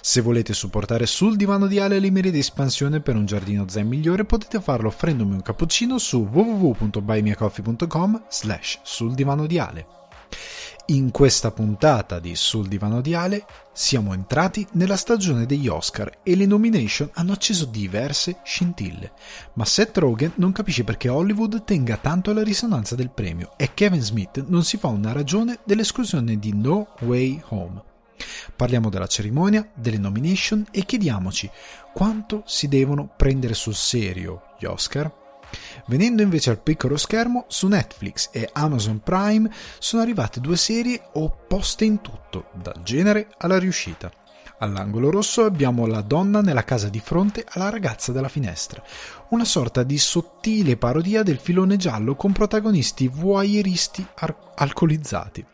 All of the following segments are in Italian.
Se volete supportare sul divano di Ale le mire di espansione per un giardino zen migliore potete farlo offrendomi un cappuccino su www.buymeacoffee.com slash sul divano di Ale. In questa puntata di Sul divano di Ale siamo entrati nella stagione degli Oscar e le nomination hanno acceso diverse scintille, ma Seth Rogen non capisce perché Hollywood tenga tanto alla risonanza del premio e Kevin Smith non si fa una ragione dell'esclusione di No Way Home. Parliamo della cerimonia, delle nomination e chiediamoci quanto si devono prendere sul serio gli Oscar. Venendo invece al piccolo schermo, su Netflix e Amazon Prime sono arrivate due serie opposte in tutto, dal genere alla riuscita. All'angolo rosso abbiamo la donna nella casa di fronte alla ragazza della finestra, una sorta di sottile parodia del filone giallo con protagonisti voyeuristi ar- alcolizzati.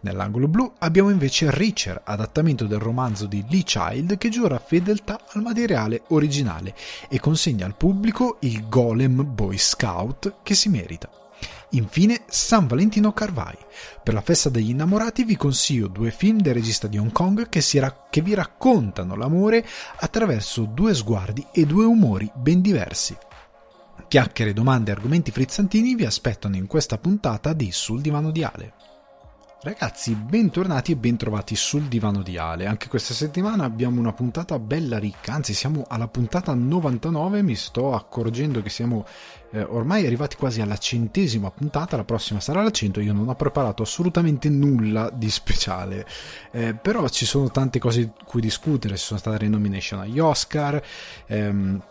Nell'angolo blu abbiamo invece Richer, adattamento del romanzo di Lee Child che giura fedeltà al materiale originale e consegna al pubblico il Golem Boy Scout che si merita. Infine, San Valentino Carvai. Per la festa degli innamorati vi consiglio due film del regista di Hong Kong che, ra- che vi raccontano l'amore attraverso due sguardi e due umori ben diversi. Chiacchiere, domande e argomenti frizzantini vi aspettano in questa puntata di Sul Divano di Ale. Ragazzi, bentornati e bentrovati sul divano di Ale. Anche questa settimana abbiamo una puntata bella ricca, anzi siamo alla puntata 99, mi sto accorgendo che siamo eh, ormai arrivati quasi alla centesima puntata, la prossima sarà la 100, io non ho preparato assolutamente nulla di speciale, eh, però ci sono tante cose di cui discutere, ci sono state le nomination agli Oscar, ehm,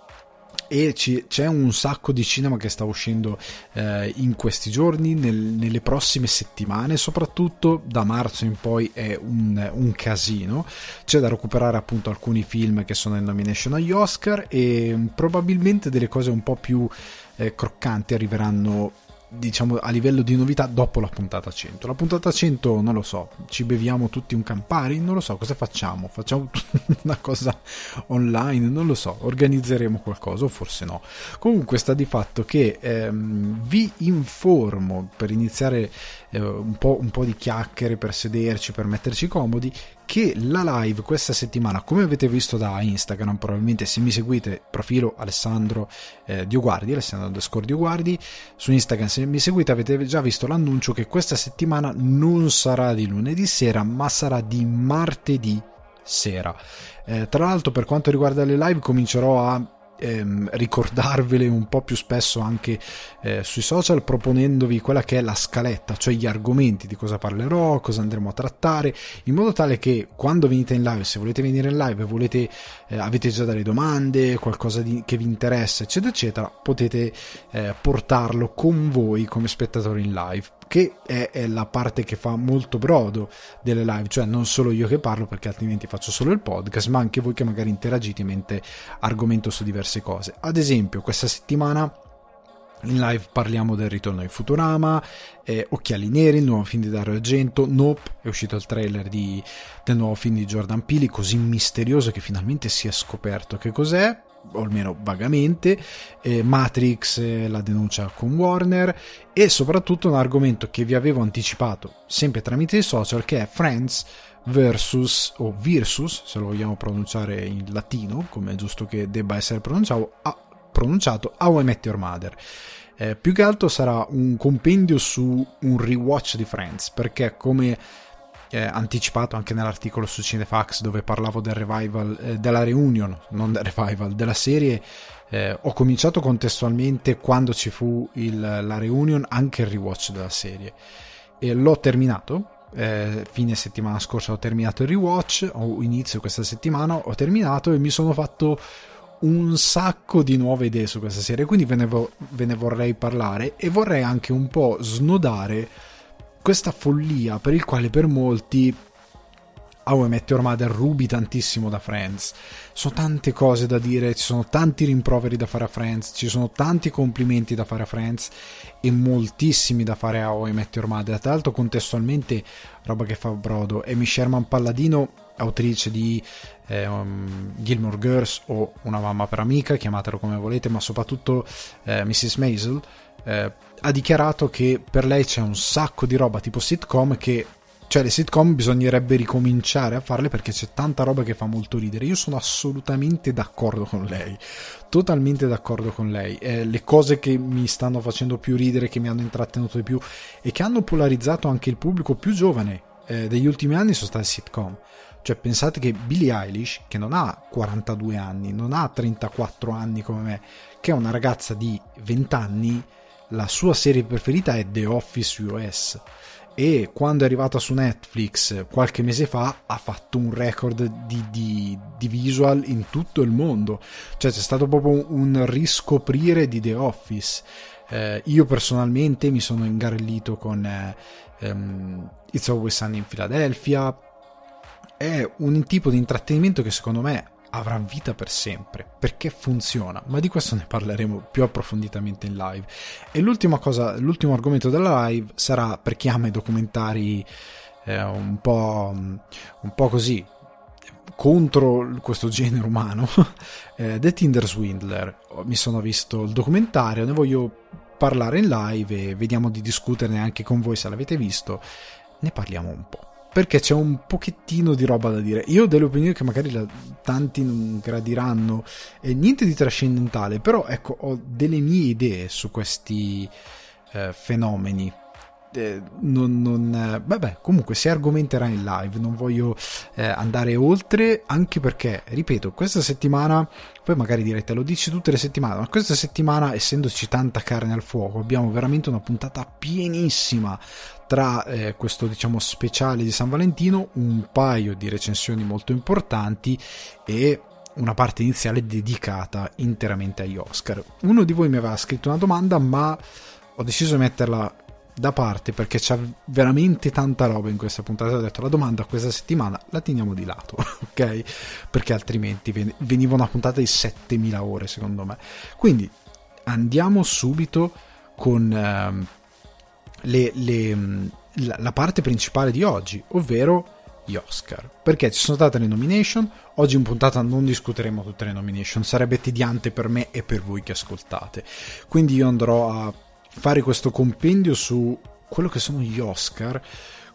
e ci, c'è un sacco di cinema che sta uscendo eh, in questi giorni, nel, nelle prossime settimane, soprattutto da marzo in poi è un, un, casino. C'è da recuperare appunto alcuni film che sono in nomination agli Oscar e probabilmente delle cose un po' più eh, croccanti arriveranno diciamo a livello di novità dopo la puntata 100. La puntata 100 non lo so, ci beviamo tutti un Campari, non lo so, cosa facciamo? Facciamo una cosa online, non lo so, organizzeremo qualcosa o forse no. Comunque sta di fatto che ehm, vi informo per iniziare eh, un, po', un po' di chiacchiere per sederci, per metterci comodi, che la live questa settimana, come avete visto da Instagram, probabilmente se mi seguite, profilo Alessandro eh, Dioguardi, Alessandro underscore Dioguardi, su Instagram se mi seguite avete già visto l'annuncio che questa settimana non sarà di lunedì sera, ma sarà di martedì sera. Eh, tra l'altro per quanto riguarda le live comincerò a ehm, ricordarvele un po' più spesso anche eh, sui social proponendovi quella che è la scaletta, cioè gli argomenti di cosa parlerò, cosa andremo a trattare, in modo tale che quando venite in live, se volete venire in live volete, eh, avete già delle domande, qualcosa di, che vi interessa, eccetera, eccetera, potete eh, portarlo con voi come spettatori in live che è, è, la parte che fa molto brodo delle live, cioè non solo io che parlo perché altrimenti faccio solo il podcast, ma anche voi che magari interagite mentre argomento su diverse cose. Ad esempio, questa settimana in live parliamo del ritorno in Futurama, eh, Occhiali Neri, il nuovo film di Dario Argento, Nope, è uscito il trailer di, del nuovo film di Jordan Peele, così misterioso che finalmente si è scoperto che cos'è, o almeno vagamente, eh, Matrix, eh, la denuncia con Warner e soprattutto un argomento che vi avevo anticipato sempre tramite i social che è Friends versus o versus, se lo vogliamo pronunciare in latino, come è giusto che debba essere pronunciato, a, pronunciato How I Met Your Mother. Eh, più che altro sarà un compendio su un rewatch di Friends, perché come eh, anticipato anche nell'articolo su Cinefax dove parlavo del revival, eh, della reunion, non del revival, della serie. Eh, ho cominciato contestualmente quando ci fu il, la reunion anche il rewatch della serie e l'ho terminato. Eh, fine settimana scorsa ho terminato il rewatch, o inizio questa settimana ho terminato e mi sono fatto un sacco di nuove idee su questa serie, quindi ve ne, vo- ve ne vorrei parlare e vorrei anche un po' snodare questa follia per il quale per molti How I Met Your Mother rubi tantissimo da Friends. Sono tante cose da dire, ci sono tanti rimproveri da fare a Friends, ci sono tanti complimenti da fare a Friends e moltissimi da fare a How I Met Your Mother. Tra l'altro, contestualmente, roba che fa brodo. Amy Sherman Palladino, autrice di eh, um, Gilmore Girls o Una mamma per amica, chiamatelo come volete, ma soprattutto eh, Mrs. Maisel, eh, ha dichiarato che per lei c'è un sacco di roba tipo sitcom che cioè le sitcom bisognerebbe ricominciare a farle perché c'è tanta roba che fa molto ridere. Io sono assolutamente d'accordo con lei, totalmente d'accordo con lei. Eh, le cose che mi stanno facendo più ridere, che mi hanno intrattenuto di più e che hanno polarizzato anche il pubblico più giovane eh, degli ultimi anni sono state sitcom. Cioè pensate che Billie Eilish, che non ha 42 anni, non ha 34 anni come me, che è una ragazza di 20 anni, la sua serie preferita è The Office US e quando è arrivata su Netflix qualche mese fa ha fatto un record di, di, di, visual in tutto il mondo. Cioè c'è stato proprio un riscoprire di The Office. Eh, io personalmente mi sono ingarellito con eh, um, It's Always Sunny in Philadelphia. È un tipo di intrattenimento che secondo me avrà vita per sempre perché funziona, ma di questo ne parleremo più approfonditamente in live. E l'ultima cosa, l'ultimo argomento della live sarà per chi ama i documentari eh, un, po', un po' così contro questo genere umano, eh, The Tinder Swindler. Mi sono visto il documentario, ne voglio parlare in live e vediamo di discuterne anche con voi se l'avete visto. Ne parliamo un po' perché c'è un pochettino di roba da dire. Io ho delle opinioni che magari la, tanti non gradiranno, e niente di trascendentale, però ecco, ho delle mie idee su questi eh, fenomeni. Eh, non, non, eh, vabbè, comunque si argomenterà in live, non voglio eh, andare oltre, anche perché, ripeto, questa settimana, poi magari direte, lo dici tutte le settimane, ma questa settimana, essendoci tanta carne al fuoco, abbiamo veramente una puntata pienissima tra eh, questo diciamo speciale di San Valentino un paio di recensioni molto importanti e una parte iniziale dedicata interamente agli Oscar. Uno di voi mi aveva scritto una domanda, ma ho deciso di metterla da parte perché c'è veramente tanta roba in questa puntata. Ho detto la domanda questa settimana la teniamo di lato, ok? Perché altrimenti veniva una puntata di 7000 ore secondo me. Quindi andiamo subito con. Eh, le, le, la, la parte principale di oggi, ovvero gli Oscar. Perché ci sono state le nomination, oggi in puntata non discuteremo tutte le nomination, sarebbe tediante per me e per voi che ascoltate. Quindi io andrò a fare questo compendio su quello che sono gli Oscar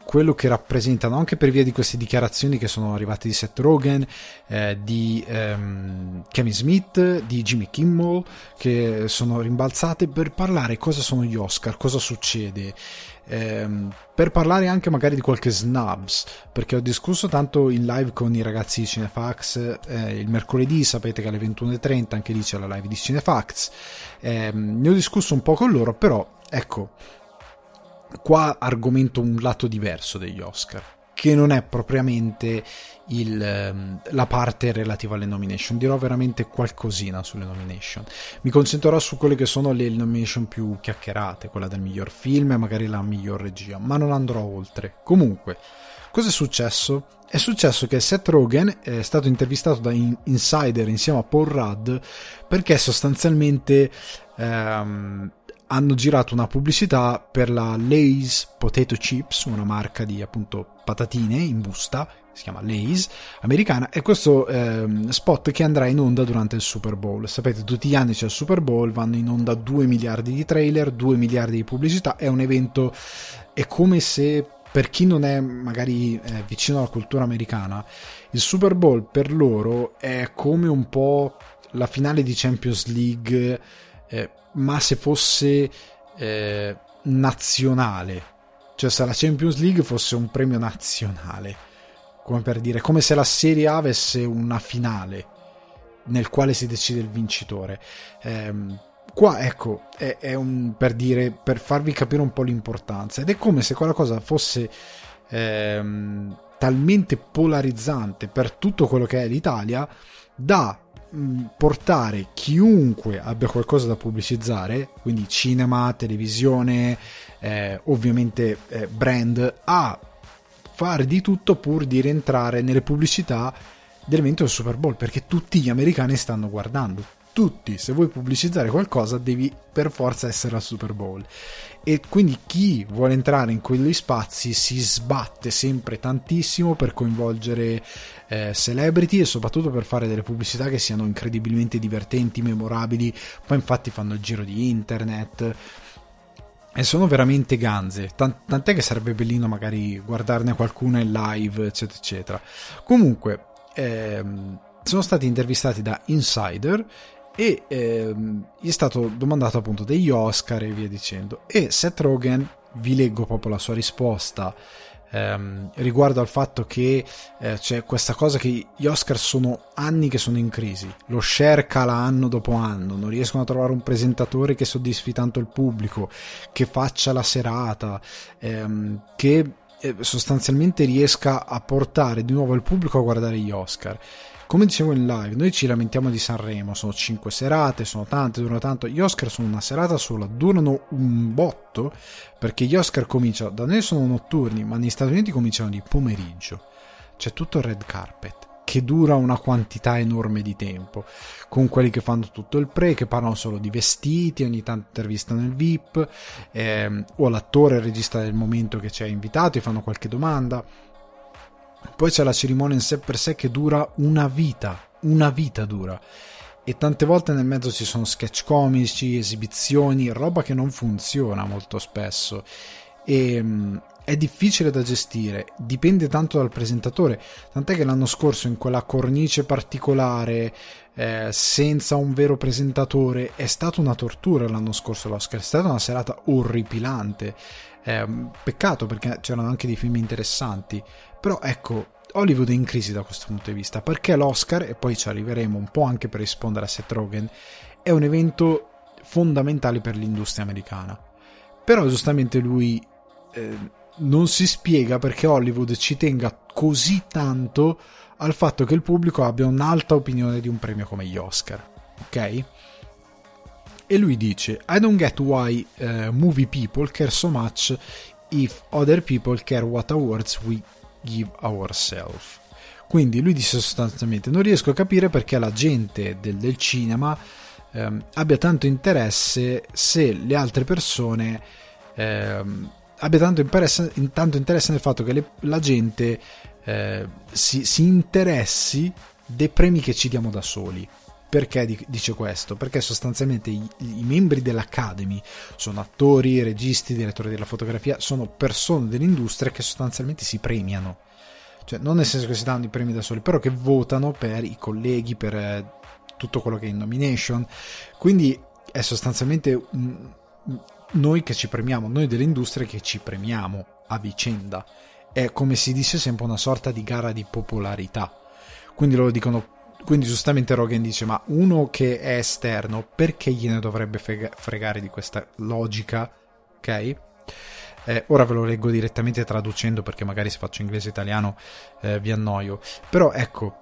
quello che rappresentano anche per via di queste dichiarazioni che sono arrivate di Seth Rogen, eh, di ehm, Kevin Smith, di Jimmy Kimmel, che sono rimbalzate per parlare cosa sono gli Oscar, cosa succede. Ehm, per parlare anche magari di qualche snubs perché ho discusso tanto in live con i ragazzi di Cinefax eh, il mercoledì sapete che alle 21.30 anche lì c'è la live di Cinefax ehm, ne ho discusso un po' con loro però ecco qua argomento un lato diverso degli Oscar, che non è propriamente il, ehm, la parte relativa alle nomination. Dirò veramente qualcosina sulle nomination. Mi concentrerò su quelle che sono le nomination più chiacchierate, quella del miglior film e magari la miglior regia, ma non andrò oltre. Comunque, cosa è successo? È successo che Seth Rogen è stato intervistato da Insider insieme a Paul Rudd perché sostanzialmente ehm, hanno girato una pubblicità per la Lay's Potato Chips, una marca di appunto patatine in busta, si chiama Lay's, americana, e questo ehm, spot che andrà in onda durante il Super Bowl. Sapete, tutti gli anni c'è il Super Bowl, vanno in onda 2 miliardi di trailer, 2 miliardi di pubblicità, è un evento, è come se per chi non è magari eh, vicino alla cultura americana, il Super Bowl per loro è come un po' la finale di Champions League. Eh, ma se fosse eh, nazionale, cioè se la Champions League fosse un premio nazionale, come per dire, come se la Serie A avesse una finale nel quale si decide il vincitore. Eh, qua ecco è, è, un per dire per farvi capire un po' l'importanza. Ed è come se quella cosa fosse ehm, talmente polarizzante per tutto quello che è l'Italia da portare chiunque abbia qualcosa da pubblicizzare, quindi cinema, televisione, eh, ovviamente eh, brand, a fare di tutto pur di rientrare nelle pubblicità dell'evento del Super Bowl perché tutti gli americani stanno guardando tutti, se vuoi pubblicizzare qualcosa devi per forza essere al Super Bowl. E quindi chi vuole entrare in quegli spazi si sbatte sempre tantissimo per coinvolgere eh, celebrity e soprattutto per fare delle pubblicità che siano incredibilmente divertenti, memorabili. Poi infatti fanno il giro di internet e sono veramente ganze. tant'è che sarebbe bellino magari guardarne qualcuna in live, eccetera, eccetera. Comunque, ehm, sono stati intervistati da Insider e ehm, gli è stato domandato appunto degli Oscar e via dicendo. E Seth Rogen vi leggo proprio la sua risposta ehm, riguardo al fatto che eh, c'è questa cosa che gli Oscar sono anni che sono in crisi. Lo share cala anno dopo anno non riescono a trovare un presentatore che soddisfi tanto il pubblico che faccia la serata ehm, che eh, sostanzialmente riesca a portare di nuovo il pubblico a guardare gli Oscar come dicevo in live, noi ci lamentiamo di Sanremo, sono 5 serate, sono tante, durano tanto. Gli Oscar sono una serata sola, durano un botto perché gli Oscar cominciano, da noi sono notturni, ma negli Stati Uniti cominciano di pomeriggio. C'è tutto il red carpet che dura una quantità enorme di tempo, con quelli che fanno tutto il pre, che parlano solo di vestiti, ogni tanto intervistano il VIP, ehm, o l'attore, il regista del momento che ci ha invitato e fanno qualche domanda poi c'è la cerimonia in sé per sé che dura una vita, una vita dura. E tante volte nel mezzo ci sono sketch comici, esibizioni, roba che non funziona molto spesso. E um, è difficile da gestire, dipende tanto dal presentatore. Tant'è che l'anno scorso, in quella cornice particolare, eh, senza un vero presentatore, è stata una tortura l'anno scorso l'Oscar. È stata una serata orripilante. Eh, peccato perché c'erano anche dei film interessanti. Però ecco, Hollywood è in crisi da questo punto di vista, perché l'Oscar, e poi ci arriveremo un po' anche per rispondere a Seth Rogen, è un evento fondamentale per l'industria americana. Però giustamente lui eh, non si spiega perché Hollywood ci tenga così tanto al fatto che il pubblico abbia un'alta opinione di un premio come gli Oscar. Ok? E lui dice: I don't get why uh, movie people care so much if other people care what awards we give ourselves. Quindi lui dice sostanzialmente: Non riesco a capire perché la gente del, del cinema ehm, abbia tanto interesse se le altre persone ehm, abbia tanto interesse, tanto interesse, nel fatto che le, la gente eh, si, si, interessi dei premi che ci diamo da soli. Perché dice questo? Perché sostanzialmente i, i, membri dell'Academy sono attori, registi, direttori della fotografia, sono persone dell'industria che sostanzialmente si premiano. Cioè, non nel senso che si danno i premi da soli, però che votano per i colleghi, per eh, tutto quello che è in nomination. Quindi è sostanzialmente un, noi che ci premiamo, noi dell'industria che ci premiamo a vicenda. È come si dice sempre una sorta di gara di popolarità. Quindi loro dicono quindi giustamente Rogan dice ma uno che è esterno perché gliene dovrebbe fregare di questa logica? Ok? Eh, ora ve lo leggo direttamente traducendo perché magari se faccio inglese italiano eh, vi annoio. Però ecco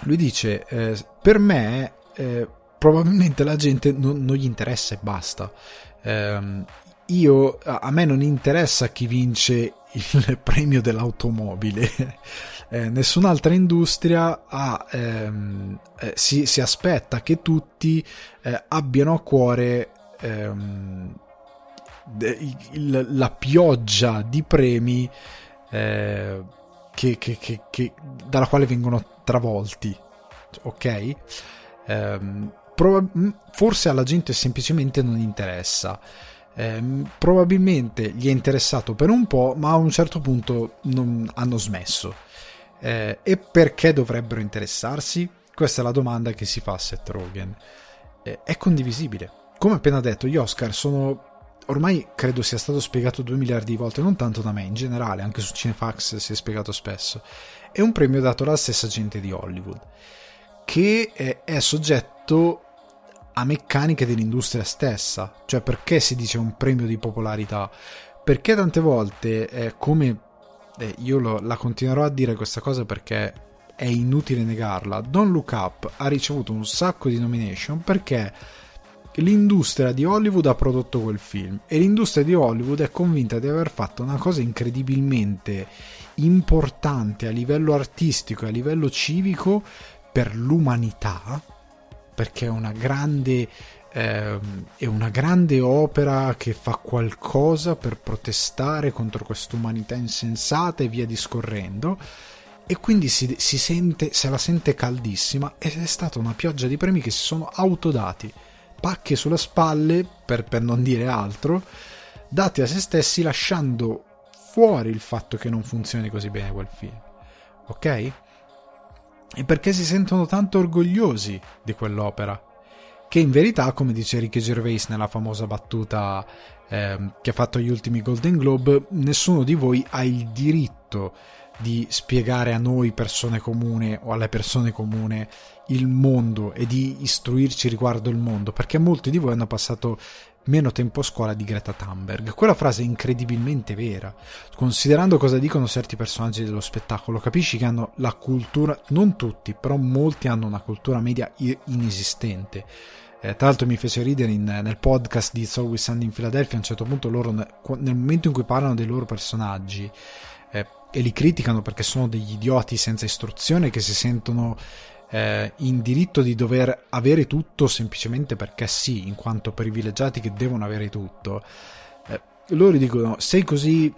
lui dice eh, per me eh, probabilmente la gente non, non, gli interessa e basta. Ehm, io a me non interessa chi vince il premio dell'automobile eh, nessun'altra industria ha, ehm, eh, si, si, aspetta che tutti eh, abbiano a cuore ehm, de, il, la pioggia di premi eh, che, che, che, dalla quale vengono travolti. Ok? Ehm, prob- forse alla gente semplicemente non interessa. Eh, probabilmente gli è interessato per un po', ma a un certo punto non hanno smesso. Eh, e perché dovrebbero interessarsi? Questa è la domanda che si fa a Seth Rogen. Eh, è condivisibile. Come appena detto, gli Oscar sono ormai credo sia stato spiegato due miliardi di volte, non tanto da me, in generale, anche su Cinefax si è spiegato spesso. È un premio dato dalla stessa gente di Hollywood, che è, è soggetto a meccaniche dell'industria stessa. Cioè, perché si dice un premio di popolarità? Perché tante volte, eh, come eh, io lo, la continuerò a dire questa cosa perché è inutile negarla. Don't Look Up ha ricevuto un sacco di nomination perché l'industria di Hollywood ha prodotto quel film e l'industria di Hollywood è convinta di aver fatto una cosa incredibilmente importante a livello artistico e a livello civico per l'umanità, perché è una grande eh, è una grande opera che fa qualcosa per protestare contro quest'umanità insensata e via discorrendo e quindi si, si sente, se la sente caldissima ed è stata una pioggia di premi che si sono autodati pacche sulle spalle per, per non dire altro dati a se stessi lasciando fuori il fatto che non funzioni così bene quel film ok? E perché si sentono tanto orgogliosi di quell'opera che in verità, come dice Ricky Gervais nella famosa battuta eh, che ha fatto gli ultimi Golden Globe, nessuno di voi ha il diritto di spiegare a noi persone comune o alle persone comune il mondo e di istruirci riguardo il mondo, perché molti di voi hanno passato meno tempo a scuola di Greta Thunberg. Quella frase è incredibilmente vera. Considerando cosa dicono certi personaggi dello spettacolo, capisci che hanno la cultura, non tutti, però molti hanno una cultura media inesistente. Eh, tra l'altro mi fece ridere in, nel podcast di It's Always Sunday in Philadelphia, a un certo punto loro, nel momento in cui parlano dei loro personaggi, eh, e li criticano perché sono degli idioti senza istruzione che si sentono eh, in diritto di dover avere tutto semplicemente perché sì, in quanto privilegiati che devono avere tutto. Eh, loro dicono: Sei così.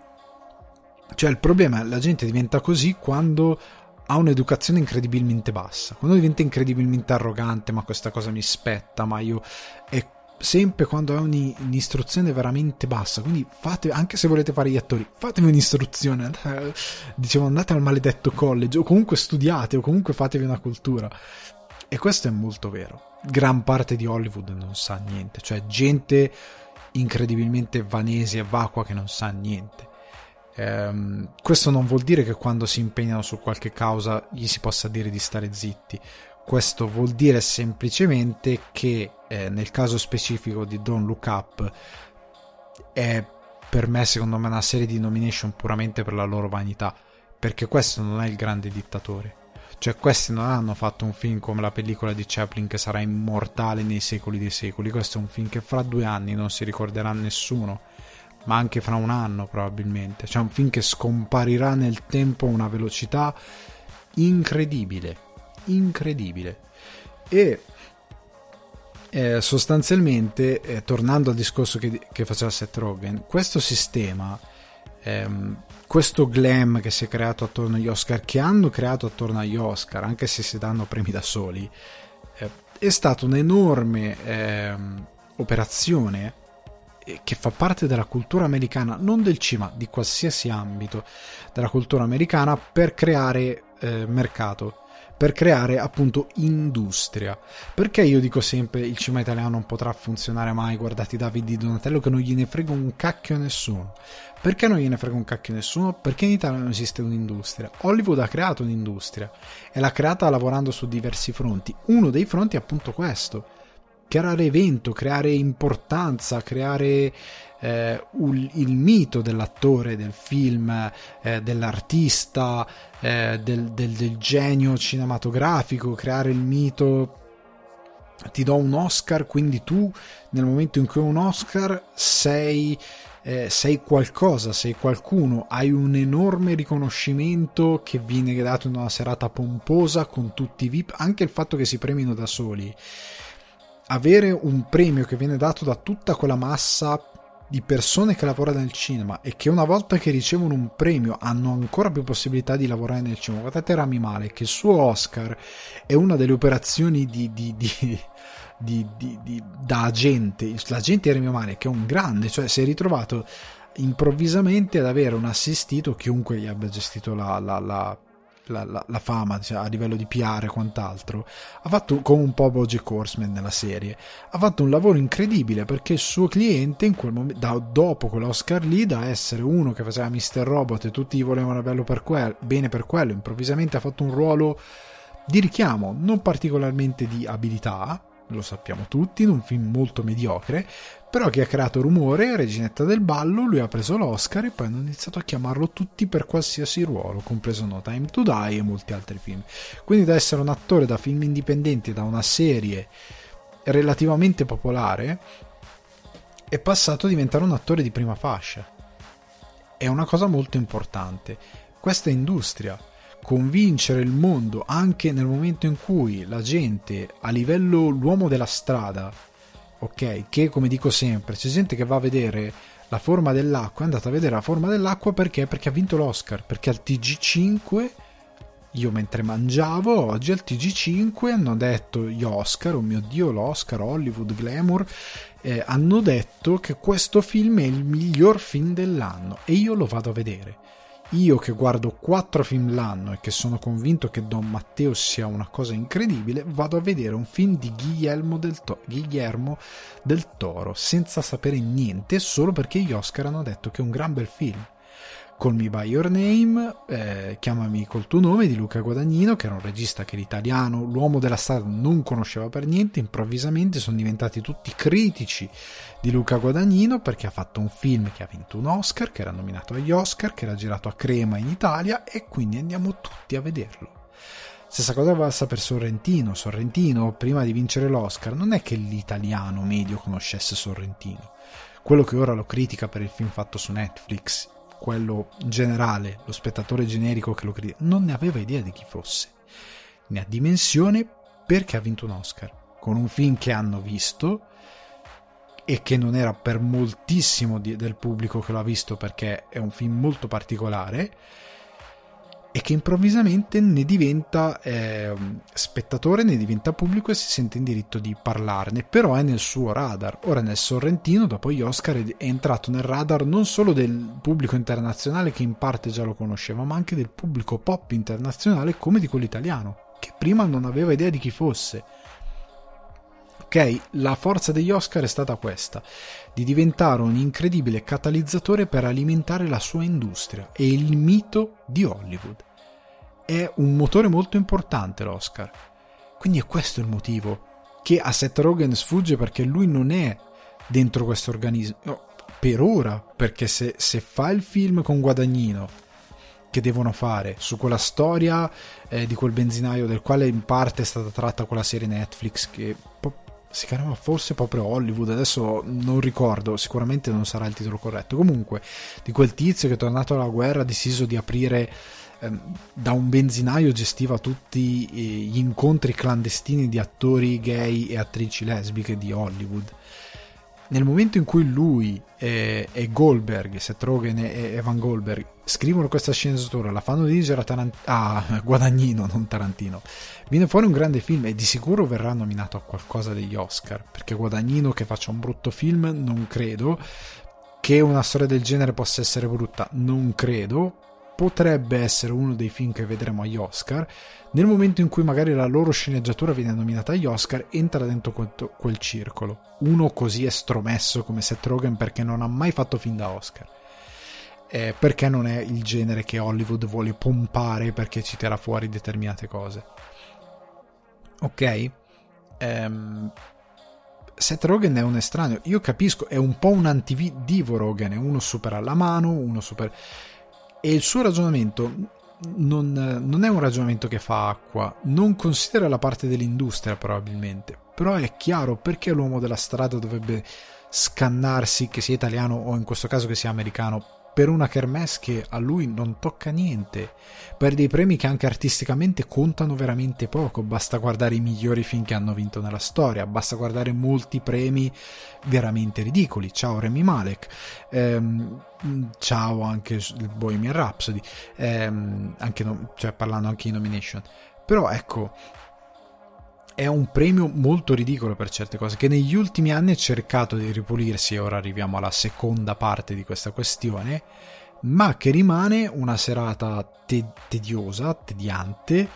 Cioè, il problema è la gente diventa così quando ha un'educazione incredibilmente bassa, quando diventa incredibilmente arrogante, ma questa cosa mi spetta, ma io. è sempre quando è un'istruzione veramente bassa. Quindi fate, anche se volete fare gli attori, fatevi un'istruzione. Dicevo, andate al maledetto college, o comunque studiate, o comunque fatevi una cultura. E questo è molto vero. Gran parte di Hollywood non sa niente, cioè gente incredibilmente vanese e vacua che non sa niente. Um, questo non vuol dire che quando si impegnano su qualche causa gli si possa dire di stare zitti. Questo vuol dire semplicemente che eh, nel caso specifico di Don't Look Up è per me secondo me una serie di nomination puramente per la loro vanità, perché questo non è il grande dittatore. Cioè questi non hanno fatto un film come la pellicola di Chaplin che sarà immortale nei secoli dei secoli, questo è un film che fra due anni non si ricorderà nessuno, ma anche fra un anno probabilmente. Cioè un film che scomparirà nel tempo a una velocità incredibile incredibile. E eh, sostanzialmente, eh, tornando al discorso che, che, faceva Seth Rogen, questo sistema, ehm, questo glam che si è creato attorno agli Oscar, che hanno creato attorno agli Oscar, anche se si danno premi da soli, eh, è stata un'enorme ehm, operazione eh, che fa parte della cultura americana, non del cinema, di qualsiasi ambito della cultura americana per creare eh, mercato per creare appunto industria. Perché io dico sempre il cinema italiano non potrà funzionare mai, guardate Davide di Donatello che non gliene frega un cacchio a nessuno. Perché non gliene frega un cacchio a nessuno? Perché in Italia non esiste un'industria. Hollywood ha creato un'industria e l'ha creata lavorando su diversi fronti. Uno dei fronti è appunto questo. Creare evento, creare importanza, creare eh, un, il mito dell'attore, del film, eh, dell'artista, eh, del, del, del genio cinematografico, creare il mito ti do un Oscar, quindi tu nel momento in cui hai un Oscar sei, eh, sei, qualcosa, sei qualcuno, hai un enorme riconoscimento che viene dato in una serata pomposa con tutti i VIP, anche il fatto che si premino da soli. Avere un premio che viene dato da tutta quella massa di persone che lavorano nel cinema e che una volta che ricevono un premio hanno ancora più possibilità di lavorare nel cinema. Guardate Rami Male, che il suo Oscar è una delle operazioni di, di, di, di da agente. L'agente era mio male, che è un grande, cioè si è ritrovato improvvisamente ad avere un assistito, chiunque gli abbia gestito la, la, la la, la, la fama cioè, a livello di PR e quant'altro, ha fatto come un po' Bojack Horseman nella serie, ha fatto un lavoro incredibile perché il suo cliente in quel momento, da, dopo quell'Oscar lì, da essere uno che faceva Mr. Robot e tutti gli volevano per quel, bene per quello, improvvisamente ha fatto un ruolo di richiamo, non particolarmente di abilità, lo sappiamo tutti, in un film molto mediocre, però che ha creato rumore, Reginetta del Ballo, lui ha preso l'Oscar e poi hanno iniziato a chiamarlo tutti per qualsiasi ruolo, compreso No Time to Die e molti altri film. Quindi da essere un attore da film indipendenti, da una serie relativamente popolare, è passato a diventare un attore di prima fascia. È una cosa molto importante. Questa industria. Convincere il mondo anche nel momento in cui la gente a livello l'uomo della strada, ok, che come dico sempre, c'è gente che va a vedere la forma dell'acqua, è andata a vedere la forma dell'acqua perché? Perché ha vinto l'Oscar, perché al TG5 io mentre mangiavo oggi al TG5 hanno detto gli Oscar, oh mio dio l'Oscar, Hollywood, Glamour, eh, hanno detto che questo film è il miglior film dell'anno e io lo vado a vedere. Io che guardo quattro film l'anno e che sono convinto che Don Matteo sia una cosa incredibile, vado a vedere un film di Guillermo del, to- Guillermo del Toro senza sapere niente solo perché gli Oscar hanno detto che è un gran bel film. Call Me By Your Name, eh, Chiamami col tuo nome di Luca Guadagnino, che era un regista che l'italiano, l'uomo della strada, non conosceva per niente, improvvisamente sono diventati tutti critici di Luca Guadagnino perché ha fatto un film che ha vinto un Oscar, che era nominato agli Oscar, che era girato a Crema in Italia e quindi andiamo tutti a vederlo. Stessa cosa passa per Sorrentino. Sorrentino, prima di vincere l'Oscar, non è che l'italiano medio conoscesse Sorrentino. Quello che ora lo critica per il film fatto su Netflix, quello generale, lo spettatore generico che lo critica, non ne aveva idea di chi fosse. Ne ha dimensione perché ha vinto un Oscar, con un film che hanno visto e che non era per moltissimo di, del pubblico che lo ha visto perché è un film molto particolare e che improvvisamente ne diventa eh, spettatore, ne diventa pubblico e si sente in diritto di parlarne, però è nel suo radar. Ora nel Sorrentino, dopo gli Oscar, è entrato nel radar non solo del pubblico internazionale che in parte già lo conosceva, ma anche del pubblico pop internazionale come di quello italiano, che prima non aveva idea di chi fosse. Ok, la forza degli Oscar è stata questa, di diventare un incredibile catalizzatore per alimentare la sua industria e il mito di Hollywood. È un motore molto importante l'Oscar. Quindi è questo il motivo che a Seth Rogen sfugge perché lui non è dentro questo organismo. Per ora, perché se, se fa il film con Guadagnino che devono fare su quella storia eh, di quel benzinaio del quale in parte è stata tratta quella serie Netflix che si chiamava forse proprio Hollywood, adesso non ricordo, sicuramente non sarà il titolo corretto. Comunque, di quel tizio che è tornato alla guerra ha deciso di aprire ehm, da un benzinaio gestiva tutti eh, gli incontri clandestini di attori gay e attrici lesbiche di Hollywood nel momento in cui lui e, e Goldberg, Seth Rogen e Evan Goldberg scrivono questa sceneggiatura, la fanno dirigere a, Tarant- a Guadagnino, non Tarantino, viene fuori un grande film e di sicuro verrà nominato a qualcosa degli Oscar, perché Guadagnino che faccia un brutto film non credo, che una storia del genere possa essere brutta non credo, potrebbe essere uno dei film che vedremo agli Oscar, nel momento in cui magari la loro sceneggiatura viene nominata agli Oscar, entra dentro quel, circolo. Uno così estromesso come Seth Rogen perché non ha mai fatto film da Oscar. Eh, perché non è il genere che Hollywood vuole pompare perché ci tira fuori determinate cose. Ok? Um, Seth Rogen è un estraneo. Io capisco, è un po' un antidivo Rogen, è uno super alla mano, uno super e il suo ragionamento non, non, è un ragionamento che fa acqua, non considera la parte dell'industria probabilmente, però è chiaro perché l'uomo della strada dovrebbe scannarsi che sia italiano o in questo caso che sia americano per una kermesse che a lui non tocca niente, per dei premi che anche artisticamente contano veramente poco, basta guardare i migliori film che hanno vinto nella storia, basta guardare molti premi veramente ridicoli, ciao Remy Malek, ehm, ciao anche il Bohemian Rhapsody, ehm, anche no, cioè parlando anche di nomination, però ecco, è un premio molto ridicolo per certe cose che negli ultimi anni ha cercato di ripulirsi e ora arriviamo alla seconda parte di questa questione ma che rimane una serata te- tediosa, tediante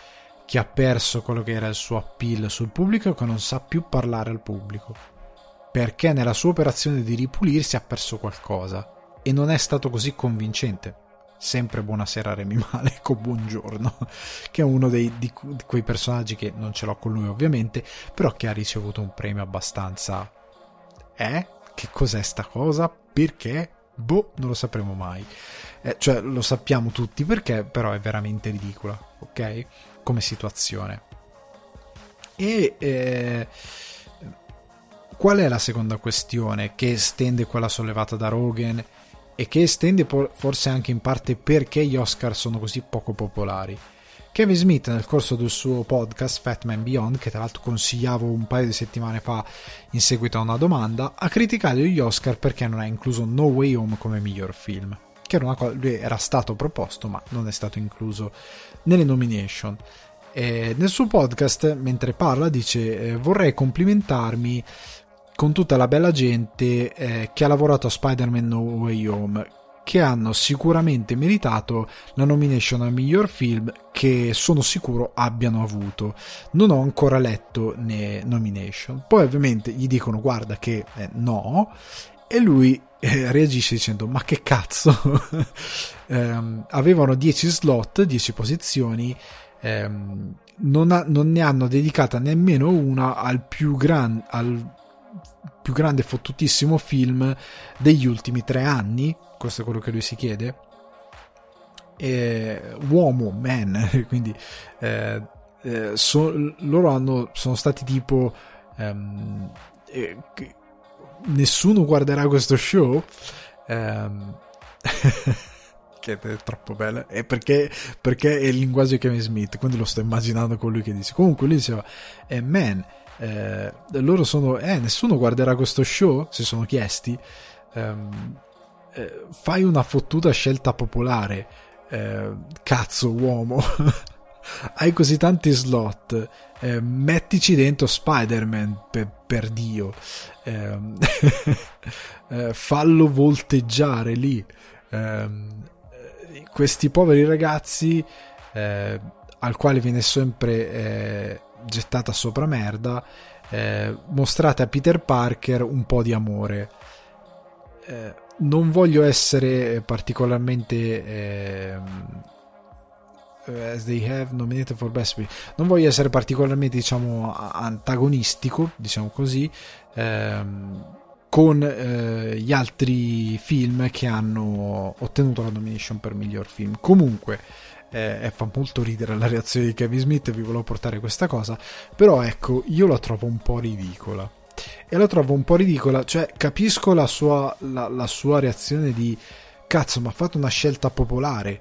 che ha perso quello che era il suo appeal sul pubblico e che non sa più parlare al pubblico perché nella sua operazione di ripulirsi ha perso qualcosa e non è stato così convincente sempre buonasera Remy Malek o buongiorno, che è uno dei, di, di quei personaggi che non ce l'ho con lui ovviamente, però che ha ricevuto un premio abbastanza... Eh? Che cos'è sta cosa? Perché? Boh, non lo sapremo mai. Eh, cioè, lo sappiamo tutti perché, però è veramente ridicola, ok? Come situazione. E... Eh, qual è la seconda questione che estende quella sollevata da Rogan e che estende forse anche in parte perché gli Oscar sono così poco popolari? Kevin Smith nel corso del suo podcast Fat Man Beyond, che tra l'altro consigliavo un paio di settimane fa in seguito a una domanda, ha criticato gli Oscar perché non ha incluso No Way Home come miglior film, che era lui era stato proposto ma non è stato incluso nelle nomination. E nel suo podcast, mentre parla, dice eh, vorrei complimentarmi con tutta la bella gente eh, che ha lavorato a Spider-Man No Way Home che hanno sicuramente meritato la nomination al miglior film che sono sicuro abbiano avuto. Non ho ancora letto le nomination. Poi ovviamente gli dicono guarda che eh, no e lui eh, reagisce dicendo ma che cazzo eh, avevano 10 slot 10 posizioni ehm, non, ha, non, ne hanno dedicata nemmeno una al più, gran, al più grande fottutissimo film degli ultimi tre anni questo è quello che lui si chiede. E, uomo, man, quindi eh, eh, so, loro hanno, sono stati tipo ehm, eh, nessuno guarderà questo show ehm, che è troppo bello è perché, perché, è il linguaggio di Kevin Smith quindi lo sto immaginando con lui che dice comunque lui diceva eh, man eh, loro sono eh nessuno guarderà questo show si sono chiesti. Ehm, eh, fai una fottuta scelta popolare, eh, cazzo uomo, hai così tanti slot, eh, mettici dentro Spider-Man per, per Dio, ehm, eh, fallo volteggiare lì. Ehm, questi poveri ragazzi eh, al quale viene sempre gettata sopra merda, mostrate a Peter Parker un po' di amore. Eh, non voglio essere particolarmente eh, for best non voglio essere particolarmente diciamo antagonistico diciamo così ehm, con eh, gli altri film che hanno ottenuto la nomination per miglior film comunque eh, fa molto ridere la reazione di Kevin Smith vi volevo portare questa cosa però ecco io la trovo un po' ridicola e la trovo un po' ridicola. Cioè, capisco la sua, la, la sua reazione di cazzo, ma ha fatto una scelta popolare.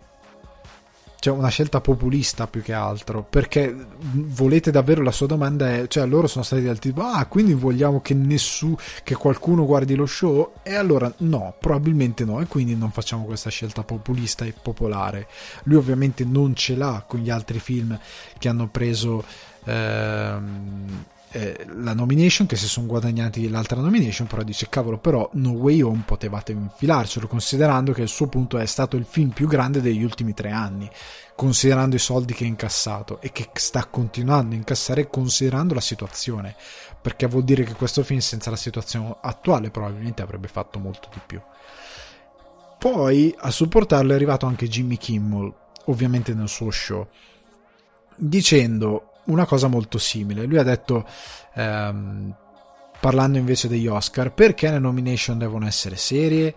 Cioè, una scelta populista più che altro. Perché volete davvero la sua domanda è: cioè, loro sono stati del tipo, ah, quindi vogliamo che nessuno, che qualcuno guardi lo show? E allora no, probabilmente no. E quindi non facciamo questa scelta populista e popolare. Lui ovviamente non ce l'ha con gli altri film che hanno preso. Ehm, eh, la nomination che si sono guadagnati l'altra nomination però dice cavolo però No Way Home potevate infilarcelo considerando che il suo punto è stato il film più grande degli ultimi tre anni considerando i soldi che ha incassato e che sta continuando a incassare considerando la situazione. Perché vuol dire che questo film senza la situazione attuale probabilmente avrebbe fatto molto di più. Poi a supportarlo è arrivato anche Jimmy Kimmel ovviamente nel suo show dicendo una cosa molto simile. Lui ha detto, ehm, parlando invece degli Oscar, perché le nomination devono essere serie?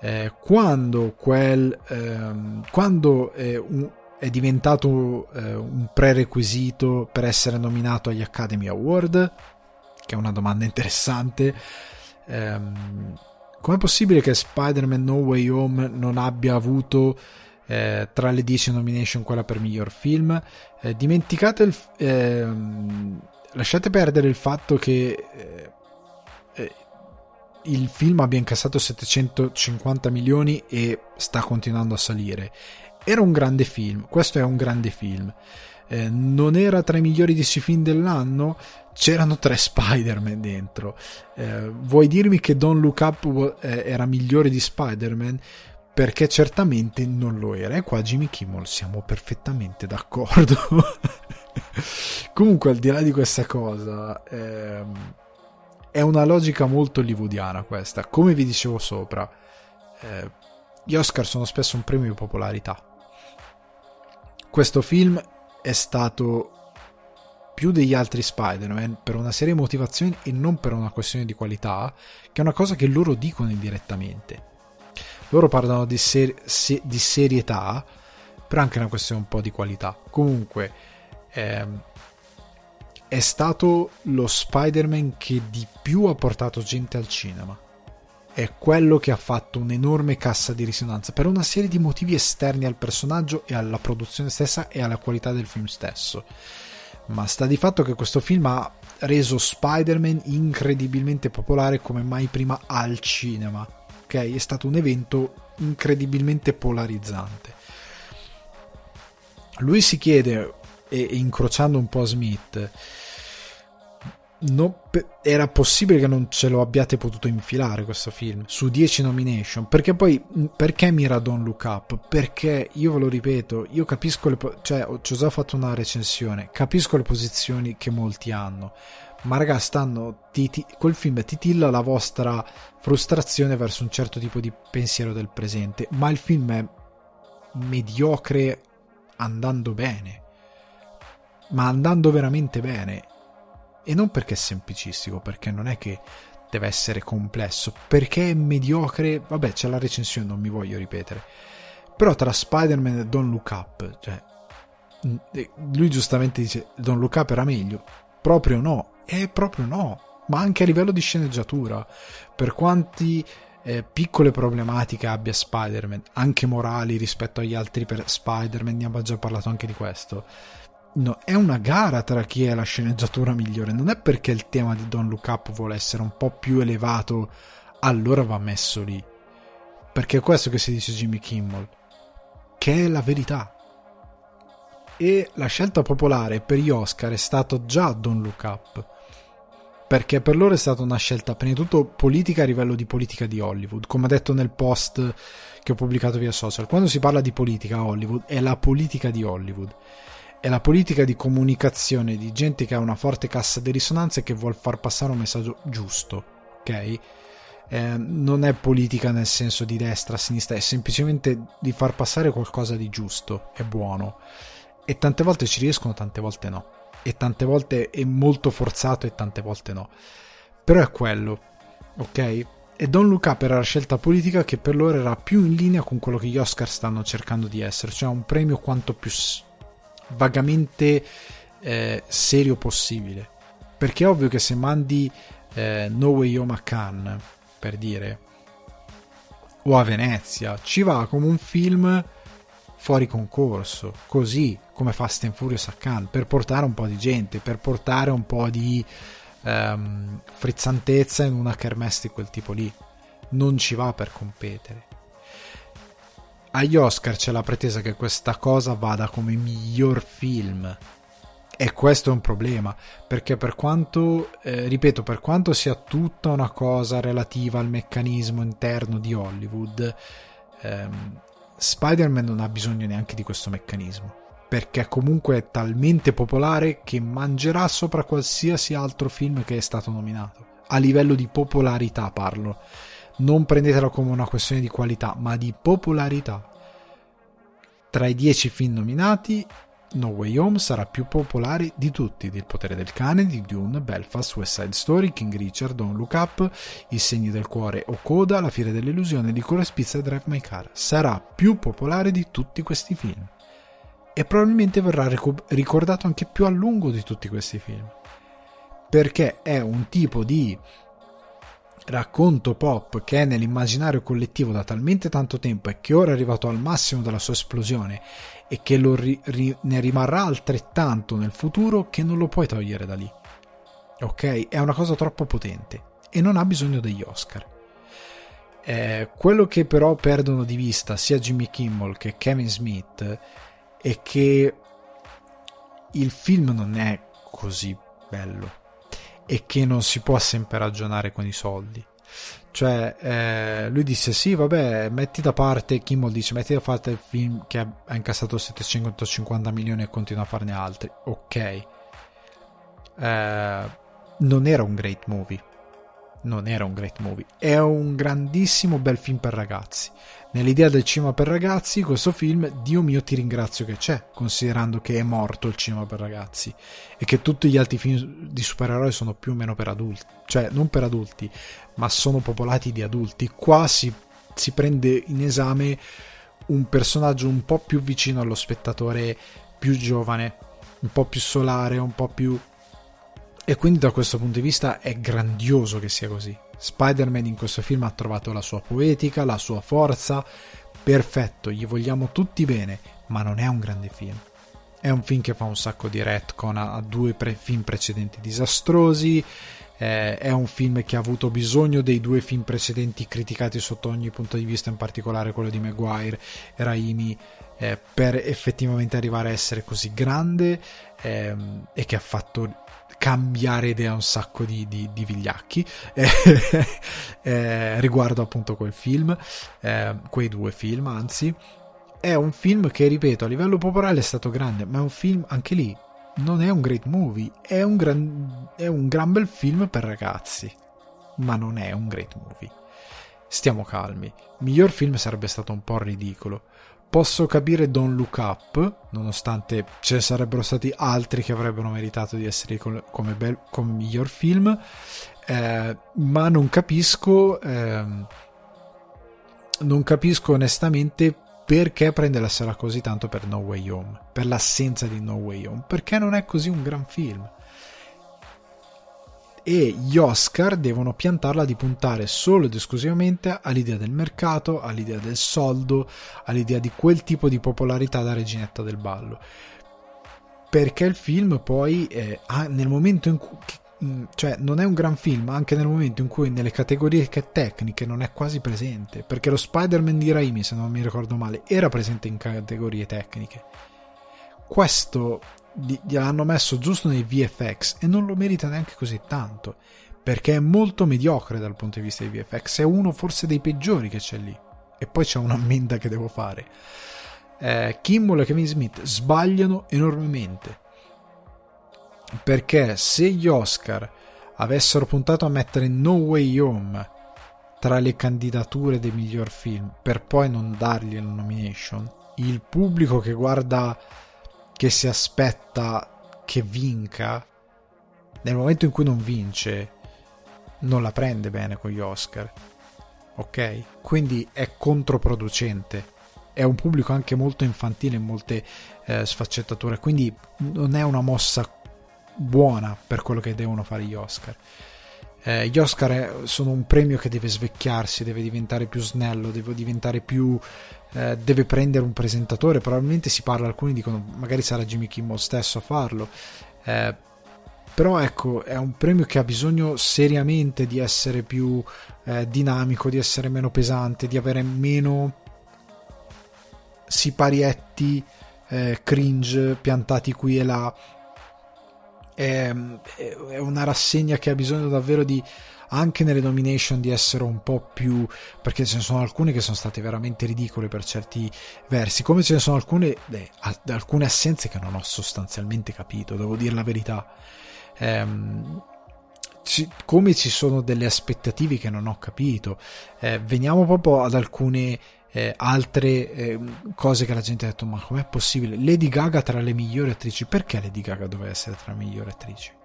Eh, quando quel, ehm, quando è, un, è diventato eh, un prerequisito per essere nominato agli Academy Award? Che è una domanda interessante. Ehm, com'è possibile che Spider-Man No Way Home non abbia avuto eh, tra le 10 nomination quella per miglior film. Eh, dimenticate il, ehm, lasciate perdere il fatto che eh, eh il film abbia incassato 750 milioni e sta continuando a salire. Era un grande film, questo è un grande film. Eh, non era tra i migliori DC film dell'anno, c'erano tre Spider-Man dentro. Eh, vuoi dirmi che Don't Look Up eh, era migliore di Spider-Man? Perché certamente non lo era. E qua Jimmy Kimmel siamo perfettamente d'accordo. Comunque al di là di questa cosa ehm, è una logica molto hollywoodiana questa. Come vi dicevo sopra eh, gli Oscar sono spesso un premio di popolarità. Questo film è stato più degli altri Spider-Man per una serie di motivazioni e non per una questione di qualità che è una cosa che loro dicono indirettamente loro parlano di, ser- se- di serietà, però anche una questione un po' di qualità. Comunque, ehm, è stato lo Spider-Man che di più ha portato gente al cinema. È quello che ha fatto un'enorme cassa di risonanza per una serie di motivi esterni al personaggio e alla produzione stessa e alla qualità del film stesso. Ma sta di fatto che questo film ha reso Spider-Man incredibilmente popolare come mai prima al cinema. Ok? È stato un evento incredibilmente polarizzante. Lui si chiede, e, incrociando un po' Smith, No, era possibile che non ce lo abbiate potuto infilare questo film su 10 nomination perché poi perché mira Don't Look Up perché io ve lo ripeto io capisco le cioè ho già fatto una recensione capisco le posizioni che molti hanno ma raga stanno titi, quel film titilla la vostra frustrazione verso un certo tipo di pensiero del presente ma il film è mediocre andando bene. Ma andando veramente bene. E non perché è semplicistico, perché non è che deve essere complesso, perché è mediocre, vabbè c'è la recensione, non mi voglio ripetere. Però tra Spider-Man e Don't Look Up, cioè, mm, lui giustamente dice Don't Look Up era meglio, proprio no, è proprio no, ma anche a livello di sceneggiatura, per quanti eh, piccole problematiche abbia Spider-Man, anche morali rispetto agli altri per Spider-Man, ne abbiamo già parlato anche di questo no, è una gara tra chi è la sceneggiatura migliore. Non è perché il tema di Don't Look Up vuole essere un po' più elevato, allora va messo lì. Perché è questo che si dice Jimmy Kimmel, che è la verità. E la scelta popolare per gli Oscar è stato già Don't Look Up. Perché per loro è stata una scelta, prima di tutto, politica a livello di politica di Hollywood. Come ho detto nel post che ho pubblicato via social, quando si parla di politica a Hollywood, è la politica di Hollywood è la politica di comunicazione di gente che ha una forte cassa di risonanza e che vuole far passare un messaggio giusto, ok? Eh, non è politica nel senso di destra, sinistra, è semplicemente di far passare qualcosa di giusto e buono. E tante volte ci riescono, tante volte no. E tante volte è molto forzato e tante volte no. Però è quello, ok? E Don Up era la scelta politica che per loro era più in linea con quello che gli Oscar stanno cercando di essere, cioè un premio quanto più vagamente eh, serio possibile. Perché è ovvio che se mandi eh, No Way Home a Cannes, per dire, o a Venezia, ci va come un film fuori concorso, così come Fast and Furious a Cannes, per portare un po' di gente, per portare un po' di ehm, frizzantezza in una kermesse di quel tipo lì. Non ci va per competere agli Oscar c'è la pretesa che questa cosa vada come miglior film. E questo è un problema, perché per quanto, eh, ripeto, per quanto sia tutta una cosa relativa al meccanismo interno di Hollywood, ehm, Spider-Man non ha bisogno neanche di questo meccanismo, perché comunque è talmente popolare che mangerà sopra qualsiasi altro film che è stato nominato. A livello di popolarità parlo non prendetelo come una questione di qualità, ma di popolarità. Tra i dieci film nominati, No Way Home sarà più popolare di tutti, di Il potere del cane, di Dune, Belfast, West Side Story, King Richard, Don't Look Up, I segni del cuore o Coda, La fiera dell'illusione, Nicola Spizza e Drive My Car. Sarà più popolare di tutti questi film. E probabilmente verrà ricordato anche più a lungo di tutti questi film. Perché è un tipo di racconto pop che è nell'immaginario collettivo da talmente tanto tempo e che ora è arrivato al massimo della sua esplosione e che ri, ri, ne rimarrà altrettanto nel futuro che non lo puoi togliere da lì. Ok? È una cosa troppo potente e non ha bisogno degli Oscar. Eh, quello che però perdono di vista sia Jimmy Kimmel che Kevin Smith è che il film non è così bello e che non si può sempre ragionare con i soldi. Cioè, eh, lui disse: Sì, vabbè, metti da parte. Kimmel dice: Metti da parte il film che ha incassato 750 milioni e continua a farne altri. Ok, eh, non era un great movie. Non era un great movie. È un grandissimo bel film per ragazzi nell'idea del cinema per ragazzi, questo film, Dio mio ti ringrazio che c'è, considerando che è morto il cinema per ragazzi e che tutti gli altri film di supereroi sono più o meno per adulti, cioè non per adulti, ma sono popolati di adulti. Qua si, si prende in esame un personaggio un po' più vicino allo spettatore più giovane, un po' più solare, un po' più E quindi da questo punto di vista è grandioso che sia così. Spider-Man in questo film ha trovato la sua poetica, la sua forza, perfetto, gli vogliamo tutti bene, ma non è un grande film. È un film che fa un sacco di retcon a due pre- film precedenti disastrosi, eh, è un film che ha avuto bisogno dei due film precedenti criticati sotto ogni punto di vista, in particolare quello di Maguire e Raimi, eh, per effettivamente arrivare a essere così grande ehm, e che ha fatto cambiare idea un sacco di, di, di vigliacchi eh, riguardo appunto quel film, eh, quei due film anzi. È un film che, ripeto, a livello popolare è stato grande, ma è un film anche lì non è un great movie, è un gran, è un gran bel film per ragazzi, ma non è un great movie. Stiamo calmi, miglior film sarebbe stato un po' ridicolo. Posso capire Don't Look Up, nonostante ce ne sarebbero stati altri che avrebbero meritato di essere come, bel, come miglior film, eh, ma non capisco, eh, non capisco onestamente perché prende la sera così tanto per No Way Home, per l'assenza di No Way Home, perché non è così un gran film. E gli Oscar devono piantarla di puntare solo ed esclusivamente all'idea del mercato, all'idea del soldo, all'idea di quel tipo di popolarità da reginetta del ballo. Perché il film poi, eh, nel momento in cui Mm, cioè non è un gran film anche nel momento in cui nelle categorie tecniche non è quasi presente perché lo Spider-Man di Raimi se non mi ricordo male era presente in categorie tecniche questo gliel'hanno messo giusto nei VFX e non lo merita neanche così tanto perché è molto mediocre dal punto di vista dei VFX è uno forse dei peggiori che c'è lì. E poi c'è un'ammenda che devo fare. Eh, Kimmel e Kevin Smith sbagliano enormemente. Perché se gli Oscar avessero puntato a mettere No Way Home tra le candidature del miglior film per poi non dargli la nomination, il pubblico che guarda, che si aspetta che vinca, nel momento in cui non vince, non la prende bene con gli Oscar. Ok? Quindi è controproducente. È un pubblico anche molto infantile in molte eh, sfaccettature, quindi non è una mossa buona per quello che devono fare gli Oscar. Eh, gli Oscar sono un premio che deve svecchiarsi, deve diventare più snello, deve diventare più. Eh, deve prendere un presentatore. Probabilmente si parla, alcuni dicono magari sarà Jimmy Kimmel stesso a farlo. Eh, però ecco, è un premio che ha bisogno seriamente di essere più eh, dinamico, di essere meno pesante, di avere meno siparietti eh, cringe piantati qui e là è, è una rassegna che ha bisogno davvero di anche nelle nomination di essere un po' più perché ce ne sono alcune che sono state veramente ridicole per certi versi come ce ne sono alcune eh, alcune assenze che non ho sostanzialmente capito devo dire la verità. Ehm, ci, come ci sono delle aspettative che non ho capito. Eh, veniamo proprio ad alcune eh, altre eh, cose che la gente ha detto ma com'è possibile? Lady Gaga tra le migliori attrici perché Lady Gaga doveva essere tra le migliori attrici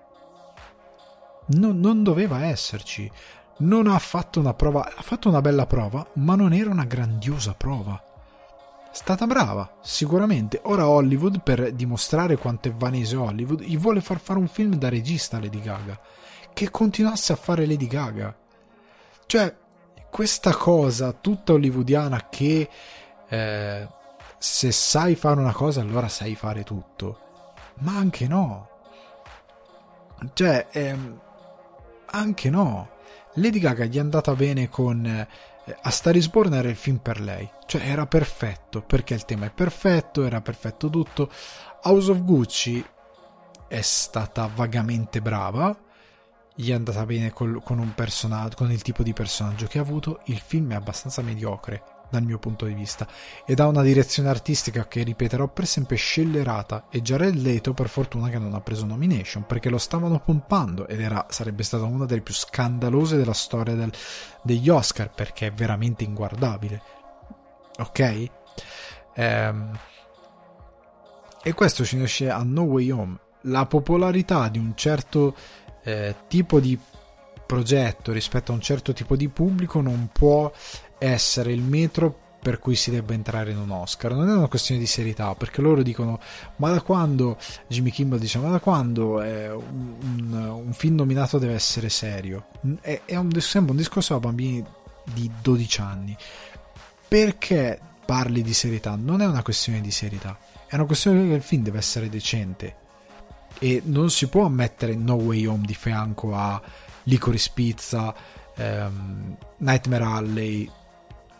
no, non doveva esserci. Non ha fatto una prova ha fatto una bella prova ma non era una grandiosa prova. È stata brava sicuramente. Ora Hollywood per dimostrare quanto è vanese Hollywood gli vuole far fare un film da regista Lady Gaga. Che continuasse a fare Lady Gaga. Cioè questa cosa tutta hollywoodiana che eh, se sai fare una cosa allora sai fare tutto, ma anche no. Cioè, ehm, anche no. Lady Gaga gli è andata bene con... Eh, a Star is Born era il film per lei, cioè era perfetto, perché il tema è perfetto, era perfetto tutto. House of Gucci è stata vagamente brava, gli è andata bene col, con un personaggio, con il tipo di personaggio che ha avuto, il film è abbastanza mediocre dal mio punto di vista ed ha una direzione artistica che ripeterò per sempre scellerata e Jared Leto per fortuna che non ha preso nomination perché lo stavano pompando ed era, sarebbe stata una delle più scandalose della storia del, degli Oscar perché è veramente inguardabile. Ok? Ehm, e questo ci unisce a No Way Home. La popolarità di un certo eh, tipo di progetto rispetto a un certo tipo di pubblico non può essere il metro per cui si debba entrare in un Oscar, non è una questione di serietà, perché loro dicono ma da quando, Jimmy Kimmel dice ma da quando un, un, un, film nominato deve essere serio? È, è un, sembra un discorso a bambini di 12 anni. Perché parli di serietà? Non è una questione di serietà, è una questione che il film deve essere decente e non si può mettere No Way Home di fianco a Licorice Pizza, um, Nightmare Alley,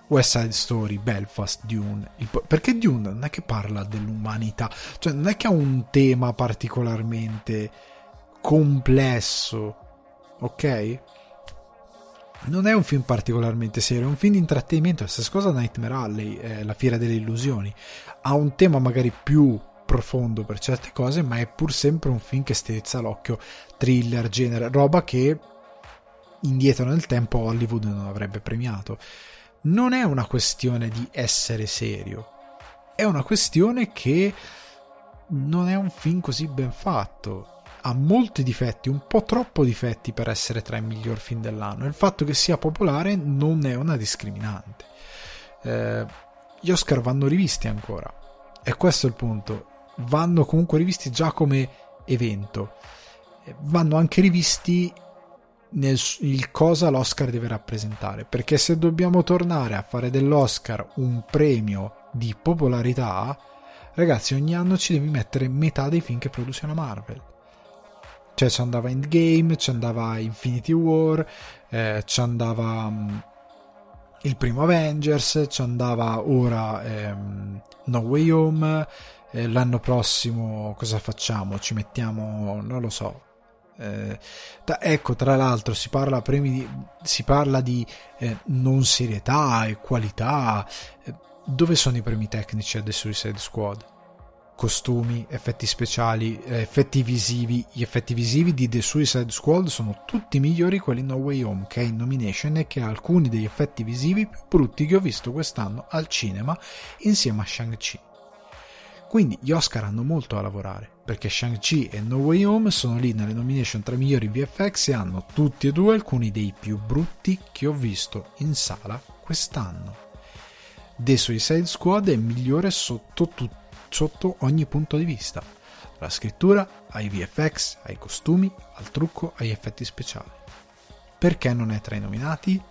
West Side Story, Belfast, Dune. perché Dune non è che parla dell'umanità, cioè non è che ha un tema particolarmente complesso, ok? Non è un film particolarmente serio, è un film di intrattenimento. La stessa cosa Nightmare Alley, eh, La fiera delle illusioni. Ha un tema magari più profondo per certe cose, ma è pur sempre un film che strizza l'occhio, thriller, genere, roba che indietro nel tempo Hollywood non avrebbe premiato non è una questione di essere serio, è una questione che non è un film così ben fatto. Ha molti difetti, un po' troppo difetti per essere tra i migliori film dell'anno. Il fatto che sia popolare non è una discriminante. Eh, gli Oscar vanno rivisti ancora. E questo è il punto. Vanno comunque rivisti già come evento. Vanno anche rivisti nel il cosa l'Oscar deve rappresentare. Perché se dobbiamo tornare a fare dell'Oscar un premio di popolarità, ragazzi, ogni anno ci devi mettere metà dei film che produce la Marvel. Cioè ci andava Endgame, ci andava Infinity War, eh, ci andava um, il primo Avengers, ci andava ora ehm, No Way Home, eh, l'anno prossimo cosa facciamo? Ci mettiamo, non lo so, eh, da, ecco, tra l'altro si parla, premi, si parla di eh, non serietà e qualità. Eh, dove sono i premi tecnici a The Suicide Squad? Costumi, effetti speciali, eh, effetti visivi. Gli effetti visivi di The Suicide Squad sono tutti migliori quelli No Way Home, che è in nomination e che ha alcuni degli effetti visivi più brutti che ho visto quest'anno al cinema insieme a Shang-Chi. Quindi gli Oscar hanno molto a lavorare, perché Shang-Chi e No Way Home sono lì nelle nomination tra i migliori VFX e hanno tutti e due alcuni dei più brutti che ho visto in sala quest'anno. The Suicide Squad è migliore sotto, tu- sotto ogni punto di vista. Dalla scrittura ai VFX, ai costumi, al trucco, agli effetti speciali. Perché non è tra i nominati?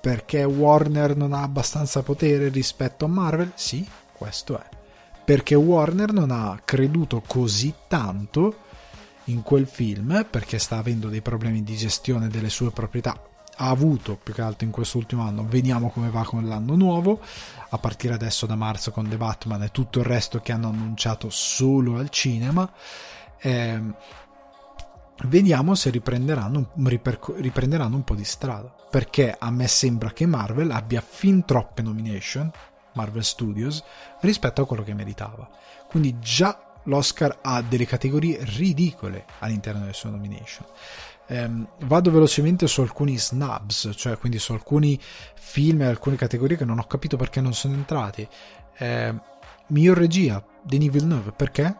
Perché Warner non ha abbastanza potere rispetto a Marvel? Sì, questo è perché Warner non ha creduto così tanto in quel film perché sta avendo dei problemi di gestione delle sue proprietà. Ha avuto più che altro in quest'ultimo anno vediamo come va con l'anno nuovo a partire adesso da marzo con The Batman e tutto il resto che hanno annunciato solo al cinema. Eh, vediamo se riprenderanno, riperco- riprenderanno un po' di strada perché a me sembra che Marvel abbia fin troppe nomination Marvel Studios rispetto a quello che meritava. Quindi già l'Oscar ha delle categorie ridicole all'interno delle sue nomination. Um, vado velocemente su alcuni snubs, cioè quindi su alcuni film e alcune categorie che non ho capito perché non sono entrati. Eh, miglior regia, Denis Villeneuve, perché?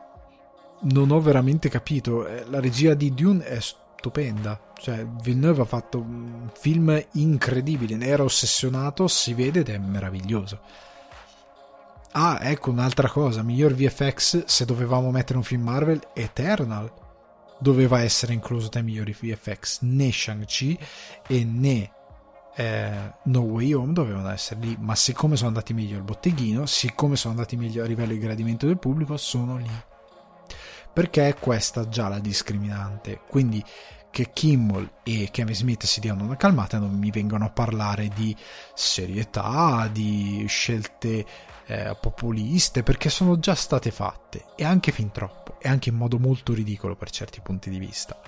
Non ho veramente capito. Eh, la regia di Dune è stupenda. Cioè, Villeneuve ha fatto un film incredibile, ne era ossessionato, si vede ed è meraviglioso. Ah, ecco un'altra cosa, miglior VFX se dovevamo mettere un film Marvel, Eternal doveva essere incluso tra i migliori VFX, né Shang-Chi e né eh, No Way Home dovevano essere lì, ma siccome sono andati meglio al botteghino, siccome sono andati meglio a livello di gradimento del pubblico, sono lì. Perché è questa già la discriminante. Quindi che Kimmel e Kevin Smith si diano una calmata e non mi vengano a parlare di serietà, di scelte eh, populiste perché sono già state fatte e anche fin troppo e anche in modo molto ridicolo per certi punti di vista.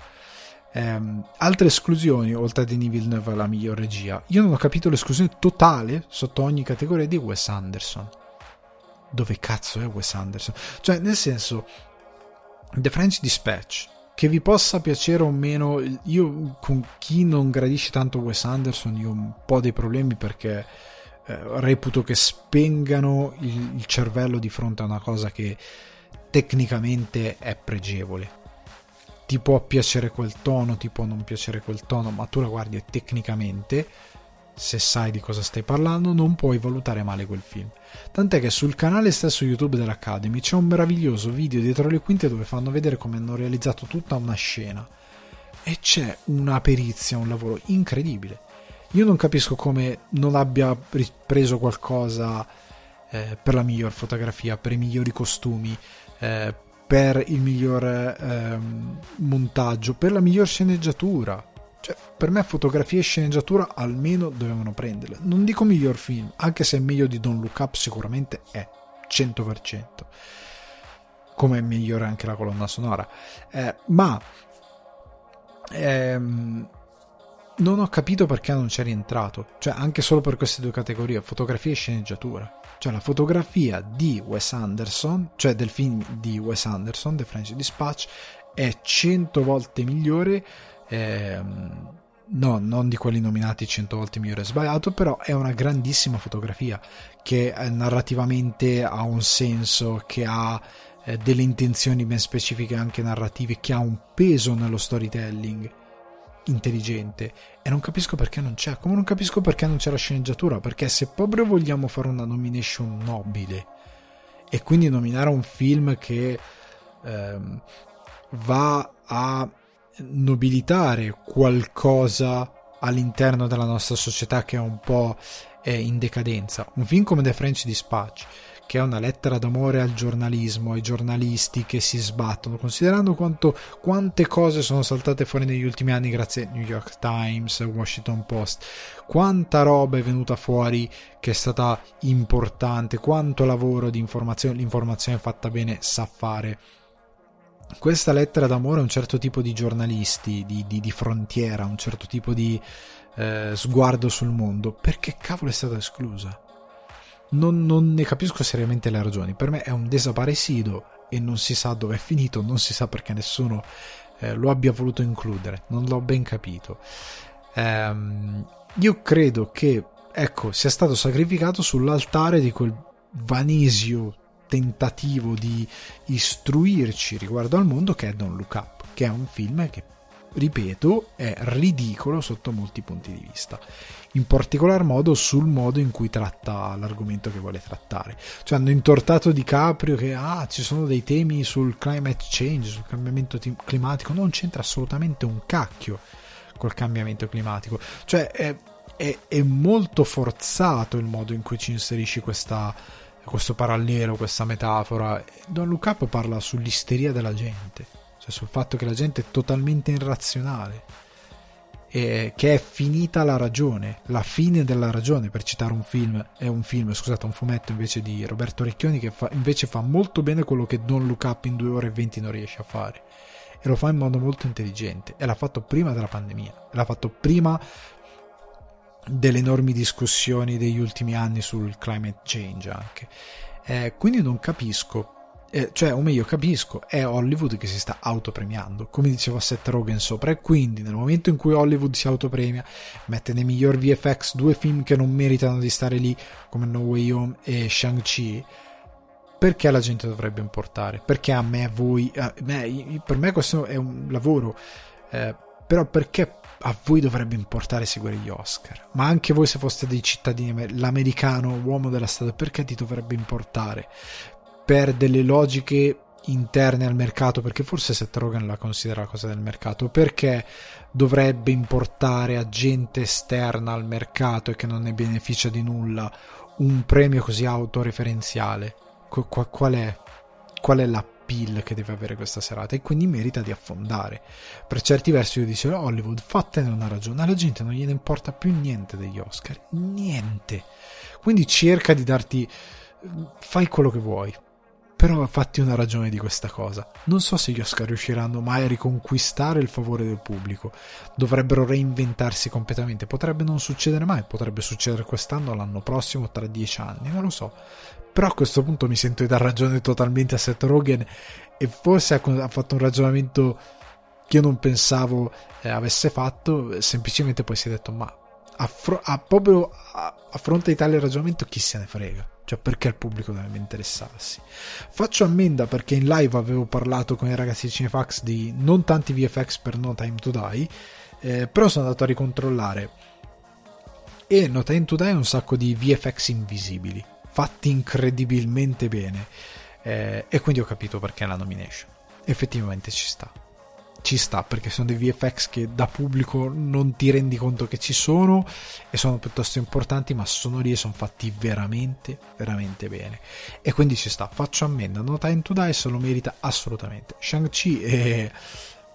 Um, altre esclusioni oltre a Denis Villeneuve la miglior regia. Io non ho capito l'esclusione totale sotto ogni categoria di Wes Anderson. Dove cazzo è Wes Anderson? Cioè nel senso The French Dispatch che vi possa piacere o meno io con chi non gradisce tanto Wes Anderson io ho un po' dei problemi perché eh, reputo che spengano il, il cervello di fronte a una cosa che tecnicamente è pregevole. Ti può piacere quel tono, ti può non piacere quel tono, ma tu la guardi tecnicamente se sai di cosa stai parlando, non puoi valutare male quel film. Tant'è che sul canale stesso YouTube dell'Academy c'è un meraviglioso video dietro le quinte dove fanno vedere come hanno realizzato tutta una scena. E c'è una perizia, un lavoro incredibile. Io non capisco come non abbia preso qualcosa eh, per la miglior fotografia, per i migliori costumi, eh, per il miglior eh, montaggio, per la miglior sceneggiatura. Cioè, per me fotografia e sceneggiatura almeno dovevano prenderle. Non dico miglior film, anche se è meglio di Don't Look Up sicuramente è, 100%. Come è migliore anche la colonna sonora. Eh, ma ehm, non ho capito perché non c'è rientrato. Cioè, anche solo per queste due categorie, fotografia e sceneggiatura. Cioè, la fotografia di Wes Anderson, cioè del film di Wes Anderson, The French Dispatch, è 100 volte migliore. Ehm, no, non di quelli nominati 100 volte migliore sbagliato, però è una grandissima fotografia che eh, narrativamente ha un senso, che ha eh, delle intenzioni ben specifiche anche narrative, che ha un peso nello storytelling intelligente e non capisco perché non c'è, come non capisco perché non c'è la sceneggiatura, perché se proprio vogliamo fare una nomination nobile e quindi nominare un film che ehm, va a nobilitare qualcosa all'interno della nostra società che è un po' in decadenza, un film come The French Dispatch che è una lettera d'amore al giornalismo, ai giornalisti che si sbattono, considerando quanto, quante cose sono saltate fuori negli ultimi anni grazie a New York Times, Washington Post, quanta roba è venuta fuori che è stata importante, quanto lavoro di informazione, l'informazione fatta bene sa fare questa lettera d'amore a un certo tipo di giornalisti di, di, di frontiera, un certo tipo di eh, sguardo sul mondo, perché cavolo è stata esclusa? Non, non ne capisco seriamente le ragioni. Per me è un desaparecido e non si sa dove è finito, non si sa perché nessuno eh, lo abbia voluto includere, non l'ho ben capito. Ehm, io credo che ecco, sia stato sacrificato sull'altare di quel vanesio tentativo di istruirci riguardo al mondo che è Don't Look Up, che è un film che ripeto, è ridicolo sotto molti punti di vista. In particolar modo sul modo in cui tratta l'argomento che vuole trattare. Cioè hanno intortato Di Caprio che ah, ci sono dei temi sul climate change, sul cambiamento climatico, non c'entra assolutamente un cacchio col cambiamento climatico. Cioè è, è, è molto forzato il modo in cui ci inserisci questa, questo parallelo, questa metafora. Don Up parla sull'isteria della gente cioè sul fatto che la gente è totalmente irrazionale e che è finita la ragione, la fine della ragione per citare un film, è un film, scusate, un fumetto invece di Roberto Recchioni che fa, invece fa molto bene quello che Don Look Up in 2 ore e 20 non riesce a fare. E lo fa in modo molto intelligente. E l'ha fatto prima della pandemia, l'ha fatto prima delle enormi discussioni degli ultimi anni sul climate change anche. Eh, quindi non capisco eh, cioè, o meglio, capisco, è Hollywood che si sta autopremiando, come diceva Seth Rogen sopra, e quindi nel momento in cui Hollywood si autopremia, mette nei miglior VFX due film che non meritano di stare lì, come No Way Home e Shang-Chi, perché la gente dovrebbe importare? Perché a me, a voi, a me, per me questo è un lavoro, eh, però perché a voi dovrebbe importare seguire gli Oscar? Ma anche voi se foste dei cittadini, l'americano, uomo della strada, perché ti dovrebbe importare? Per delle logiche interne al mercato, perché forse Seth Rogen la considera cosa del mercato, perché dovrebbe importare a gente esterna al mercato e che non ne beneficia di nulla un premio così autoreferenziale? Qu- qual, è, qual è la pill che deve avere questa serata? E quindi merita di affondare. Per certi versi io dicevo Hollywood, fatene una ragione, alla gente non gliene importa più niente degli Oscar, niente. Quindi cerca di darti fai quello che vuoi, però fatti una ragione di questa cosa. Non so se gli Oscar riusciranno mai a riconquistare il favore del pubblico. Dovrebbero reinventarsi completamente. Potrebbe non succedere mai, potrebbe succedere quest'anno, l'anno prossimo, tra dieci anni, non lo so. Però a questo punto mi sento di dar ragione totalmente a Seth Rogen e forse ha fatto un ragionamento che io non pensavo eh, avesse fatto, semplicemente poi si è detto ma a, fro- a proprio a, a fronte di tale ragionamento chi se ne frega cioè, perché il pubblico dovrebbe interessarsi? Faccio ammenda perché in live avevo parlato con i ragazzi di Cinefax di non tanti VFX per No Time to Die, eh, però sono andato a ricontrollare e No Time to Die ha un sacco di VFX invisibili, fatti incredibilmente bene. Eh, e quindi ho capito perché la nomination. Effettivamente ci sta. Ci sta perché sono dei VFX che da pubblico non ti rendi conto che ci sono e sono piuttosto importanti, ma sono lì e sono fatti veramente, veramente bene. E quindi ci sta. Faccio ammenda. No Time to Die se lo merita assolutamente. Shang-Chi e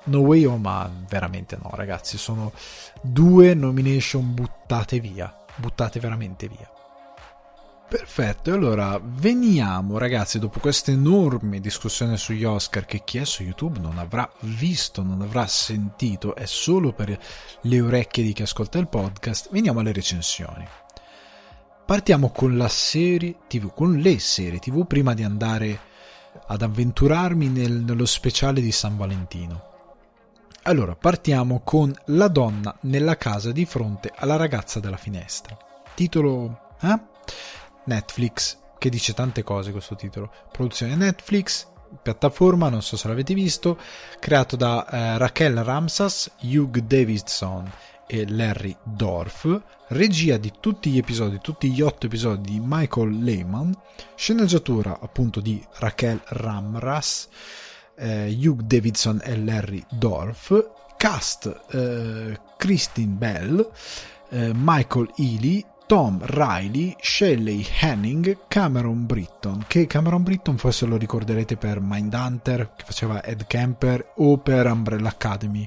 No Way Home, ma veramente no, ragazzi. Sono due nomination buttate via. Buttate veramente via. Perfetto, allora veniamo ragazzi dopo questa enorme discussione sugli Oscar che chi è su YouTube non avrà visto, non avrà sentito, è solo per le orecchie di chi ascolta il podcast, veniamo alle recensioni. Partiamo con la serie TV, con le serie TV prima di andare ad avventurarmi nel, nello speciale di San Valentino. Allora, partiamo con La donna nella casa di fronte alla ragazza della finestra. Titolo... Eh? Netflix, che dice tante cose questo titolo. Produzione Netflix, piattaforma, non so se l'avete visto, creato da eh, Raquel Ramsas, Hugh Davidson e Larry Dorff, regia di tutti gli episodi, tutti gli otto episodi di Michael Lehman, sceneggiatura appunto di Raquel Ramras, eh, Hugh Davidson e Larry Dorff, cast eh, Christine Bell, eh, Michael Ealy, Tom Riley, Shelley Henning, Cameron Britton, che Cameron Britton forse lo ricorderete per Mindhunter, che faceva Ed Kemper, o per Umbrella Academy,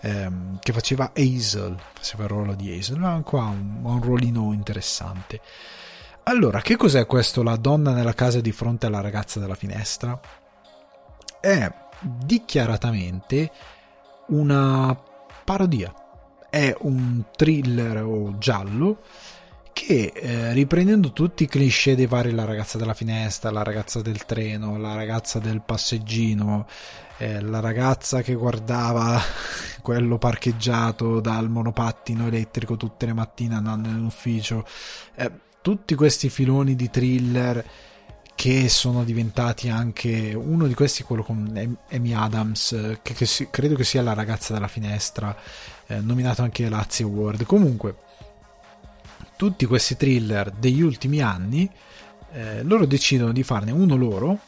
ehm, che faceva Hazel, faceva il ruolo di Hazel, ma qua un, un ruolino interessante. Allora, che cos'è questo La donna nella casa di fronte alla ragazza della finestra? È dichiaratamente una parodia. È un thriller o giallo che eh, riprendendo tutti i cliché dei vari la ragazza della finestra, la ragazza del treno, la ragazza del passeggino, eh, la ragazza che guardava quello parcheggiato dal monopattino elettrico tutte le mattine andando in ufficio, eh, tutti questi filoni di thriller che sono diventati anche uno di questi quello con Amy Adams che, che si, credo che sia la ragazza della finestra eh, nominato anche Lazio Award. Comunque tutti questi thriller degli ultimi anni, eh, loro decidono di farne uno loro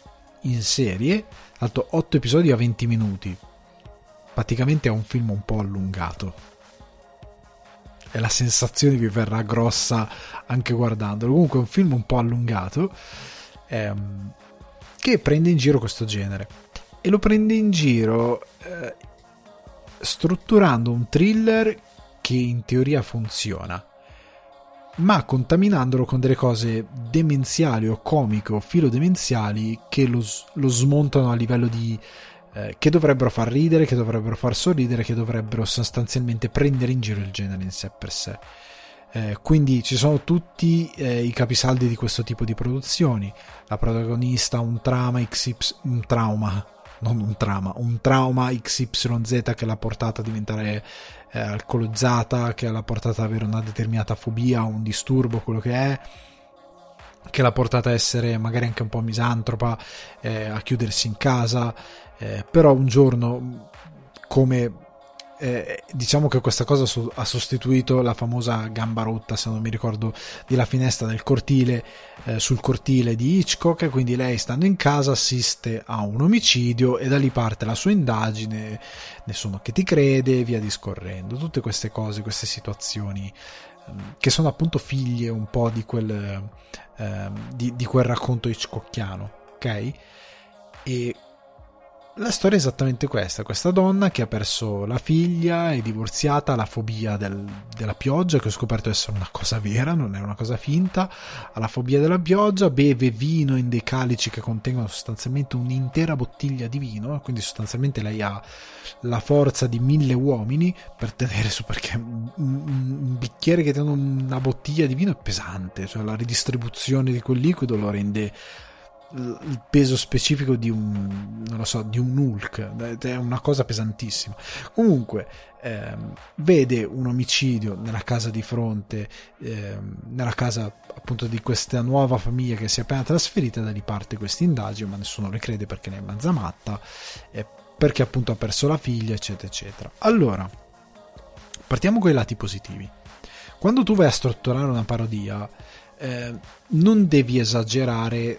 in serie, alto 8 episodi a 20 minuti. Praticamente è un film un po' allungato. E la sensazione vi verrà grossa anche guardandolo. Comunque è un film un po' allungato ehm, che prende in giro questo genere. E lo prende in giro eh, strutturando un thriller che in teoria funziona ma contaminandolo con delle cose demenziali o comiche o filodemenziali che lo, lo smontano a livello di eh, che dovrebbero far ridere, che dovrebbero far sorridere, che dovrebbero sostanzialmente prendere in giro il genere in sé per sé. Eh, quindi ci sono tutti eh, i capisaldi di questo tipo di produzioni. La protagonista un trauma XY, un trauma, non un trauma, un trauma XYZ che l'ha portata a diventare eh, alcolizzata, che l'ha portata ad avere una determinata fobia, un disturbo, quello che è, che l'ha portata a essere magari anche un po' misantropa, eh, a chiudersi in casa, eh, però un giorno come eh, diciamo che questa cosa su- ha sostituito la famosa gamba rotta, se non mi ricordo, della finestra del cortile eh, sul cortile di Hitchcock. Quindi lei, stando in casa, assiste a un omicidio e da lì parte la sua indagine. Nessuno che ti crede, via discorrendo. Tutte queste cose, queste situazioni ehm, che sono appunto figlie un po' di quel, eh, di, di quel racconto Hitchcockiano, ok? E la storia è esattamente questa, questa donna che ha perso la figlia, è divorziata, ha la fobia del, della pioggia, che ho scoperto essere una cosa vera, non è una cosa finta, ha la fobia della pioggia, beve vino in dei calici che contengono sostanzialmente un'intera bottiglia di vino, quindi sostanzialmente lei ha la forza di mille uomini per tenere su, perché un, un bicchiere che tiene una bottiglia di vino è pesante, cioè la ridistribuzione di quel liquido lo rende il peso specifico di un, non lo so, di un Hulk, è una cosa pesantissima. Comunque, ehm, vede un omicidio nella casa di fronte, ehm, nella casa appunto di questa nuova famiglia che si è appena trasferita, da lì parte questa indagine, ma nessuno le crede perché lei è mezza matta, eh, perché appunto ha perso la figlia, eccetera, eccetera. Allora, partiamo con i lati positivi. quando tu vai a strutturare una parodia, eh, non devi esagerare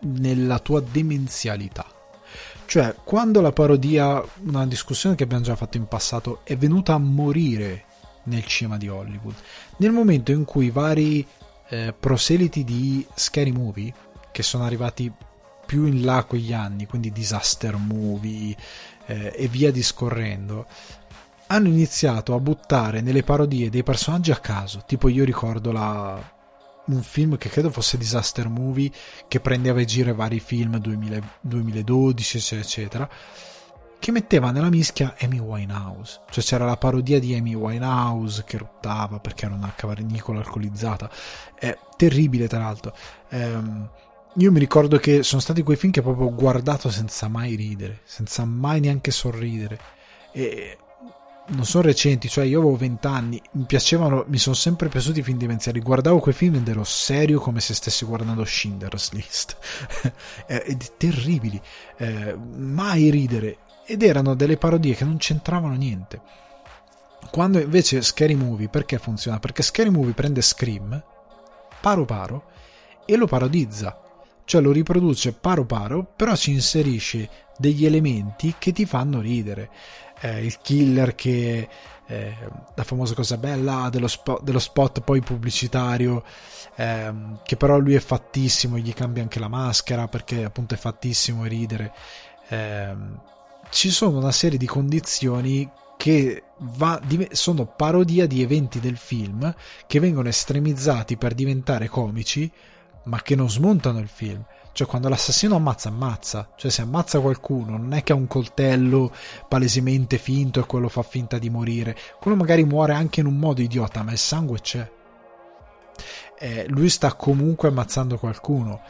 nella tua demenzialità. Cioè, quando la parodia, una discussione che abbiamo già fatto in passato, è venuta a morire nel cinema di Hollywood, nel momento in cui vari eh, proseliti di scary movie, che sono arrivati più in là con gli anni, quindi disaster movie eh, e via discorrendo, hanno iniziato a buttare nelle parodie dei personaggi a caso. Tipo, io ricordo la, un film che credo fosse Disaster Movie, che prendeva in giro vari film 2000, 2012, eccetera, eccetera, che metteva nella mischia Amy Winehouse. Cioè c'era la parodia di Amy Winehouse che ruttava perché era una cavernicola alcolizzata. È terribile, tra l'altro. Ehm, io mi ricordo che sono stati quei film che proprio ho guardato senza mai ridere, senza mai neanche sorridere. E non sono recenti, cioè io avevo 20 anni, mi piacevano, mi sono sempre piaciuti i film demenziali, guardavo quei film ed ero serio come se stessi guardando Schindler's List, ed terribili, eh, mai ridere, ed erano delle parodie che non c'entravano niente. Quando invece Scary Movie, perché funziona? Perché Scary Movie prende Scream, paro paro, e lo parodizza, cioè lo riproduce paro paro, però ci inserisce degli elementi che ti fanno ridere eh, il killer che eh, la famosa cosa bella dello, spot, dello spot poi pubblicitario eh, che però lui è fattissimo gli cambia anche la maschera perché appunto è fattissimo ridere. Ehm, ci sono una serie di condizioni che va, sono parodia di eventi del film che vengono estremizzati per diventare comici ma che non smontano il film cioè, quando l'assassino ammazza, ammazza. Cioè, se ammazza qualcuno, non è che ha un coltello palesemente finto e quello fa finta di morire. Quello magari muore anche in un modo idiota, ma il sangue c'è. Eh, lui sta comunque ammazzando qualcuno.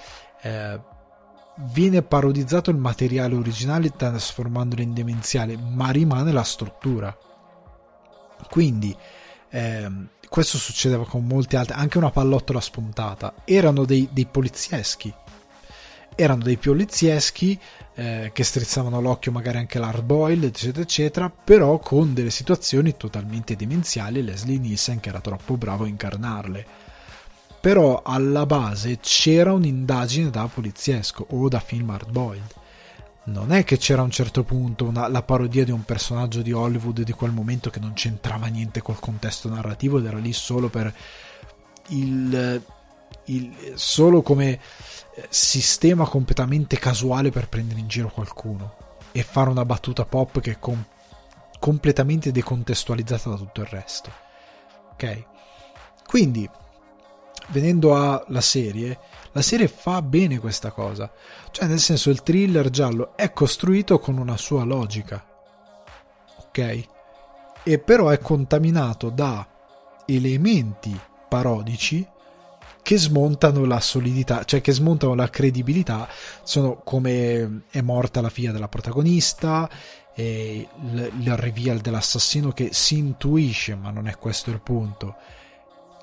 Eh, viene parodizzato il materiale originale trasformandolo in demenziale, ma rimane la struttura. Quindi, ehm, questo succedeva con molti altri, anche una pallottola spuntata. Erano dei, dei polizieschi erano dei polizieschi eh, che strizzavano l'occhio magari anche l'hard boil eccetera eccetera però con delle situazioni totalmente demenziali Leslie Nielsen che era troppo bravo a incarnarle. Però alla base c'era un'indagine da poliziesco o da film hard boiled. Non è che c'era a un certo punto una, la parodia di un personaggio di Hollywood di quel momento che non c'entrava niente col contesto narrativo ed era lì solo per il, il solo come sistema completamente casuale per prendere in giro qualcuno e fare una battuta pop che è com- completamente decontestualizzata da tutto il resto. Ok? Quindi, venendo alla serie, la serie fa bene questa cosa. Cioè, nel senso, il thriller giallo è costruito con una sua logica. Ok? E però è contaminato da elementi parodici che smontano la solidità, cioè che smontano la credibilità, sono come è morta la figlia della protagonista, e il, reveal dell'assassino che si intuisce, ma non è questo il punto,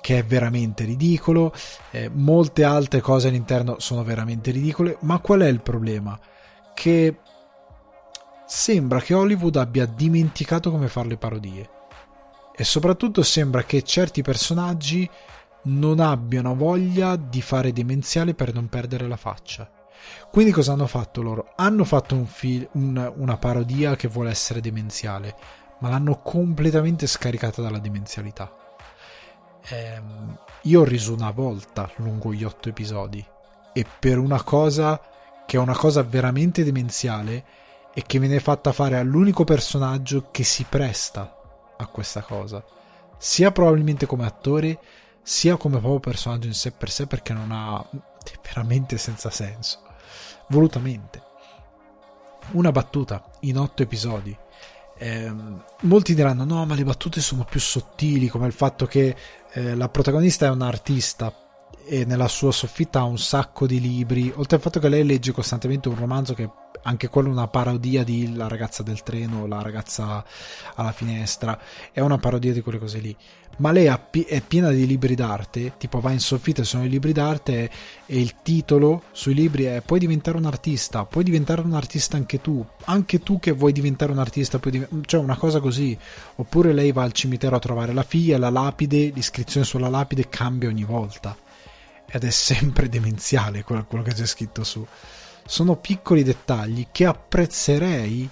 che è veramente ridicolo, eh, molte altre cose all'interno sono veramente ridicole, ma qual è il problema? Che sembra che Hollywood abbia dimenticato come fare le parodie e soprattutto sembra che certi personaggi non abbiano voglia di fare demenziale per non perdere la faccia. Quindi cosa hanno fatto loro? Hanno fatto un fil- un, una parodia che vuole essere demenziale, ma l'hanno completamente scaricata dalla demenzialità. Ehm, io ho riso una volta lungo gli otto episodi e per una cosa che è una cosa veramente demenziale e che viene fatta fare all'unico personaggio che si presta a questa cosa, sia probabilmente come attore sia come proprio personaggio in sé per sé perché non ha veramente senza senso. Volutamente. Una battuta in otto episodi. Eh, molti diranno no ma le battute sono più sottili come il fatto che eh, la protagonista è un'artista e nella sua soffitta ha un sacco di libri oltre al fatto che lei legge costantemente un romanzo che anche quella è una parodia di La ragazza del treno, La ragazza alla finestra, è una parodia di quelle cose lì. Ma lei è piena di libri d'arte, tipo va in soffitta sono i libri d'arte e il titolo sui libri è puoi diventare un artista, puoi diventare un artista anche tu, anche tu che vuoi diventare un artista, div- cioè una cosa così. Oppure lei va al cimitero a trovare la figlia, la lapide, l'iscrizione sulla lapide cambia ogni volta. Ed è sempre demenziale quello, quello che c'è scritto su sono piccoli dettagli che apprezzerei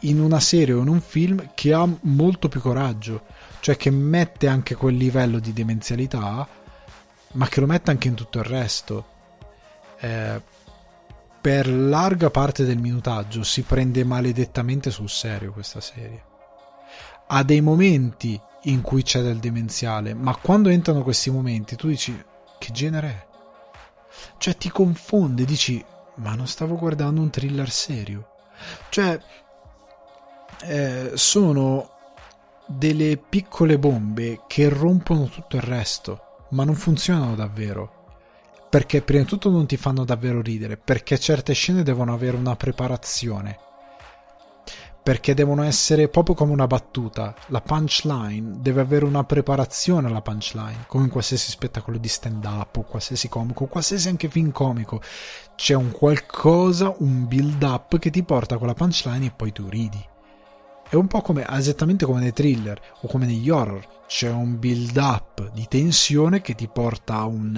in una serie o in un film che ha molto più coraggio, cioè che mette anche quel livello di demenzialità, ma che lo mette anche in tutto il resto. Eh, per larga parte del minutaggio si prende maledettamente sul serio questa serie. Ha dei momenti in cui c'è del demenziale, ma quando entrano questi momenti tu dici che genere è? Cioè ti confonde, dici, ma non stavo guardando un thriller serio. Cioè, eh, sono delle piccole bombe che rompono tutto il resto, ma non funzionano davvero. Perché prima di tutto non ti fanno davvero ridere, perché certe scene devono avere una preparazione perché devono essere proprio come una battuta. La punchline deve avere una preparazione alla punchline, come in qualsiasi spettacolo di stand-up o qualsiasi comico, qualsiasi anche film comico. C'è un qualcosa, un build-up che ti porta a quella punchline e poi tu ridi. È un po' come, esattamente come nei thriller o come negli horror c'è un build up di tensione che ti porta a un,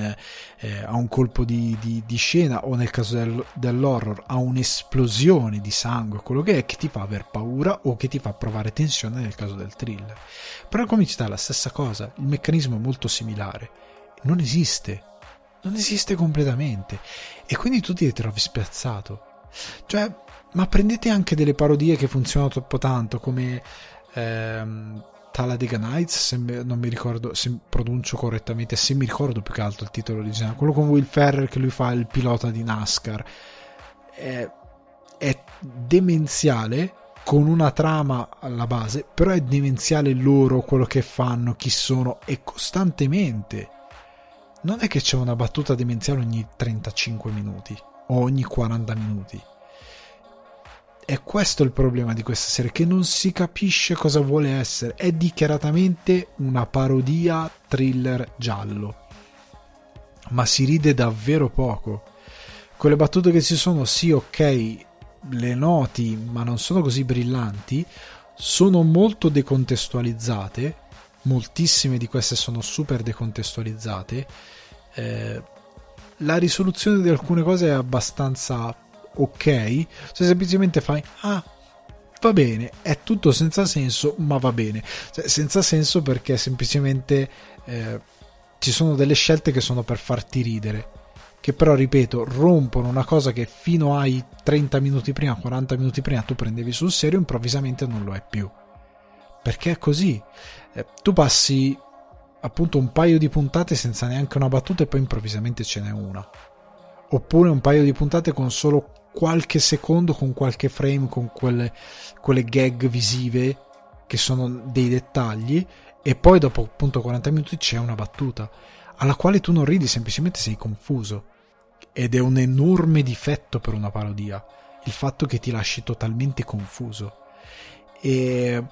eh, a un colpo di, di, di, scena o nel caso del, dell'horror a un'esplosione di sangue, quello che è che ti fa aver paura o che ti fa provare tensione nel caso del thriller. Però la comicità è la stessa cosa, il meccanismo è molto similare, non esiste, non esiste completamente e quindi tu ti ritrovi spiazzato. Cioè, ma prendete anche delle parodie che funzionano troppo tanto come... Ehm, Talladega Nights, se non mi ricordo se pronuncio correttamente, se mi ricordo più che altro il titolo originale, quello con Will Ferrer che lui fa il pilota di NASCAR, è, è demenziale con una trama alla base, però è demenziale loro, quello che fanno, chi sono e costantemente. Non è che c'è una battuta demenziale ogni 35 minuti o ogni 40 minuti è questo il problema di questa serie, che non si capisce cosa vuole essere. È dichiaratamente una parodia thriller giallo. Ma si ride davvero poco. Quelle battute che ci sono, sì, ok, le noti, ma non sono così brillanti, sono molto decontestualizzate. Moltissime di queste sono super decontestualizzate. Eh, la risoluzione di alcune cose è abbastanza ok, se semplicemente fai ah va bene, è tutto senza senso, ma va bene. Cioè, senza senso perché semplicemente eh, ci sono delle scelte che sono per farti ridere, che però, ripeto, rompono una cosa che fino ai 30 minuti prima, 40 minuti prima tu prendevi sul serio, improvvisamente non lo è più. Perché è così. Eh, tu passi appunto un paio di puntate senza neanche una battuta e poi improvvisamente ce n'è una. Oppure un paio di puntate con solo qualche secondo con qualche frame, con quelle, quelle gag visive che sono dei dettagli e poi dopo appunto 40 minuti c'è una battuta alla quale tu non ridi, semplicemente sei confuso. Ed è un enorme difetto per una parodia, il fatto che ti lasci totalmente confuso. E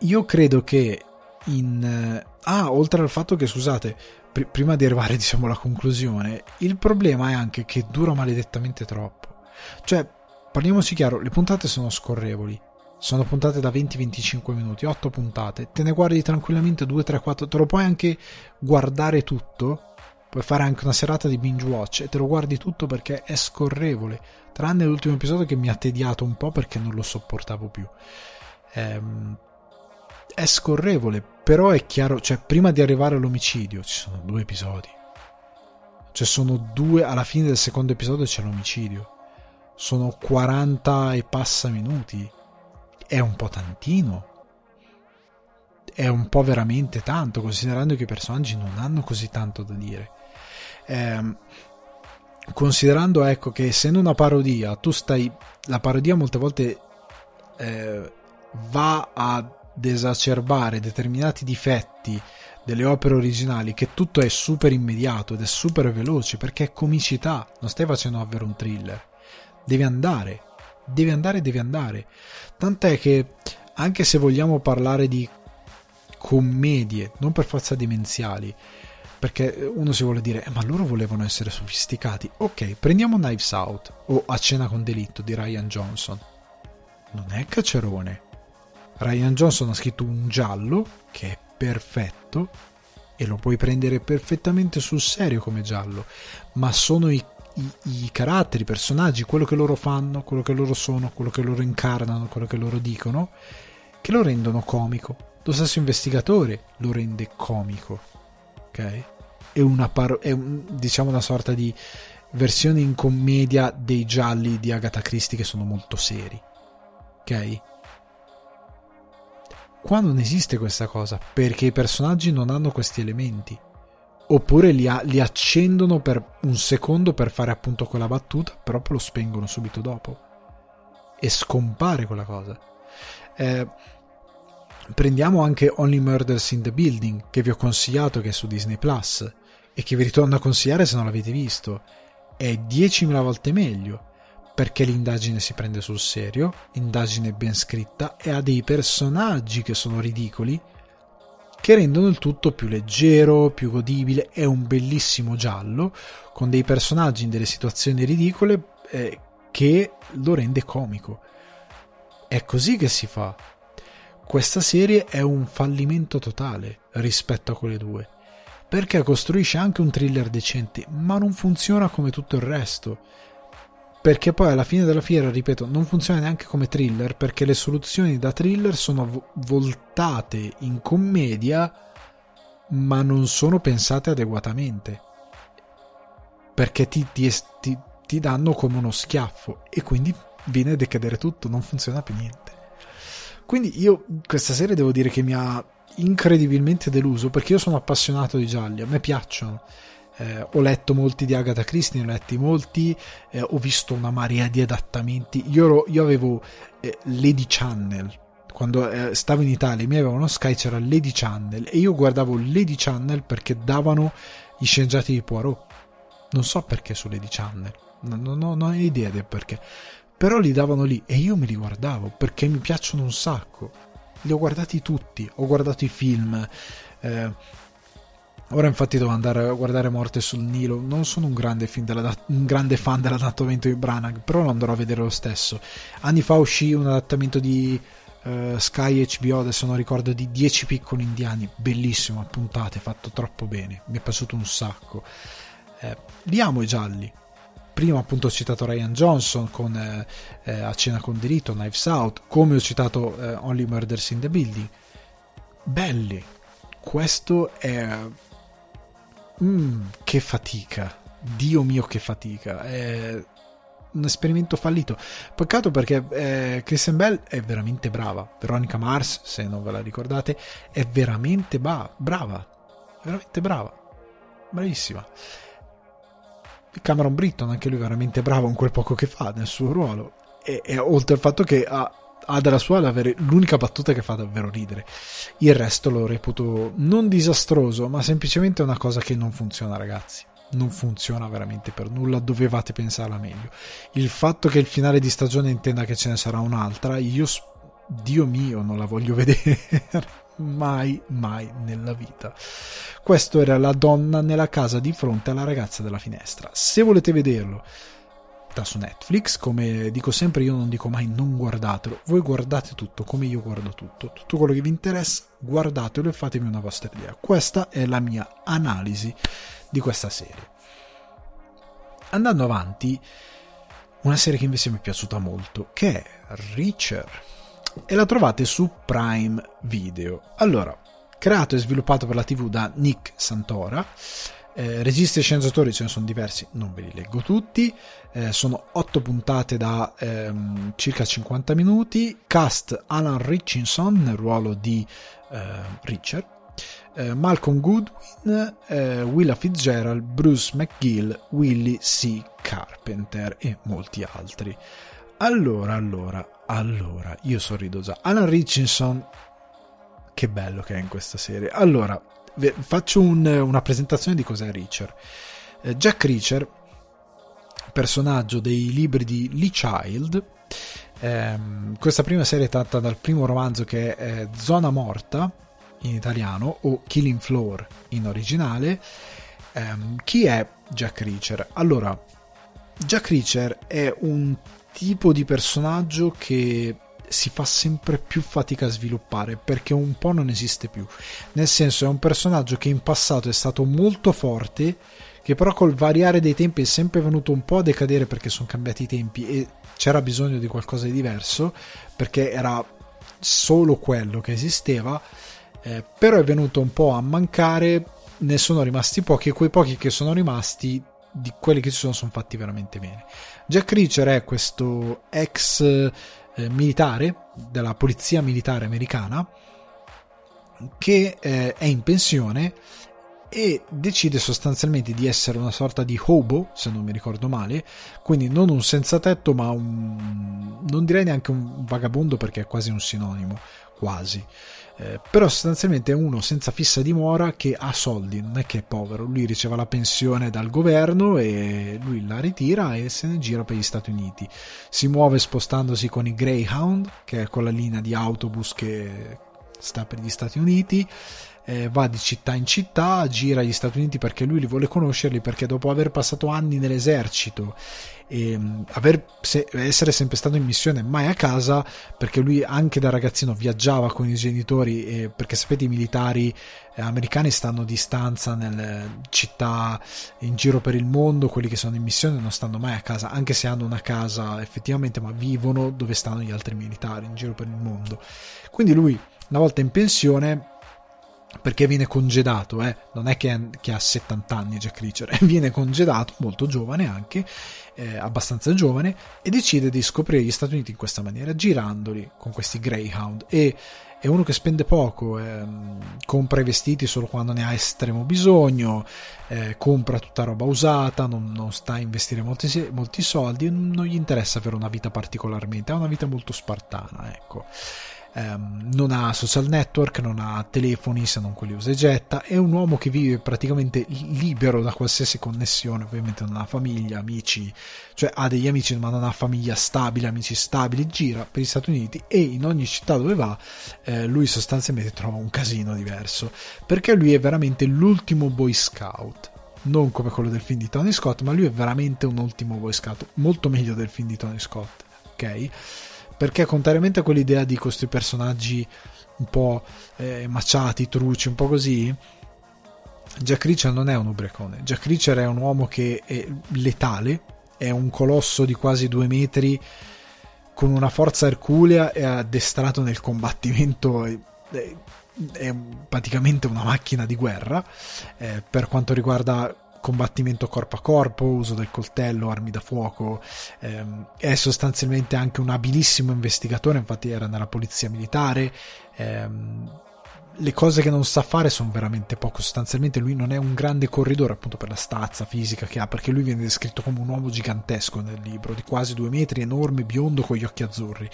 io credo che in... Ah, oltre al fatto che, scusate, pr- prima di arrivare diciamo alla conclusione, il problema è anche che dura maledettamente troppo. Cioè, parliamoci chiaro, le puntate sono scorrevoli. Sono puntate da 20-25 minuti, 8 puntate. Te ne guardi tranquillamente 2, 3, 4. Te lo puoi anche guardare tutto. Puoi fare anche una serata di binge watch e te lo guardi tutto perché è scorrevole. Tranne l'ultimo episodio che mi ha tediato un po' perché non lo sopportavo più. Ehm, è scorrevole, però è chiaro, cioè prima di arrivare all'omicidio ci sono due episodi. Cioè sono due, alla fine del secondo episodio c'è l'omicidio. Sono 40 e passa minuti. È un po' tantino. È un po' veramente tanto, considerando che i personaggi non hanno così tanto da dire. Eh, considerando ecco che essendo una parodia, tu stai. La parodia molte volte eh, va a esacerbare determinati difetti delle opere originali che tutto è super immediato ed è super veloce perché è comicità, non stai facendo davvero un thriller. Deve andare, deve andare, deve andare. Tant'è che anche se vogliamo parlare di commedie, non per forza demenziali, perché uno si vuole dire, eh, ma loro volevano essere sofisticati. Ok, prendiamo Knives Out o A cena con delitto di Ryan Johnson. Non è cacerone. Ryan Johnson ha scritto un giallo che è perfetto e lo puoi prendere perfettamente sul serio come giallo, ma sono i, i, i caratteri, i personaggi, quello che loro fanno, quello che loro sono, quello che loro incarnano, quello che loro dicono, che lo rendono comico. Lo stesso investigatore lo rende comico. Ok? È una, paro- è un, diciamo una sorta di versione in commedia dei gialli di Agatha Christie che sono molto seri. Ok? Qua non esiste questa cosa perché i personaggi non hanno questi elementi. Oppure li, ha, li accendono per un secondo per fare appunto quella battuta, però poi lo spengono subito dopo. E scompare quella cosa. Eh, prendiamo anche Only Murders in the Building, che vi ho consigliato che è su Disney Plus e che vi ritorno a consigliare se non l'avete visto, è 10.000 volte meglio perché l'indagine si prende sul serio, indagine ben scritta e ha dei personaggi che sono ridicoli che rendono il tutto più leggero, più godibile, è un bellissimo giallo con dei personaggi in delle situazioni ridicole eh, che lo rende comico. È così che si fa. Questa serie è un fallimento totale rispetto a quelle due perché costruisce anche un thriller decente, ma non funziona come tutto il resto. Perché poi alla fine della fiera, ripeto, non funziona neanche come thriller, perché le soluzioni da thriller sono voltate in commedia, ma non sono pensate adeguatamente. Perché ti, ti, ti, ti danno come uno schiaffo e quindi viene a decadere tutto, non funziona più niente. Quindi io questa serie devo dire che mi ha incredibilmente deluso perché io sono appassionato di gialli, a me piacciono. Eh, ho letto molti di Agatha Christie, ne ho letti molti, eh, ho visto una marea di adattamenti. Io, ero, io avevo eh, Lady Channel. Quando eh, stavo in Italia, mi avevano Sky, c'era Lady Channel e io guardavo Lady Channel perché davano i sceneggiati di Poirot. Non so perché su Lady Channel, non, non, non ho idea del perché. Però li davano lì e io me li guardavo perché mi piacciono un sacco li ho guardati tutti, ho guardato i film. Eh, ora infatti devo andare a guardare Morte sul Nilo. Non sono un grande, un grande fan dell'adattamento di Branagh, però lo andrò a vedere lo stesso. Anni fa uscì un adattamento di uh, Sky HBO, adesso non ricordo, di 10 piccoli indiani, bellissimo, a puntate, fatto troppo bene, mi è piaciuto un sacco. Eh, li amo i gialli, prima appunto ho citato Ryan Johnson con eh, eh, A cena con diritto, Knives Out, come ho citato eh, Only Murders in the Building. Belli. Questo è... Mm, che fatica. Dio mio che fatica. È un esperimento fallito. Peccato perché eh, Kristen Bell è veramente brava. Veronica Mars, se non ve la ricordate, è veramente ba- brava. Veramente brava. Bravissima. Cameron Britton, anche lui veramente bravo in quel poco che fa nel suo ruolo. E, e oltre al fatto che ha, ha dalla sua l'unica battuta che fa davvero ridere. Il resto lo reputo non disastroso, ma semplicemente una cosa che non funziona, ragazzi. Non funziona veramente per nulla, dovevate pensarla meglio. Il fatto che il finale di stagione intenda che ce ne sarà un'altra, io, Dio mio, non la voglio vedere mai, mai nella vita. Questo era la donna nella casa di fronte alla ragazza della finestra. Se volete vederlo, sta su Netflix, come dico sempre, io non dico mai non guardatelo, voi guardate tutto come io guardo tutto, tutto quello che vi interessa, guardatelo e fatevi una vostra idea. Questa è la mia analisi di questa serie. Andando avanti, una serie che invece mi è piaciuta molto, che è Reacher e la trovate su Prime Video. Allora, creato e sviluppato per la TV da Nick Santora. Eh, registi e sceneggiatori ce ne sono diversi, non ve li leggo tutti. Eh, sono 8 puntate da ehm, circa 50 minuti. Cast Alan Richardson nel ruolo di eh, Richard, eh, Malcolm Goodwin, eh, Willa Fitzgerald, Bruce McGill, Willie C. Carpenter e molti altri. Allora, allora, allora, io sorrido già. Alan Richardson, che bello che è in questa serie. Allora, faccio un, una presentazione di cos'è Reacher. Eh, Jack Reacher, personaggio dei libri di Lee Child. Ehm, questa prima serie è tratta dal primo romanzo che è Zona Morta in italiano o Killing Floor in originale. Ehm, chi è Jack Reacher? Allora, Jack Reacher è un tipo di personaggio che si fa sempre più fatica a sviluppare perché un po' non esiste più. Nel senso, è un personaggio che in passato è stato molto forte, che però col variare dei tempi è sempre venuto un po' a decadere perché sono cambiati i tempi e c'era bisogno di qualcosa di diverso perché era solo quello che esisteva. Eh, però è venuto un po' a mancare, ne sono rimasti pochi e quei pochi che sono rimasti di quelli che ci sono sono fatti veramente bene. Jack Reacher è questo ex eh, militare della polizia militare americana che eh, è in pensione e decide sostanzialmente di essere una sorta di hobo, se non mi ricordo male, quindi non un senza tetto, ma un non direi neanche un vagabondo perché è quasi un sinonimo, quasi. Eh, però sostanzialmente è uno senza fissa dimora che ha soldi, non è che è povero, lui riceve la pensione dal governo e lui la ritira e se ne gira per gli Stati Uniti. Si muove spostandosi con i Greyhound, che è quella linea di autobus che sta per gli Stati Uniti eh, va di città in città, gira gli Stati Uniti perché lui li vuole conoscerli, perché dopo aver passato anni nell'esercito e um, aver, se, essere sempre stato in missione mai a casa, perché lui anche da ragazzino viaggiava con i genitori, e, perché sapete i militari eh, americani stanno di stanza nelle città in giro per il mondo, quelli che sono in missione non stanno mai a casa, anche se hanno una casa effettivamente, ma vivono dove stanno gli altri militari in giro per il mondo. Quindi lui, una volta in pensione, perché viene congedato, eh? non è che, che, ha 70 anni Jack Reacher, viene congedato, molto giovane anche, eh, abbastanza giovane, e decide di scoprire gli Stati Uniti in questa maniera, girandoli con questi Greyhound. E è uno che spende poco, eh, compra i vestiti solo quando ne ha estremo bisogno, eh, compra tutta roba usata, non, non sta a investire molti, molti soldi, non gli interessa avere una vita particolarmente, ha una vita molto spartana, ecco ehm, non ha social network, non ha telefoni se non quelli usa e getta, è un uomo che vive praticamente libero da qualsiasi connessione, ovviamente non ha famiglia, amici, cioè ha degli amici ma non ha famiglia stabile, amici stabili, gira per gli Stati Uniti e in ogni città dove va eh, lui sostanzialmente trova un casino diverso, perché lui è veramente l'ultimo boy scout non come quello del film di Tony Scott, ma lui è veramente un ultimo Boy Scout, molto meglio del film di Tony Scott, ok? Perché contrariamente a quell'idea di questi personaggi un po' eh, maciati, truci, un po' così, Jack Reacher non è un ubriacone. Jack Reacher è un uomo che è letale, è un colosso di quasi due metri con una forza erculea e addestrato nel combattimento. È, è praticamente una macchina di guerra eh, per quanto riguarda combattimento corpo a corpo, uso del coltello, armi da fuoco, ehm, è sostanzialmente anche un abilissimo investigatore, infatti era nella polizia militare, ehm, le cose che non sa fare sono veramente poco. Sostanzialmente lui non è un grande corridore appunto per la stazza fisica che ha, perché lui viene descritto come un uomo gigantesco nel libro, di quasi due metri, enorme, biondo con gli occhi azzurri.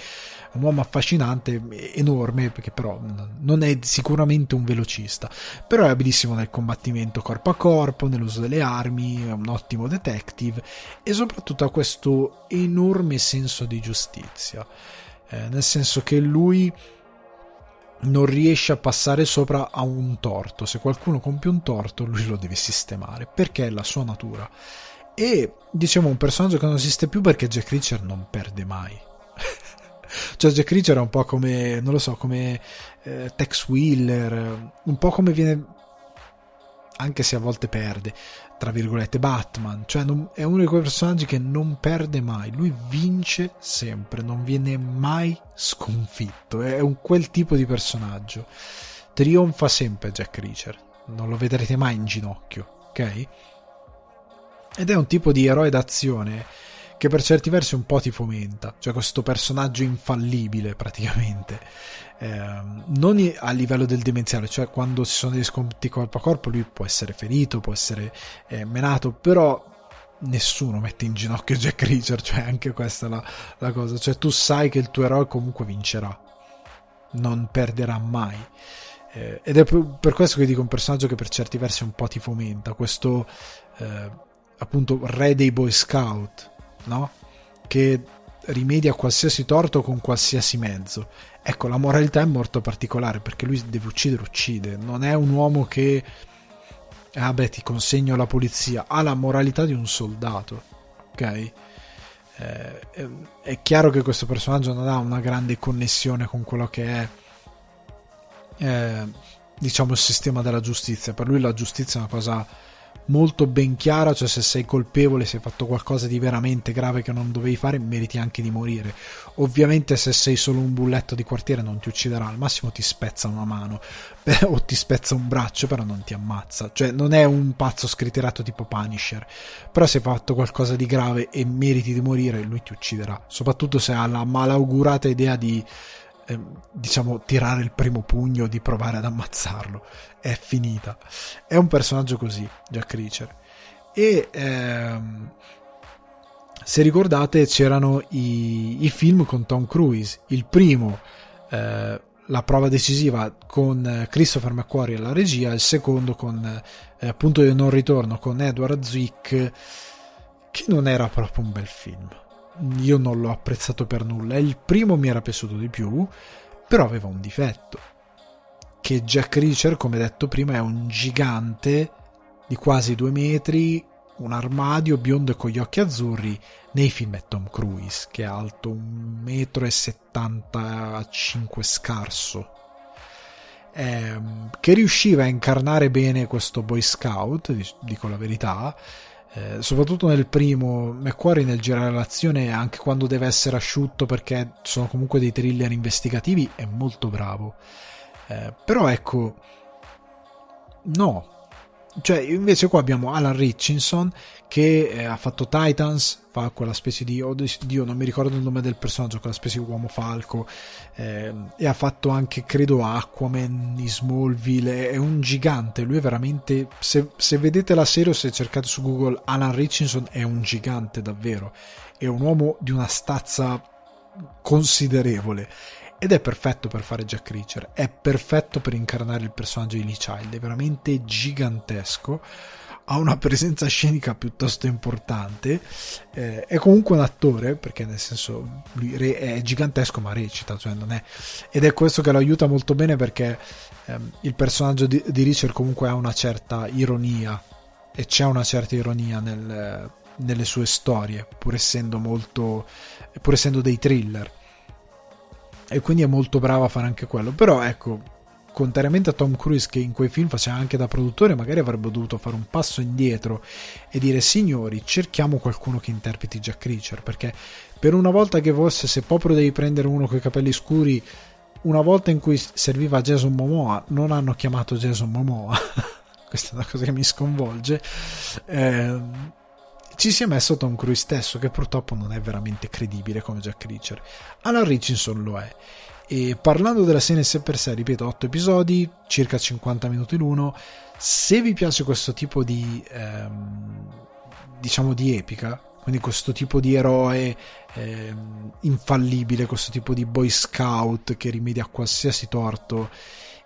Un uomo affascinante, enorme, perché però non è sicuramente un velocista, però è abilissimo nel combattimento corpo a corpo, nell'uso delle armi, è un ottimo detective e soprattutto ha questo enorme senso di giustizia, eh, nel senso che lui non riesce a passare sopra a un torto, se qualcuno compie un torto lui lo deve sistemare, perché è la sua natura. E diciamo un personaggio che non esiste più perché Jack Reacher non perde mai. Cioè Jack Reacher è un po' come, non lo so, come eh, Tex Wheeler, un po' come viene, anche se a volte perde, tra virgolette, Batman. Cioè non, è uno di quei personaggi che non perde mai, lui vince sempre, non viene mai sconfitto, è un quel tipo di personaggio. Trionfa sempre Jack Reacher, non lo vedrete mai in ginocchio, ok? Ed è un tipo di eroe d'azione che per certi versi un po' ti fomenta, cioè questo personaggio infallibile praticamente, eh, non a livello del demenziale, cioè quando ci sono degli sconti corpo a corpo lui può essere ferito, può essere eh, menato, però nessuno mette in ginocchio Jack Reacher, cioè anche questa è la, la cosa, cioè tu sai che il tuo eroe comunque vincerà, non perderà mai. Eh, ed è per questo che dico un personaggio che per certi versi un po' ti fomenta, questo eh, appunto re dei Boy Scout, no? Che rimedia qualsiasi torto con qualsiasi mezzo. Ecco, la moralità è molto particolare perché lui deve uccidere, uccide. Non è un uomo che, ah beh, ti consegno alla polizia. Ha la moralità di un soldato, ok? Eh, è chiaro che questo personaggio non ha una grande connessione con quello che è, eh, diciamo, il sistema della giustizia. Per lui la giustizia è una cosa molto ben chiara, cioè se sei colpevole, se hai fatto qualcosa di veramente grave che non dovevi fare, meriti anche di morire. Ovviamente se sei solo un bulletto di quartiere non ti ucciderà, al massimo ti spezza una mano o ti spezza un braccio, però non ti ammazza. Cioè non è un pazzo scritterato tipo Punisher, però se hai fatto qualcosa di grave e meriti di morire, lui ti ucciderà, soprattutto se ha la malaugurata idea di Ehm, diciamo, tirare il primo pugno, di provare ad ammazzarlo. È finita. È un personaggio così, Jack Reacher. E ehm, se ricordate c'erano i, i, film con Tom Cruise. Il primo, eh, la prova decisiva con Christopher McQuarrie alla regia, il secondo con eh, Punto di non ritorno con Edward Zwick, che non era proprio un bel film io non l'ho apprezzato per nulla. Il primo mi era piaciuto di più, però aveva un difetto. Che Jack Reacher, come detto prima, è un gigante di quasi due metri, un armadio biondo e con gli occhi azzurri. Nei film è Tom Cruise, che è alto un metro e 75 scarso. Eh, che riusciva a incarnare bene questo Boy Scout, dico la verità, eh, soprattutto nel primo McQuarrie nel girare l'azione anche quando deve essere asciutto perché sono comunque dei thriller investigativi è molto bravo. Eh, però ecco no cioè, invece qua abbiamo Alan Richardson che eh, ha fatto Titans, fa quella specie di, oh Dio, non mi ricordo il nome del personaggio, quella specie di uomo falco, eh, e ha fatto anche, credo, Aquaman di Smallville, è un gigante, lui è veramente, se, se, vedete la serie o se cercate su Google, Alan Richardson è un gigante davvero, è un uomo di una stazza considerevole ed è perfetto per fare Jack Reacher, è perfetto per incarnare il personaggio di Lee Child, è veramente gigantesco, ha una presenza scenica piuttosto importante, eh, è comunque un attore, perché nel senso lui è gigantesco ma recita, cioè non è, ed è questo che lo aiuta molto bene perché ehm, il personaggio di, di Reacher comunque ha una certa ironia e c'è una certa ironia nel, nelle sue storie, pur essendo molto, pur essendo dei thriller e quindi è molto brava a fare anche quello. Però ecco, contrariamente a Tom Cruise che in quei film faceva anche da produttore, magari avrebbe dovuto fare un passo indietro e dire signori, cerchiamo qualcuno che interpreti Jack Reacher, perché per una volta che fosse, se proprio devi prendere uno con i capelli scuri, una volta in cui serviva Jason Momoa, non hanno chiamato Jason Momoa. Questa è una cosa che mi sconvolge. Eh, ci si è messo Tom Cruise stesso, che purtroppo non è veramente credibile come Jack Reacher. Alan Richardson lo è. E parlando della serie sé per sé, ripeto, 8 episodi, circa 50 minuti l'uno. Se vi piace questo tipo di, ehm, diciamo, di epica, quindi questo tipo di eroe ehm, infallibile, questo tipo di boy scout che rimedia a qualsiasi torto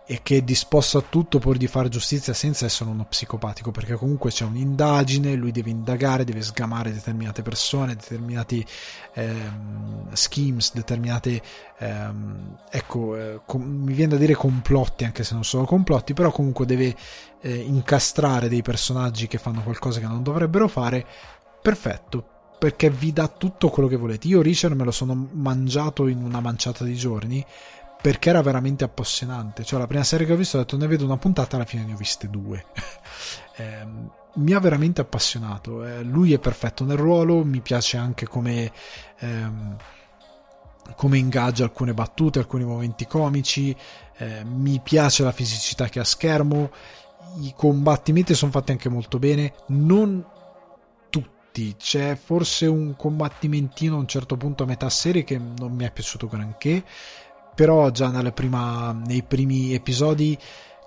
e che è disposto a tutto pur di fare giustizia senza essere uno psicopatico perché comunque c'è un'indagine lui deve indagare deve sgamare determinate persone determinati ehm, schemes determinate ehm, ecco eh, com- mi viene da dire complotti anche se non sono complotti però comunque deve eh, incastrare dei personaggi che fanno qualcosa che non dovrebbero fare. Perfetto perché vi dà tutto quello che volete. Io Richard me lo sono mangiato in una manciata di giorni perché era veramente appassionante. Cioè, la prima serie che ho visto ho detto ne vedo una puntata, alla fine ne ho viste due. eh, mi ha veramente appassionato. Eh, lui è perfetto nel ruolo, mi piace anche come, ehm, come ingaggia alcune battute, alcuni momenti comici. Eh, mi piace la fisicità che ha a schermo. I combattimenti sono fatti anche molto bene. Non tutti, c'è forse un combattimentino a un certo punto a metà serie che non mi è piaciuto granché però già prima, nei primi episodi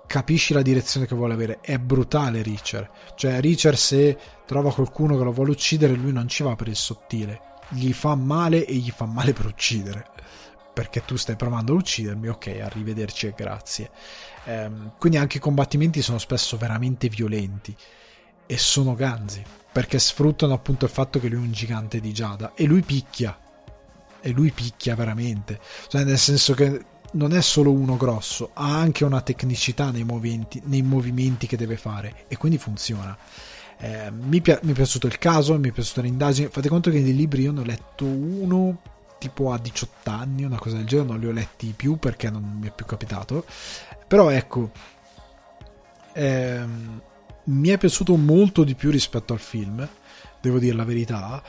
capisci la direzione che vuole avere. È brutale Richard. Cioè, Richard se trova qualcuno che lo vuole uccidere, lui non ci va per il sottile. Gli fa male e gli fa male per uccidere. Perché tu stai provando a uccidermi, ok, arrivederci e grazie. Ehm, quindi anche i combattimenti sono spesso veramente violenti. e sono ganzi perché sfruttano appunto il fatto che lui è un gigante di Giada e lui picchia e lui picchia veramente. Cioè nel senso che non è solo uno grosso ha anche una tecnicità nei movimenti, nei movimenti che deve fare e quindi funziona. Eh, mi, pi- mi, è piaciuto il caso mi è piaciuta l'indagine. Fate conto che nei libri io ne ho letto uno tipo a 18 anni una cosa del genere non li ho letti più perché non mi è più capitato. Però ecco ehm, mi è piaciuto molto di più rispetto al film, devo dire la verità.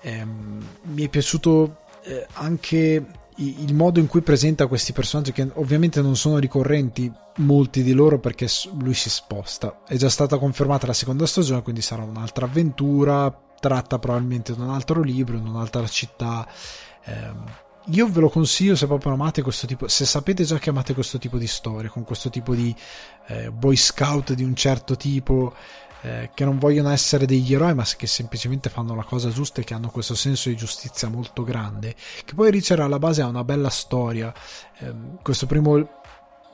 Eh, mi è piaciuto eh, anche il modo in cui presenta questi personaggi che ovviamente non sono ricorrenti molti di loro perché lui si sposta. È già stata confermata la seconda stagione quindi sarà un'altra avventura tratta probabilmente da un altro libro in un'altra città. Eh, io ve lo consiglio se proprio amate questo tipo, se sapete già che amate questo tipo di storie, con questo tipo di eh, boy scout di un certo tipo, eh, che non vogliono essere degli eroi, ma che semplicemente fanno la cosa giusta e che hanno questo senso di giustizia molto grande, che poi Richard alla base ha una bella storia. Eh, questo primo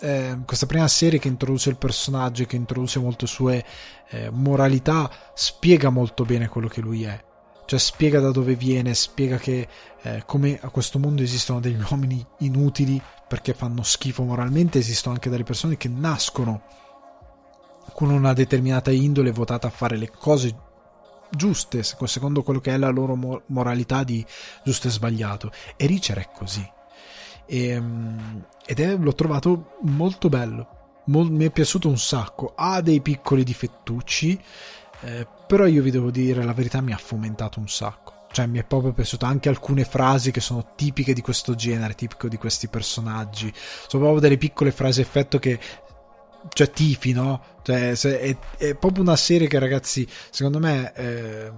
eh, questa prima serie che introduce il personaggio e che introduce molte sue eh, moralità spiega molto bene quello che lui è cioè spiega da dove viene, spiega che eh, come a questo mondo esistono degli uomini inutili perché fanno schifo moralmente, esistono anche delle persone che nascono con una determinata indole votata a fare le cose giuste, secondo quello che è la loro moralità di giusto e sbagliato. E Richard è così. E, ehm, ed è, l'ho trovato molto bello. Mol, mi è piaciuto un sacco. Ha dei piccoli difettucci eh, però io vi devo dire la verità mi ha fomentato un sacco cioè mi è proprio piaciuto anche alcune frasi che sono tipiche di questo genere tipico di questi personaggi sono proprio delle piccole frasi effetto che cioè tifi no? Cioè è, è proprio una serie che ragazzi secondo me eh,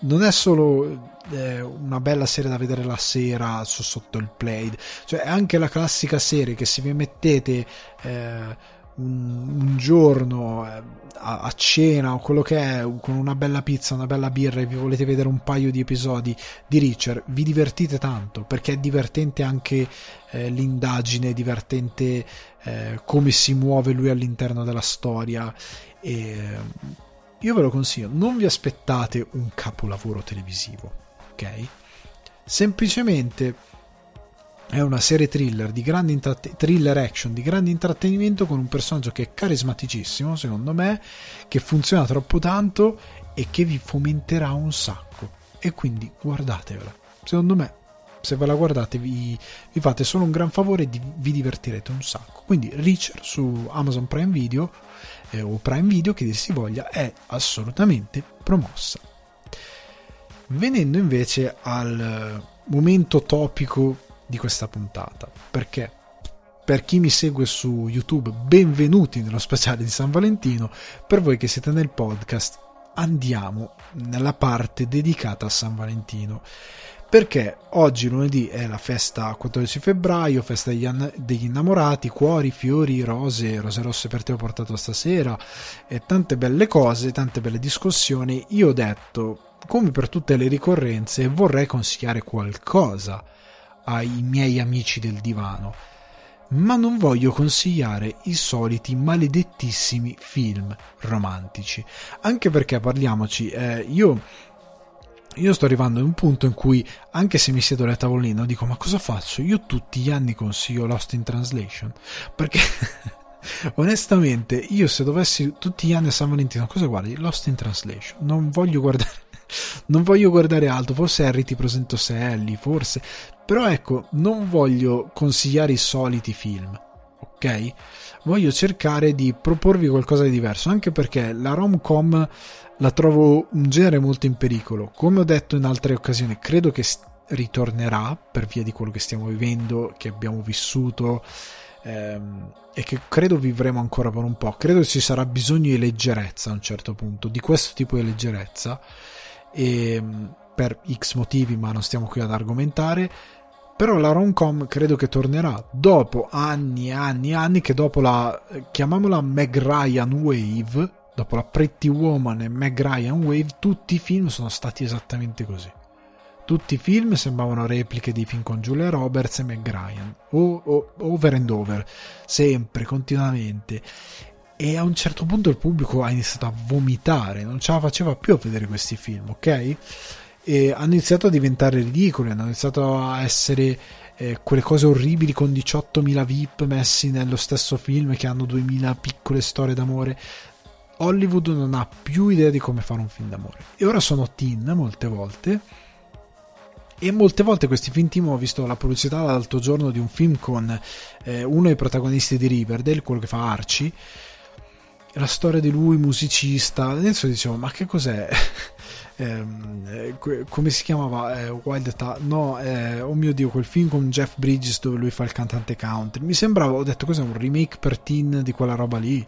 non è solo eh, una bella serie da vedere la sera sotto il play cioè è anche la classica serie che se vi mettete eh, un, un giorno eh, a, a, cena o quello che è, con una bella pizza, una bella birra e vi volete vedere un paio di episodi di Richard, vi divertite tanto perché è divertente anche eh, l'indagine, è divertente eh, come si muove lui all'interno della storia e io ve lo consiglio, non vi aspettate un capolavoro televisivo, ok? Semplicemente è una serie thriller di grande intratt- thriller action di grande intrattenimento con un personaggio che è carismaticissimo secondo me che funziona troppo tanto e che vi fomenterà un sacco. E quindi guardatevela. Secondo me se ve la guardate vi, vi fate solo un gran favore e di, vi divertirete un sacco. Quindi Richard su Amazon Prime Video eh, o Prime Video che dir si voglia è assolutamente promossa. Venendo invece al momento topico di questa puntata. Perché? Per chi mi segue su YouTube, benvenuti nello speciale di San Valentino. Per voi che siete nel podcast, andiamo nella parte dedicata a San Valentino. Perché oggi lunedì è la festa 14 febbraio, festa degli, innamorati, cuori, fiori, rose, rose rosse per te ho portato stasera, e tante belle cose, tante belle discussioni. Io ho detto, come per tutte le ricorrenze, vorrei consigliare qualcosa ai miei amici del divano, ma non voglio consigliare i soliti maledettissimi film romantici, anche perché parliamoci, eh, io io sto arrivando a un punto in cui, anche se mi siedo a tavolino, dico: Ma cosa faccio? Io tutti gli anni consiglio Lost in Translation. Perché, onestamente, io se dovessi tutti gli anni a San Valentino, cosa guardi? Lost in Translation. Non voglio guardare. Non voglio guardare altro, forse Harry ti presento Sally, forse, però ecco, non voglio consigliare i soliti film, ok? Voglio cercare di proporvi qualcosa di diverso, anche perché la rom-com la trovo un genere molto in pericolo. Come ho detto in altre occasioni, credo che ritornerà per via di quello che stiamo vivendo, che abbiamo vissuto ehm, e che credo vivremo ancora per un po'. Credo ci sarà bisogno di leggerezza a un certo punto, di questo tipo di leggerezza. E, ehm, per X motivi, ma non stiamo qui ad argomentare. Però la rom-com credo che tornerà dopo anni e anni e anni che dopo la chiamiamola Meg Ryan Wave dopo la Pretty Woman e Meg Ryan Wave tutti i film sono stati esattamente così. Tutti i film sembravano repliche di film con Julia Roberts e Meg Ryan o, o, over and over sempre, continuamente e a un certo punto il pubblico ha iniziato a vomitare, non ce la faceva più a vedere questi film, ok? E hanno iniziato a diventare ridicoli, hanno iniziato a essere eh, quelle cose orribili con 18.000 VIP messi nello stesso film che hanno 2.000 piccole storie d'amore. Hollywood non ha più idea di come fare un film d'amore. E ora sono teen molte volte. E molte volte questi film team ho visto la pubblicità l'altro giorno di un film con eh, uno dei protagonisti di Riverdale, quello che fa Archie, la storia di lui musicista. Adesso dicevo ma che cos'è? Eh, come si chiamava? Eh, Wild Ta- no eh, oh mio dio quel film con Jeff Bridges dove lui fa il cantante country. Mi sembrava ho detto cos'è un remake per teen di quella roba lì?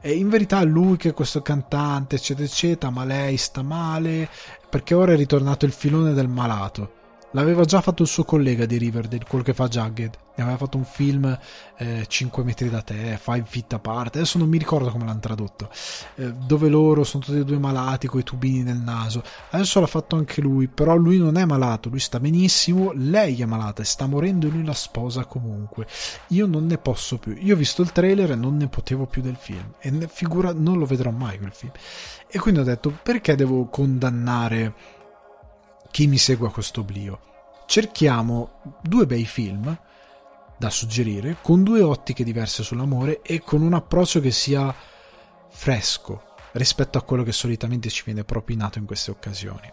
E in verità lui che è questo cantante eccetera eccetera ma lei sta male perché ora è ritornato il filone del malato L'aveva già fatto il suo collega di Riverdale, quello che fa Jagged. Ne aveva fatto un film eh, 5 metri da te, 5 feet apart. Adesso non mi ricordo come l'hanno tradotto. Eh, dove loro sono tutti e due malati con i tubini nel naso. Adesso l'ha fatto anche lui, però lui non è malato, lui sta benissimo. Lei è malata e sta morendo e lui la sposa comunque. Io non ne posso più. Io ho visto il trailer e non ne potevo più del film. E figura, non lo vedrò mai quel film. E quindi ho detto, perché devo condannare chi mi segue a questo oblio. Cerchiamo due bei film da suggerire con due ottiche diverse sull'amore e con un approccio che sia fresco rispetto a quello che solitamente ci viene propinato in queste occasioni.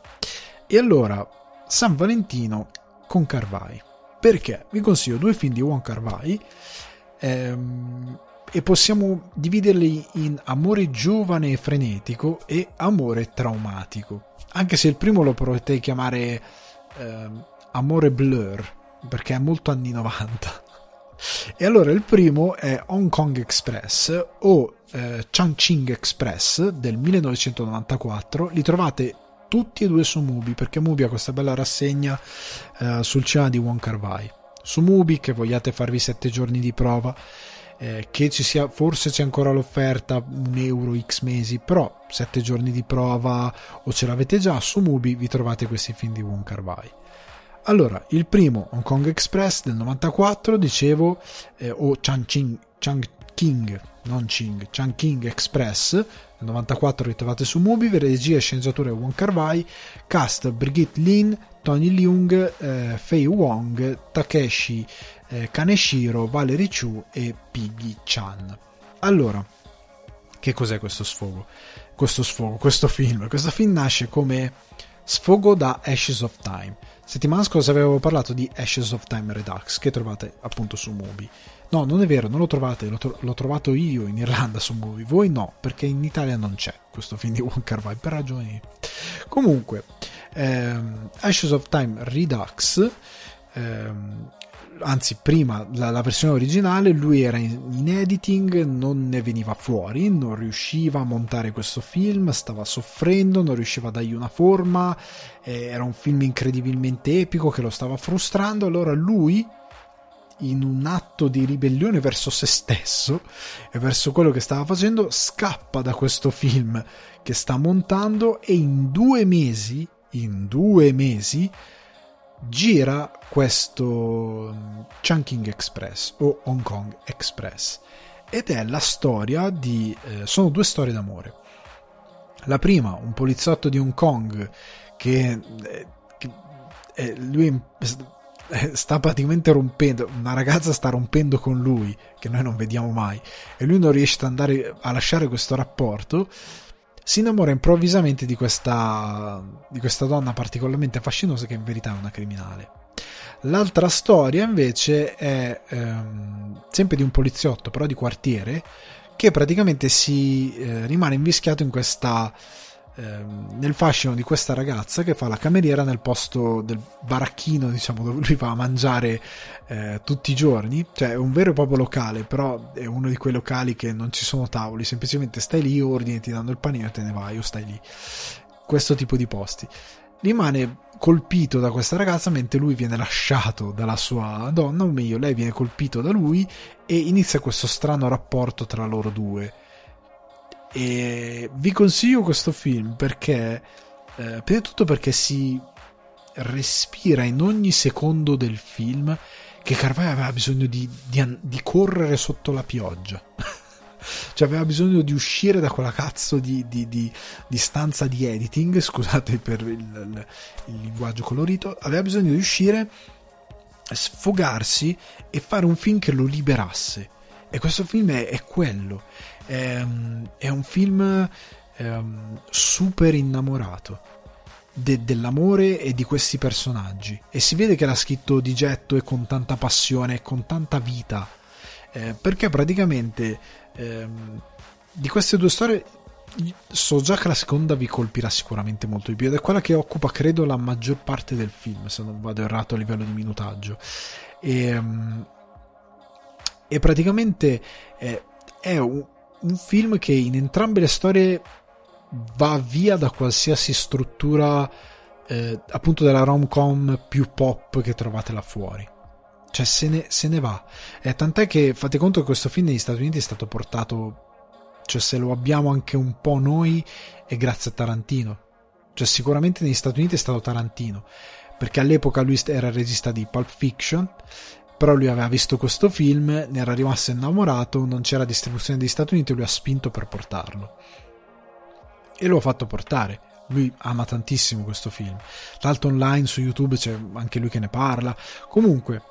E allora, San Valentino con Carvai. Perché? Vi consiglio due film di Juan Carvai ehm, e possiamo dividerli in amore giovane e frenetico e amore traumatico anche se il primo lo potrei chiamare eh, Amore Blur, perché è molto anni 90. E allora il primo è Hong Kong Express o eh, Changqing Express del 1994. Li trovate tutti e due su Mubi perché Mubi ha questa bella rassegna eh, sul cinema di Wong Kar Wai. Su Mubi che vogliate farvi 7 giorni di prova eh, che ci sia, forse c'è ancora l'offerta un euro x mesi, però 7 giorni di prova o ce l'avete già, su Mubi vi trovate questi film di Wong Kar Wai. Allora, il primo Hong Kong Express del 94, dicevo, eh, o Changqing, Changqing, non Ching, Changqing Express, del 94 ritrovate su Mubi, regia e sceneggiatura Wong Kar Wai, cast Brigitte Lin, Tony Leung, eh, Fei Wong, Takeshi eh, Kaneshiro, Valerie Chu e Piggy Chan. Allora, che cos'è questo sfogo? Questo sfogo, questo film. Questo film nasce come sfogo da Ashes of Time. Settimana scorsa avevo parlato di Ashes of Time Redux che trovate appunto su Mubi. No, non è vero, non lo trovate, l'ho, tro- l'ho trovato io in Irlanda su Mubi. Voi no, perché in Italia non c'è questo film di Wong Kar per ragioni. Comunque, ehm, Ashes of Time Redux ehm, anzi prima la, la, versione originale lui era in, in, editing non ne veniva fuori non riusciva a montare questo film stava soffrendo non riusciva a dargli una forma eh, era un film incredibilmente epico che lo stava frustrando. Allora lui in un atto di ribellione verso se stesso e verso quello che stava facendo scappa da questo film che sta montando e in due mesi in due mesi gira questo Chunking Express o Hong Kong Express ed è la storia di eh, sono due storie d'amore. La prima un poliziotto di Hong Kong che, eh, che eh, lui eh, sta praticamente rompendo una ragazza sta rompendo con lui che noi non vediamo mai e lui non riesce ad andare a lasciare questo rapporto si innamora improvvisamente di questa, di questa donna particolarmente fascinosa che in verità è una criminale. L'altra storia invece è ehm, sempre di un poliziotto, però di quartiere, che praticamente si eh, rimane invischiato in questa Ehm, nel fascino di questa ragazza che fa la cameriera nel posto del baracchino, diciamo, dove lui va a mangiare eh, tutti i giorni. Cioè, è un vero e proprio locale, però è uno di quei locali che non ci sono tavoli, semplicemente stai lì, ordini, ti danno il panino e te ne vai, o stai lì. Questo tipo di posti. Rimane colpito da questa ragazza mentre lui viene lasciato dalla sua donna, o meglio, lei viene colpito da lui e inizia questo strano rapporto tra loro due e vi consiglio questo film perché, eh, prima di tutto perché si respira in ogni secondo del film che Carvai aveva bisogno di, di, di correre sotto la pioggia. cioè aveva bisogno di uscire da quella cazzo di, di, di, di stanza di editing, scusate per il, il, il linguaggio colorito, aveva bisogno di uscire, sfogarsi e fare un film che lo liberasse. E questo film è, è quello, è, è, un film um, super innamorato de, dell'amore e di questi personaggi. E si vede che l'ha scritto di getto e con tanta passione e con tanta vita. Eh, perché praticamente ehm, di queste due storie so già che la seconda vi colpirà sicuramente molto di più ed è quella che occupa credo la maggior parte del film se non vado errato a livello di minutaggio e, ehm, e praticamente è, è un, un, film che in entrambe le storie va via da qualsiasi struttura eh, appunto della rom-com più pop che trovate là fuori cioè se ne, se ne va. Eh, tant'è che fate conto che questo film negli Stati Uniti è stato portato, cioè se lo abbiamo anche un po' noi, è grazie a Tarantino. Cioè sicuramente negli Stati Uniti è stato Tarantino, perché all'epoca lui era il regista di Pulp Fiction, però lui aveva visto questo film, ne era rimasto innamorato, non c'era distribuzione negli Stati Uniti e lui ha spinto per portarlo. E lo ha fatto portare lui ama tantissimo questo film. L'altro online su YouTube c'è anche lui che ne parla. Comunque,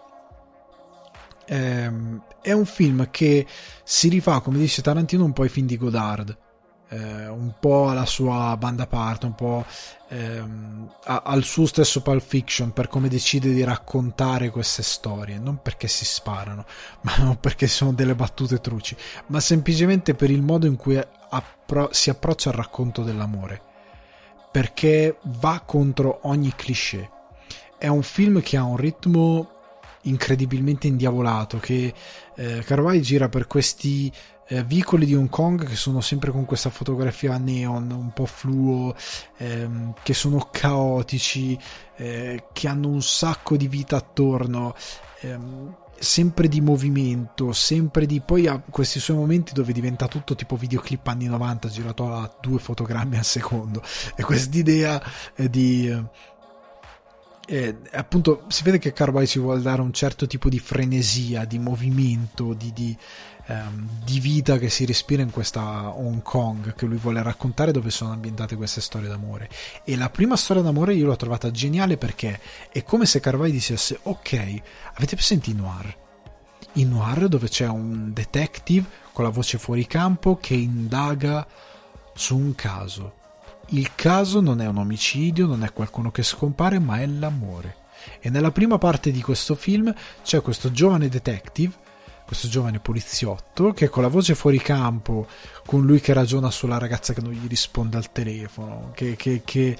ehm, è un film che si rifà, come dice Tarantino, un po' ai film di Godard. Eh, un po' alla sua banda parte, un po' ehm, a, al suo stesso Pulp Fiction per come decide di raccontare queste storie, non perché si sparano, ma non perché sono delle battute truci, ma semplicemente per il modo in cui appro- si approccia al racconto dell'amore, perché va contro ogni cliché. È un film che ha un ritmo incredibilmente indiavolato che eh, Carvai gira per questi eh, vicoli di Hong Kong che sono sempre con questa fotografia neon un po' fluo ehm, che sono caotici eh, che hanno un sacco di vita attorno ehm, sempre di movimento, sempre di poi ha questi suoi momenti dove diventa tutto tipo videoclip anni 90 girato a due fotogrammi al secondo. E quest'idea eh, di eh, appunto si vede che Carby ci vuole dare un certo tipo di frenesia, di movimento, di, di, ehm, di, vita che si respira in questa Hong Kong che lui vuole raccontare dove sono ambientate queste storie d'amore. E la prima storia d'amore io l'ho trovata geniale perché è come se Carby dicesse ok, avete presente i noir? I noir dove c'è un detective con la voce fuori campo che indaga su un caso il caso non è un omicidio, non è qualcuno che scompare, ma è l'amore. E nella prima parte di questo film c'è questo giovane detective, questo giovane poliziotto, che con la voce fuori campo, con lui che ragiona sulla ragazza che non gli risponde al telefono, che, che, che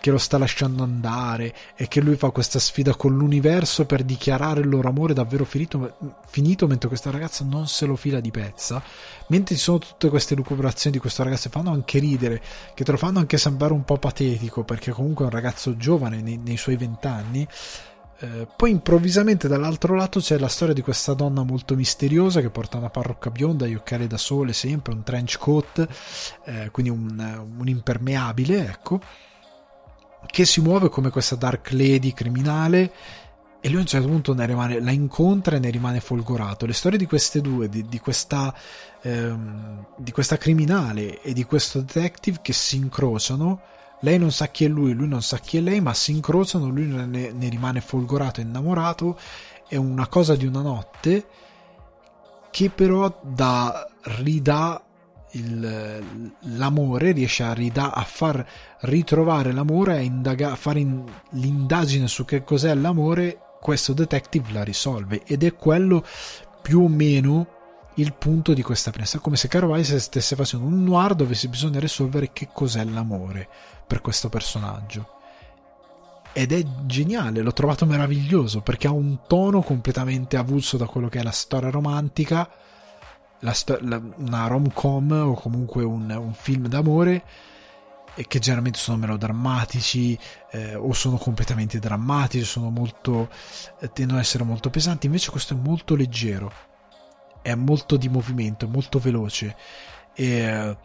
che lo sta lasciando andare e che lui fa questa sfida con l'universo per dichiarare il loro amore davvero finito, finito mentre questa ragazza non se lo fila di pezza. Mentre ci sono tutte queste lucubrazioni di questo ragazzo che fanno anche ridere che te lo fanno anche sembrare un po' patetico perché comunque è un ragazzo giovane nei, nei suoi vent'anni eh, poi improvvisamente dall'altro lato c'è la storia di questa donna molto misteriosa che porta una parrucca bionda, gli occhiali da sole sempre, un trench coat, eh, quindi un, un impermeabile, ecco, che si muove come questa Dark Lady criminale e lui a un certo punto rimane, la incontra e ne rimane folgorato. Le storie di queste due, di, di, questa, ehm, di questa criminale e di questo detective che si incrociano, lei non sa chi è lui, lui non sa chi è lei, ma si incrociano, lui ne, ne rimane folgorato innamorato, è una cosa di una notte che però da, ridà il, l'amore, riesce a, rida, a, far ritrovare l'amore, a, indaga, fare in, l'indagine su che cos'è l'amore, questo detective la risolve. Ed è quello più o meno il punto di questa presa, come se Carvai stesse facendo un noir dove si bisogna risolvere che cos'è l'amore per questo personaggio. Ed è geniale, l'ho trovato meraviglioso perché ha un tono completamente avulso da quello che è la storia romantica la, la, una rom-com o comunque un, un film d'amore che generalmente sono melodrammatici eh, o sono completamente drammatici, sono molto, eh, tendono ad essere molto pesanti, invece questo è molto leggero, è molto di movimento, è molto veloce e,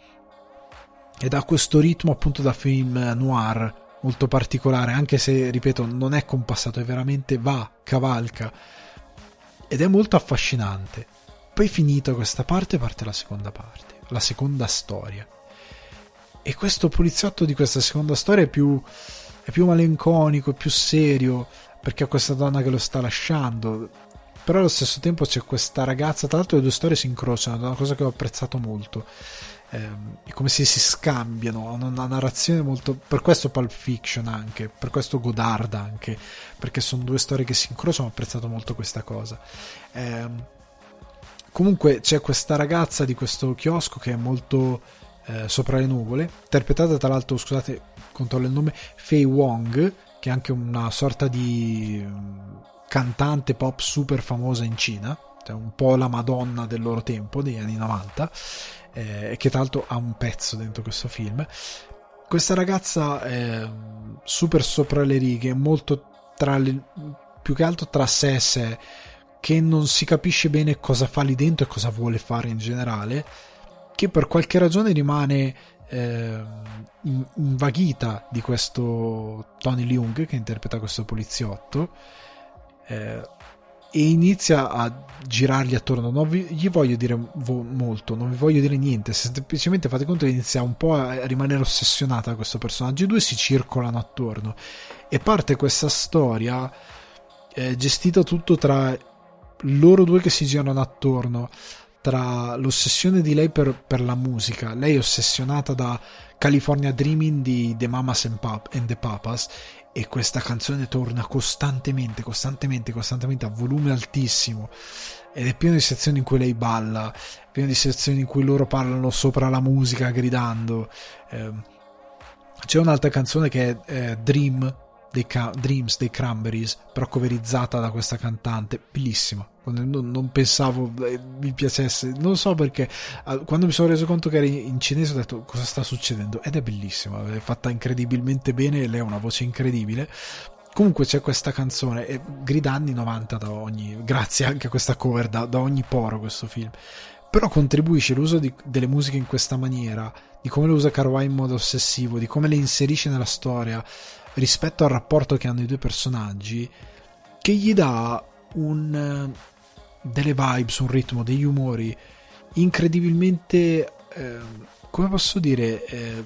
ed ha questo ritmo appunto da film noir molto particolare, anche se ripeto non è compassato, è veramente va, cavalca ed è molto affascinante Poi finita questa parte parte la seconda parte, la seconda storia. E questo poliziotto di questa seconda storia è più, è più malinconico, è più serio, perché ha questa donna che lo sta lasciando. Però allo stesso tempo c'è questa ragazza, tra l'altro le due storie si incrociano, è una cosa che ho apprezzato molto. Eh, è come se si scambiano, hanno una narrazione molto... Per questo Pulp Fiction anche, per questo Godard anche, perché sono due storie che si incrociano, ho apprezzato molto questa cosa. Eh, Comunque c'è questa ragazza di questo chiosco che è molto eh, sopra le nuvole, interpretata tra l'altro, scusate, controllo il nome, Fei Wong, che è anche una sorta di mm, cantante pop super famosa in Cina, cioè un po' la Madonna del loro tempo, degli anni 90, eh, che tra l'altro ha un pezzo dentro questo film. Questa ragazza è super sopra le righe, molto tra le, più che altro tra sé e sé che non si capisce bene cosa fa lì dentro e cosa vuole fare in generale, che per qualche ragione rimane eh, invaghita di questo Tony Leung che interpreta questo poliziotto eh, e inizia a girargli attorno. Non vi, gli voglio dire molto, non vi voglio dire niente, semplicemente fate conto che inizia un po' a rimanere ossessionata da questo personaggio. I due si circolano attorno e parte questa storia eh, gestita tutto tra loro due che si girano attorno tra l'ossessione di lei per, per, la musica, lei è ossessionata da California Dreaming di The Mamas and, Pap- and the Papas e questa canzone torna costantemente, costantemente, costantemente a volume altissimo ed è pieno di sezioni in cui lei balla, pieno di sezioni in cui loro parlano sopra la musica gridando. Eh, c'è un'altra canzone che è eh, Dream dei Ca- Dreams dei Cranberries, però coverizzata da questa cantante, bellissima. Non, non pensavo eh, mi piacesse, non so perché. Quando mi sono reso conto che era in cinese, ho detto cosa sta succedendo. Ed è bellissima, è fatta incredibilmente bene. Lei ha una voce incredibile. Comunque c'è questa canzone, e grida anni 90 da ogni, grazie anche a questa cover, da, da ogni poro questo film. Però contribuisce l'uso di, delle musiche in questa maniera, di come le usa Carwai in modo ossessivo, di come le inserisce nella storia rispetto al rapporto che hanno i due personaggi che gli dà un, eh, delle vibes, un ritmo, degli umori incredibilmente, eh, come posso dire, eh,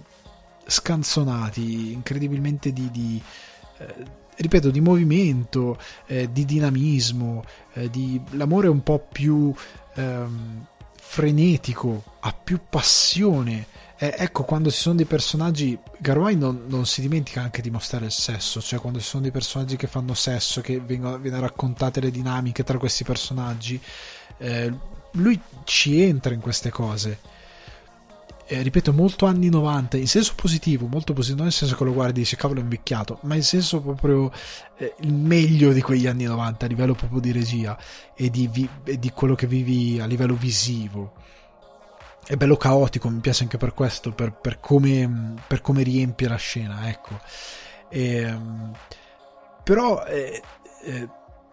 scanzonati, incredibilmente di, di eh, ripeto, di movimento, eh, di dinamismo, eh, di l'amore un po' più ehm, frenetico, ha più passione eh, ecco, quando ci sono dei personaggi, Garwai non, non, si dimentica anche di mostrare il sesso, cioè quando ci sono dei personaggi che fanno sesso, che vengono, vengono raccontate le dinamiche tra questi personaggi, eh, lui ci entra in queste cose. Eh, ripeto, molto anni 90, in senso positivo, molto positivo, non nel senso che lo guardi e dici cavolo è invecchiato, ma in senso proprio eh, il meglio di quegli anni 90 a livello proprio di regia e di, vi, e di quello che vivi a livello visivo è bello caotico, mi piace anche per questo, per, per, come, per come, riempie la scena, ecco. E, ehm, però è, è,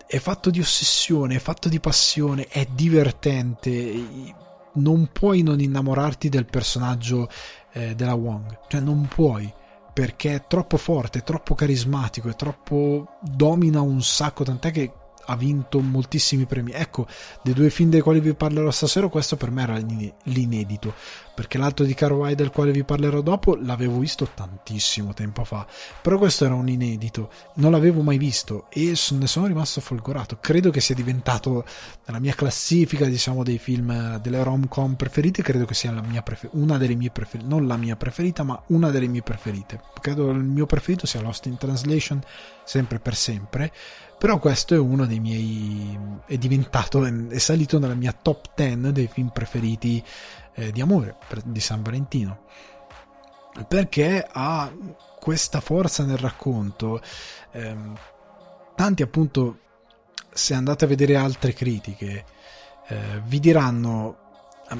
è, fatto di ossessione, è fatto di passione, è divertente, non puoi non innamorarti del personaggio eh, della Wong, cioè non puoi perché è troppo forte, è troppo carismatico, è troppo domina un sacco, tant'è che ha vinto moltissimi premi. Ecco, dei due film dei quali vi parlerò stasera, questo per me era l'inedito, perché l'altro di Carwai del quale vi parlerò dopo l'avevo visto tantissimo tempo fa, però questo era un inedito, non l'avevo mai visto e ne sono rimasto folgorato. Credo che sia diventato nella mia classifica, diciamo, dei film delle rom-com preferite, credo che sia prefer- una delle mie preferite, non la mia preferita, ma una delle mie preferite. Credo il mio preferito sia Lost in Translation, sempre per sempre però questo è uno dei miei è diventato è salito nella mia top 10 dei film preferiti eh, di amore di San Valentino. Perché ha questa forza nel racconto. Eh, tanti appunto se andate a vedere altre critiche eh, vi diranno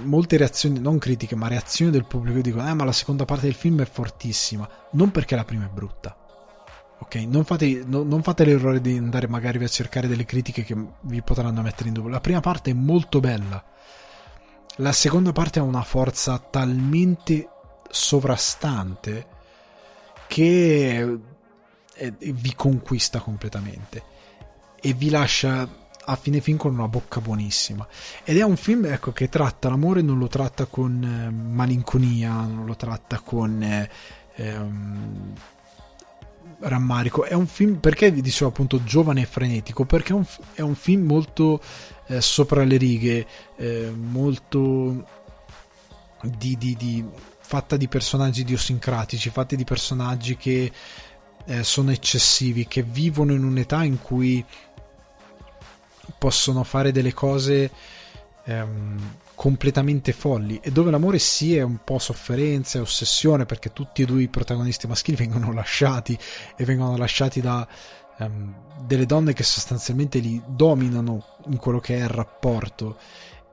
molte reazioni non critiche ma reazioni del pubblico dicono eh ma la seconda parte del film è fortissima. Non perché la prima è brutta Ok, non fate, no, non fate, l'errore di andare magari a cercare delle critiche che vi potranno mettere in dubbio. La prima parte è molto bella. La seconda parte ha una forza talmente sovrastante che vi conquista completamente e vi lascia a fine film con una bocca buonissima. Ed è un film ecco, che tratta l'amore, non lo tratta con eh, malinconia, non lo tratta con eh, ehm, rammarico. È un film, perché vi dicevo appunto giovane e frenetico? Perché è un, è un film molto eh, sopra le righe, eh, molto di, di, di, fatta di personaggi idiosincratici, fatti di personaggi che eh, sono eccessivi, che vivono in un'età in cui possono fare delle cose ehm, completamente folli e dove l'amore sì è un po' sofferenza e ossessione perché tutti e due i protagonisti maschili vengono lasciati e vengono lasciati da ehm, delle donne che sostanzialmente li dominano in quello che è il rapporto.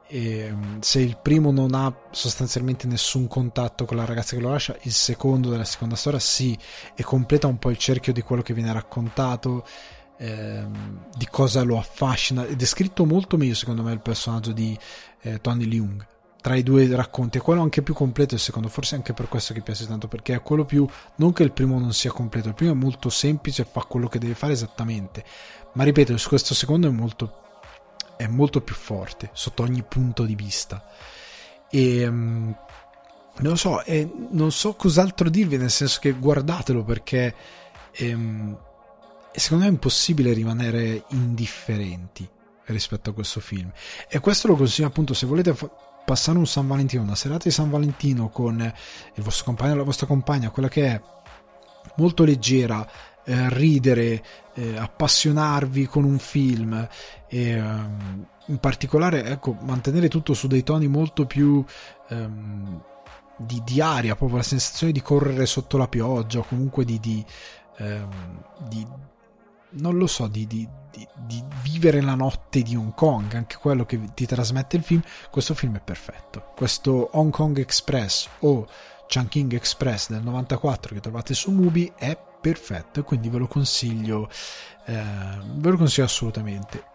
E ehm, se il primo non ha sostanzialmente nessun contatto con la ragazza che lo lascia il secondo della seconda storia sì e completa un po' il cerchio di quello che viene raccontato ehm, di cosa lo affascina ed è scritto molto meglio secondo me il personaggio di eh, Tony Leung. Tra i due racconti è quello anche più completo il secondo forse anche per questo che piace tanto perché è quello più non che il primo non sia completo il primo è molto semplice fa quello che deve fare esattamente. Ma ripeto questo secondo è molto è molto più forte sotto ogni punto di vista. E um, non so e non so cos'altro dirvi nel senso che guardatelo perché um, secondo me è impossibile rimanere indifferenti rispetto a questo film. E questo lo consiglio appunto se volete passare un San Valentino una serata di San Valentino con il vostro compagno o la vostra compagna quella che è molto leggera eh, ridere eh, appassionarvi con un film e ehm, in particolare ecco mantenere tutto su dei toni molto più ehm, di, di aria proprio la sensazione di correre sotto la pioggia o comunque di, di, ehm, di non lo so, di, di, di, di, vivere la notte di Hong Kong, anche quello che ti trasmette il film, questo film è perfetto. Questo Hong Kong Express o Chungking Express del 94 che trovate su Mubi è perfetto e quindi ve lo consiglio, eh, ve lo consiglio assolutamente.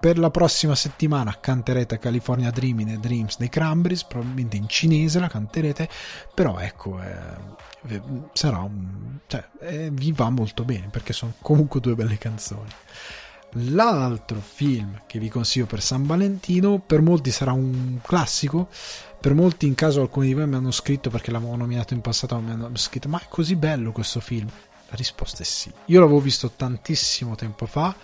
Per la prossima settimana canterete California Dreaming e Dreams dei Cranberries, probabilmente in cinese la canterete, però ecco, eh, sarà un, cioè, eh, vi va molto bene perché sono comunque due belle canzoni. L'altro film che vi consiglio per San Valentino, per molti sarà un classico, per molti in caso alcuni di voi mi hanno scritto perché l'avevo nominato in passato, mi hanno scritto ma è così bello questo film? La risposta è sì. Io l'avevo visto tantissimo tempo fa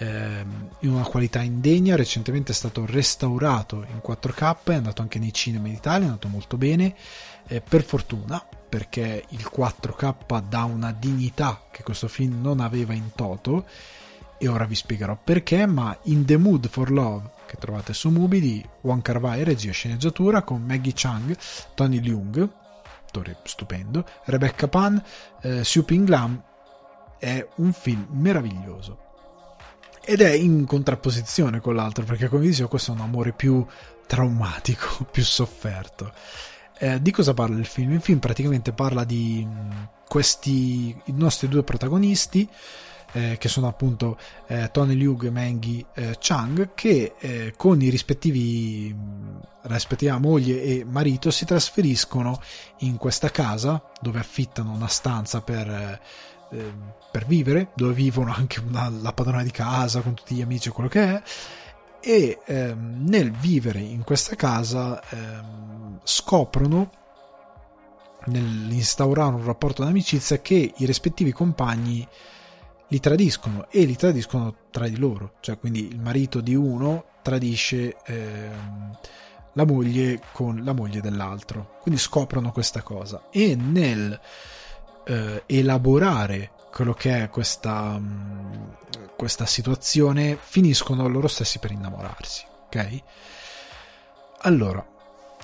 in una qualità indegna, recentemente è stato restaurato in 4K, è andato anche nei cinema in Italia, è andato molto bene, eh, per fortuna, perché il 4K dà una dignità che questo film non aveva in toto, e ora vi spiegherò perché, ma In the Mood for Love, che trovate su Mubi, di Kar Wai, regia e sceneggiatura, con Maggie Chang, Tony Leung, attore stupendo, Rebecca Pan, eh, Siu Ping Lam, è un film meraviglioso ed è in contrapposizione con l'altro perché come vi dicevo questo è un amore più traumatico, più sofferto. Eh, di cosa parla il film? Il film praticamente parla di mm, questi i nostri due protagonisti eh, che sono appunto eh, Tony Liu e Mengi eh, Chang che eh, con i rispettivi mm, rispettiva moglie e marito si trasferiscono in questa casa dove affittano una stanza per eh, Ehm, per vivere, dove vivono anche una, la padrona di casa con tutti gli amici e quello che è, e ehm, nel vivere in questa casa ehm, scoprono nell'instaurare un rapporto d'amicizia che i rispettivi compagni li tradiscono e li tradiscono tra di loro, cioè quindi il marito di uno tradisce ehm, la moglie con la moglie dell'altro, quindi scoprono questa cosa. E nel eh, elaborare quello che è questa, mm, questa situazione, finiscono loro stessi per innamorarsi. Ok? Allora,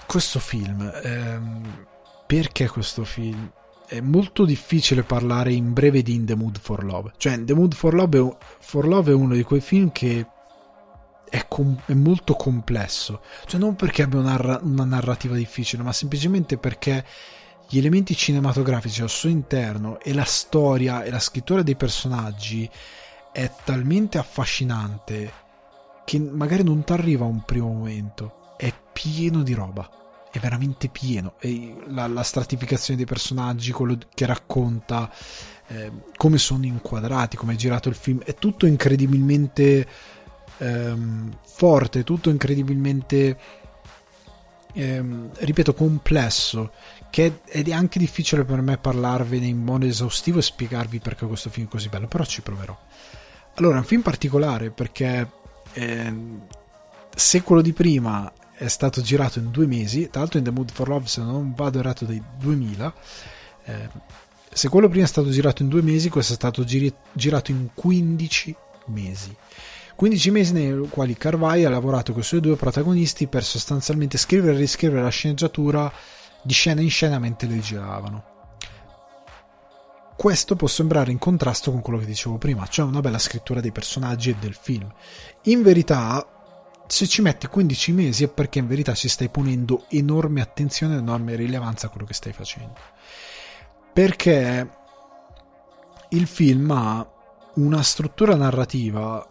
questo film, ehm, perché questo film? È molto difficile parlare in breve di In the Mood for Love. Cioè, In the Mood for Love è, for Love è uno di quei film che è, com- è, molto complesso. Cioè, non perché abbia una, una narrativa difficile, ma semplicemente perché gli elementi cinematografici al suo interno e la storia e la scrittura dei personaggi è talmente affascinante che magari non ti arriva a un primo momento. È pieno di roba. È veramente pieno. E la, la stratificazione dei personaggi, quello che racconta, eh, come sono inquadrati, come è girato il film, è tutto incredibilmente ehm, forte, tutto incredibilmente, ehm, ripeto, complesso, che è, anche difficile per me parlarvene in modo esaustivo e spiegarvi perché questo film è così bello, però ci proverò. Allora, è un film particolare perché ehm, se quello di prima è stato girato in due mesi, tra l'altro in The Mood for Love se non vado errato dei 2000, eh, se quello prima è stato girato in due mesi, questo è stato giri- girato in 15 mesi. 15 mesi nei quali Carvai ha lavorato con i suoi due protagonisti per sostanzialmente scrivere e riscrivere la sceneggiatura di scena in scena mentre le giravano. Questo può sembrare in contrasto con quello che dicevo prima, cioè una bella scrittura dei personaggi e del film. In verità, se ci metti 15 mesi è perché in verità ci stai ponendo enorme attenzione e enorme rilevanza a quello che stai facendo. Perché il film ha una struttura narrativa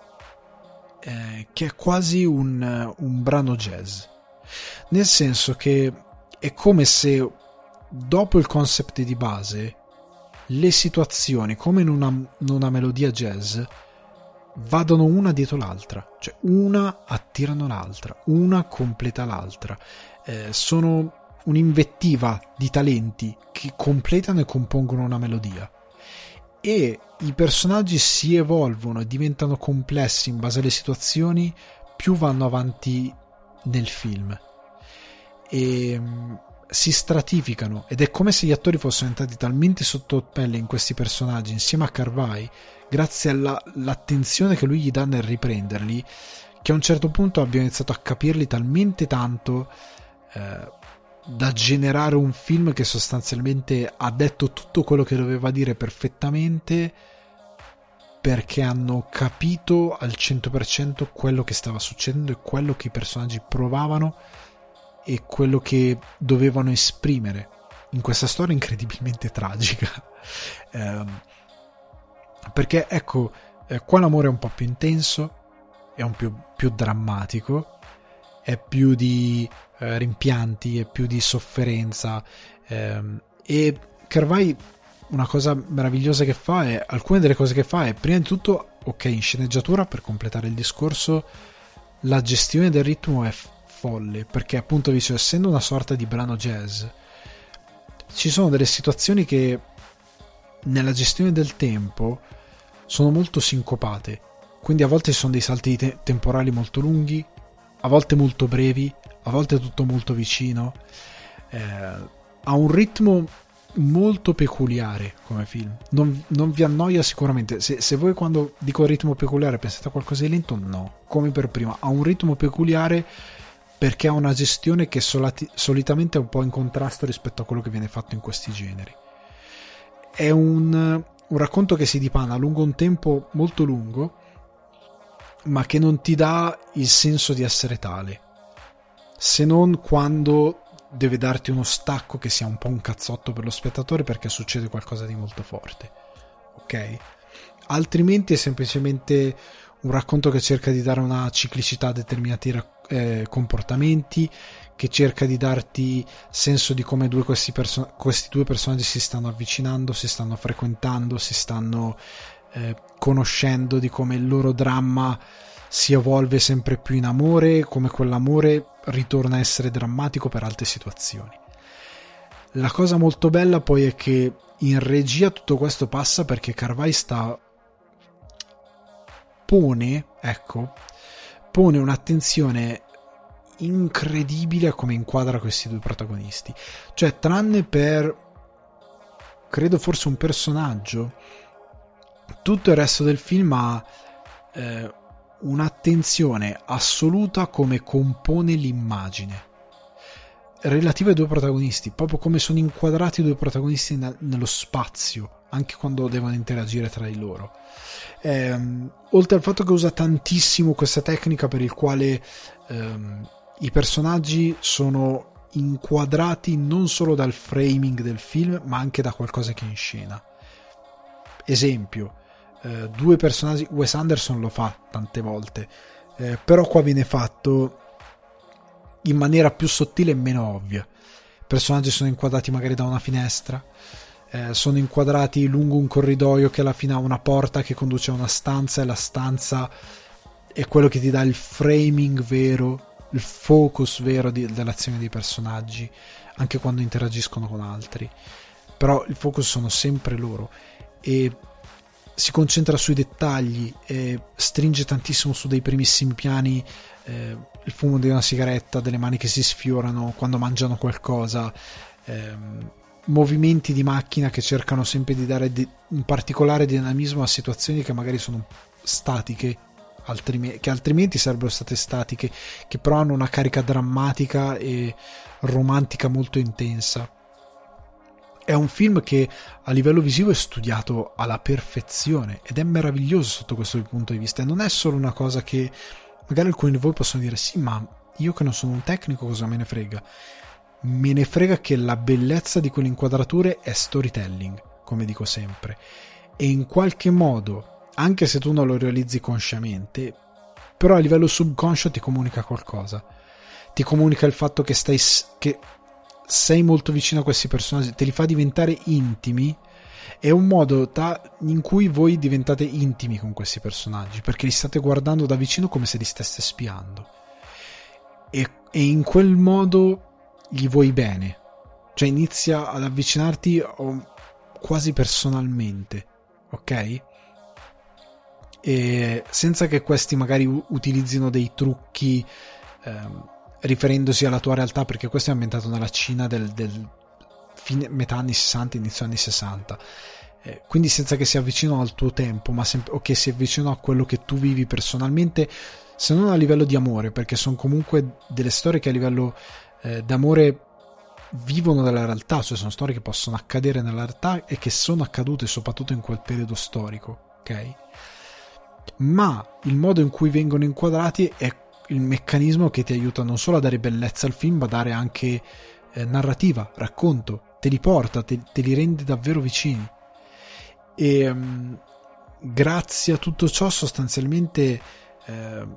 eh, che è quasi un, un brano jazz. Nel senso che è come se dopo il concept di base le situazioni come in una, in una melodia jazz vadano una dietro l'altra, cioè una attirano l'altra, una completa l'altra. Eh, sono un'invettiva di talenti che completano e compongono una melodia. E i personaggi si evolvono e diventano complessi in base alle situazioni, più vanno avanti nel film. E mm, si stratificano ed è come se gli attori fossero entrati talmente sotto pelle in questi personaggi insieme a Carvai grazie all'attenzione che lui gli dà nel riprenderli, che a un certo punto abbiamo iniziato a capirli talmente tanto eh, da generare un film che sostanzialmente ha detto tutto quello che doveva dire perfettamente perché hanno capito al 100% quello che stava succedendo e quello che i personaggi provavano e quello che dovevano esprimere in questa storia incredibilmente tragica. Eh, perché ecco, eh, qua l'amore è un po' più intenso, è un più, più drammatico, è più di eh, rimpianti, è più di sofferenza. Ehm, e Carvai una cosa meravigliosa che fa è alcune delle cose che fa è prima di tutto ok in sceneggiatura per completare il discorso la gestione del ritmo è folle perché appunto dice essendo una sorta di brano jazz ci sono delle situazioni che nella gestione del tempo sono molto sincopate, quindi a volte ci sono dei salti te- temporali molto lunghi, a volte molto brevi, a volte tutto molto vicino. Eh, ha un ritmo molto peculiare come film. Non, non vi annoia sicuramente. Se, se, voi quando dico ritmo peculiare pensate a qualcosa di lento, no. Come per prima, ha un ritmo peculiare perché ha una gestione che solati, solitamente è un po' in contrasto rispetto a quello che viene fatto in questi generi. È un, un racconto che si dipana lungo un tempo molto lungo, ma che non ti dà il senso di essere tale, se non quando deve darti uno stacco che sia un po' un cazzotto per lo spettatore perché succede qualcosa di molto forte. Ok? Altrimenti è semplicemente un racconto che cerca di dare una ciclicità a determinati eh, comportamenti, che cerca di darti senso di come due questi, perso- questi, due personaggi si stanno avvicinando, si stanno frequentando, si stanno eh, conoscendo, di come il loro dramma si evolve sempre più in amore, come quell'amore ritorna a essere drammatico per altre situazioni. La cosa molto bella poi è che in regia tutto questo passa perché Carvai sta pone, ecco, pone un'attenzione incredibile a come inquadra questi due protagonisti. Cioè, tranne per credo forse un personaggio, tutto il resto del film ha eh, un'attenzione assoluta come compone l'immagine relativa ai due protagonisti, proprio come sono inquadrati i due protagonisti nello spazio, anche quando devono interagire tra di loro. Ehm, oltre al fatto che usa tantissimo questa tecnica per il quale ehm, i personaggi sono inquadrati non solo dal framing del film, ma anche da qualcosa che è in scena. Esempio, eh, due personaggi, Wes Anderson lo fa tante volte, eh, però qua viene fatto in maniera più sottile e meno ovvia. I personaggi sono inquadrati magari da una finestra, eh, sono inquadrati lungo un corridoio che alla fine ha una porta che conduce a una stanza e la stanza è quello che ti dà il framing vero, il focus vero di, dell'azione dei personaggi, anche quando interagiscono con altri. Però il focus sono sempre loro e si concentra sui dettagli, e stringe tantissimo su dei primissimi piani, eh, il fumo di una sigaretta, delle mani che si sfiorano quando mangiano qualcosa, ehm, movimenti di macchina che cercano sempre di dare di, un particolare dinamismo a situazioni che magari sono statiche, altrimenti, che altrimenti sarebbero state statiche, che però hanno una carica drammatica e romantica molto intensa è un film che a livello visivo è studiato alla perfezione ed è meraviglioso sotto questo punto di vista. E non è solo una cosa che magari alcuni di voi possono dire: sì, ma io che non sono un tecnico, cosa me ne frega? Me ne frega che la bellezza di quelle inquadrature è storytelling, come dico sempre. E in qualche modo, anche se tu non lo realizzi consciamente, però a livello subconscio ti comunica qualcosa. Ti comunica il fatto che stai. che sei molto vicino a questi personaggi, te li fa diventare intimi. È un modo ta- in cui voi diventate intimi con questi personaggi, perché li state guardando da vicino come se li stesse spiando. E, e in quel modo gli vuoi bene. Cioè inizia ad avvicinarti oh, quasi personalmente, ok? E senza che questi magari utilizzino dei trucchi ehm, riferendosi alla tua realtà, perché questo è ambientato nella Cina del, del fine, metà anni 60, inizio anni 60. Eh, quindi senza che sia vicino al tuo tempo, ma sem- o che sia vicino a quello che tu vivi personalmente, se non a livello di amore, perché sono comunque delle storie che a livello eh, d'amore vivono della realtà, cioè sono storie che possono accadere nella realtà e che sono accadute soprattutto in quel periodo storico, ok? Ma il modo in cui vengono inquadrati è il meccanismo che ti aiuta non solo a dare bellezza al film, ma a dare anche eh, narrativa, racconto, te li porta, te, te li rende davvero vicini. E um, grazie a tutto ciò, sostanzialmente, eh,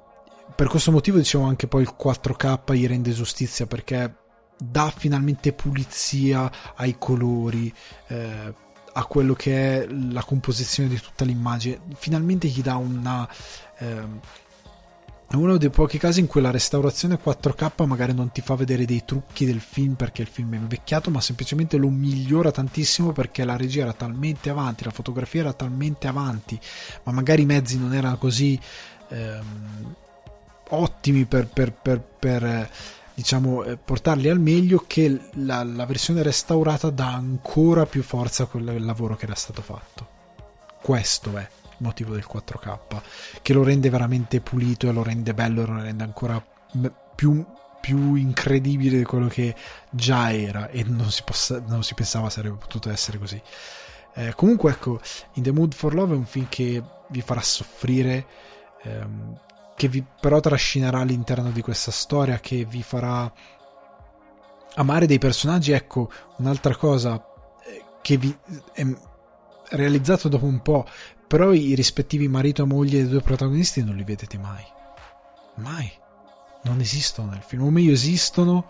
per questo motivo dicevo anche poi il 4K gli rende giustizia perché dà finalmente pulizia ai colori. Eh, a quello che è la composizione di tutta l'immagine, finalmente gli dà una, eh, è uno dei pochi casi in cui la restaurazione 4K magari non ti fa vedere dei trucchi del film perché il film è invecchiato, ma semplicemente lo migliora tantissimo perché la regia era talmente avanti, la fotografia era talmente avanti, ma magari i mezzi non erano così ehm, ottimi per, per, per, per diciamo, eh, portarli al meglio che la, la versione restaurata dà ancora più forza a quel lavoro che era stato fatto. Questo è motivo del 4K, che lo rende veramente pulito e lo rende bello e lo rende ancora più, più incredibile di quello che già era e non si, possa, non si pensava sarebbe potuto essere così. Eh, comunque ecco, In the Mood for Love è un film che vi farà soffrire, ehm, che vi però trascinerà all'interno di questa storia, che vi farà amare dei personaggi. Ecco, un'altra cosa eh, che vi è realizzato dopo un po', però i rispettivi marito e moglie dei due protagonisti non li vedete mai. Mai. Non esistono nel film. O meglio esistono,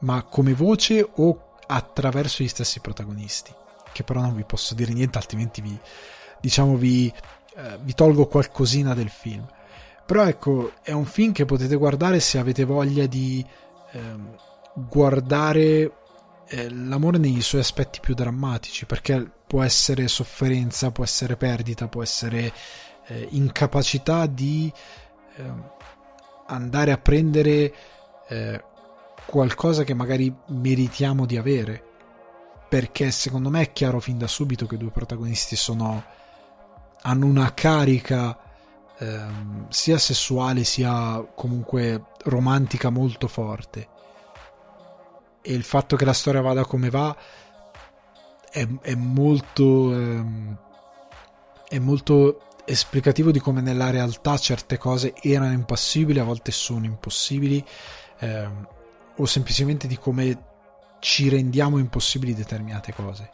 ma come voce o attraverso gli stessi protagonisti. Che però non vi posso dire niente, altrimenti vi, diciamo, vi, eh, vi tolgo qualcosina del film. Però ecco, è un film che potete guardare se avete voglia di eh, guardare eh, l'amore nei suoi aspetti più drammatici, perché può essere sofferenza, può essere perdita, può essere eh, incapacità di eh, andare a prendere eh, qualcosa che magari meritiamo di avere. Perché secondo me è chiaro fin da subito che i due protagonisti sono, hanno una carica ehm, sia sessuale sia comunque romantica molto forte e il fatto che la storia vada come va è, è molto ehm, è molto esplicativo di come nella realtà certe cose erano impossibili, a volte sono impossibili, ehm, o semplicemente di come ci rendiamo impossibili determinate cose.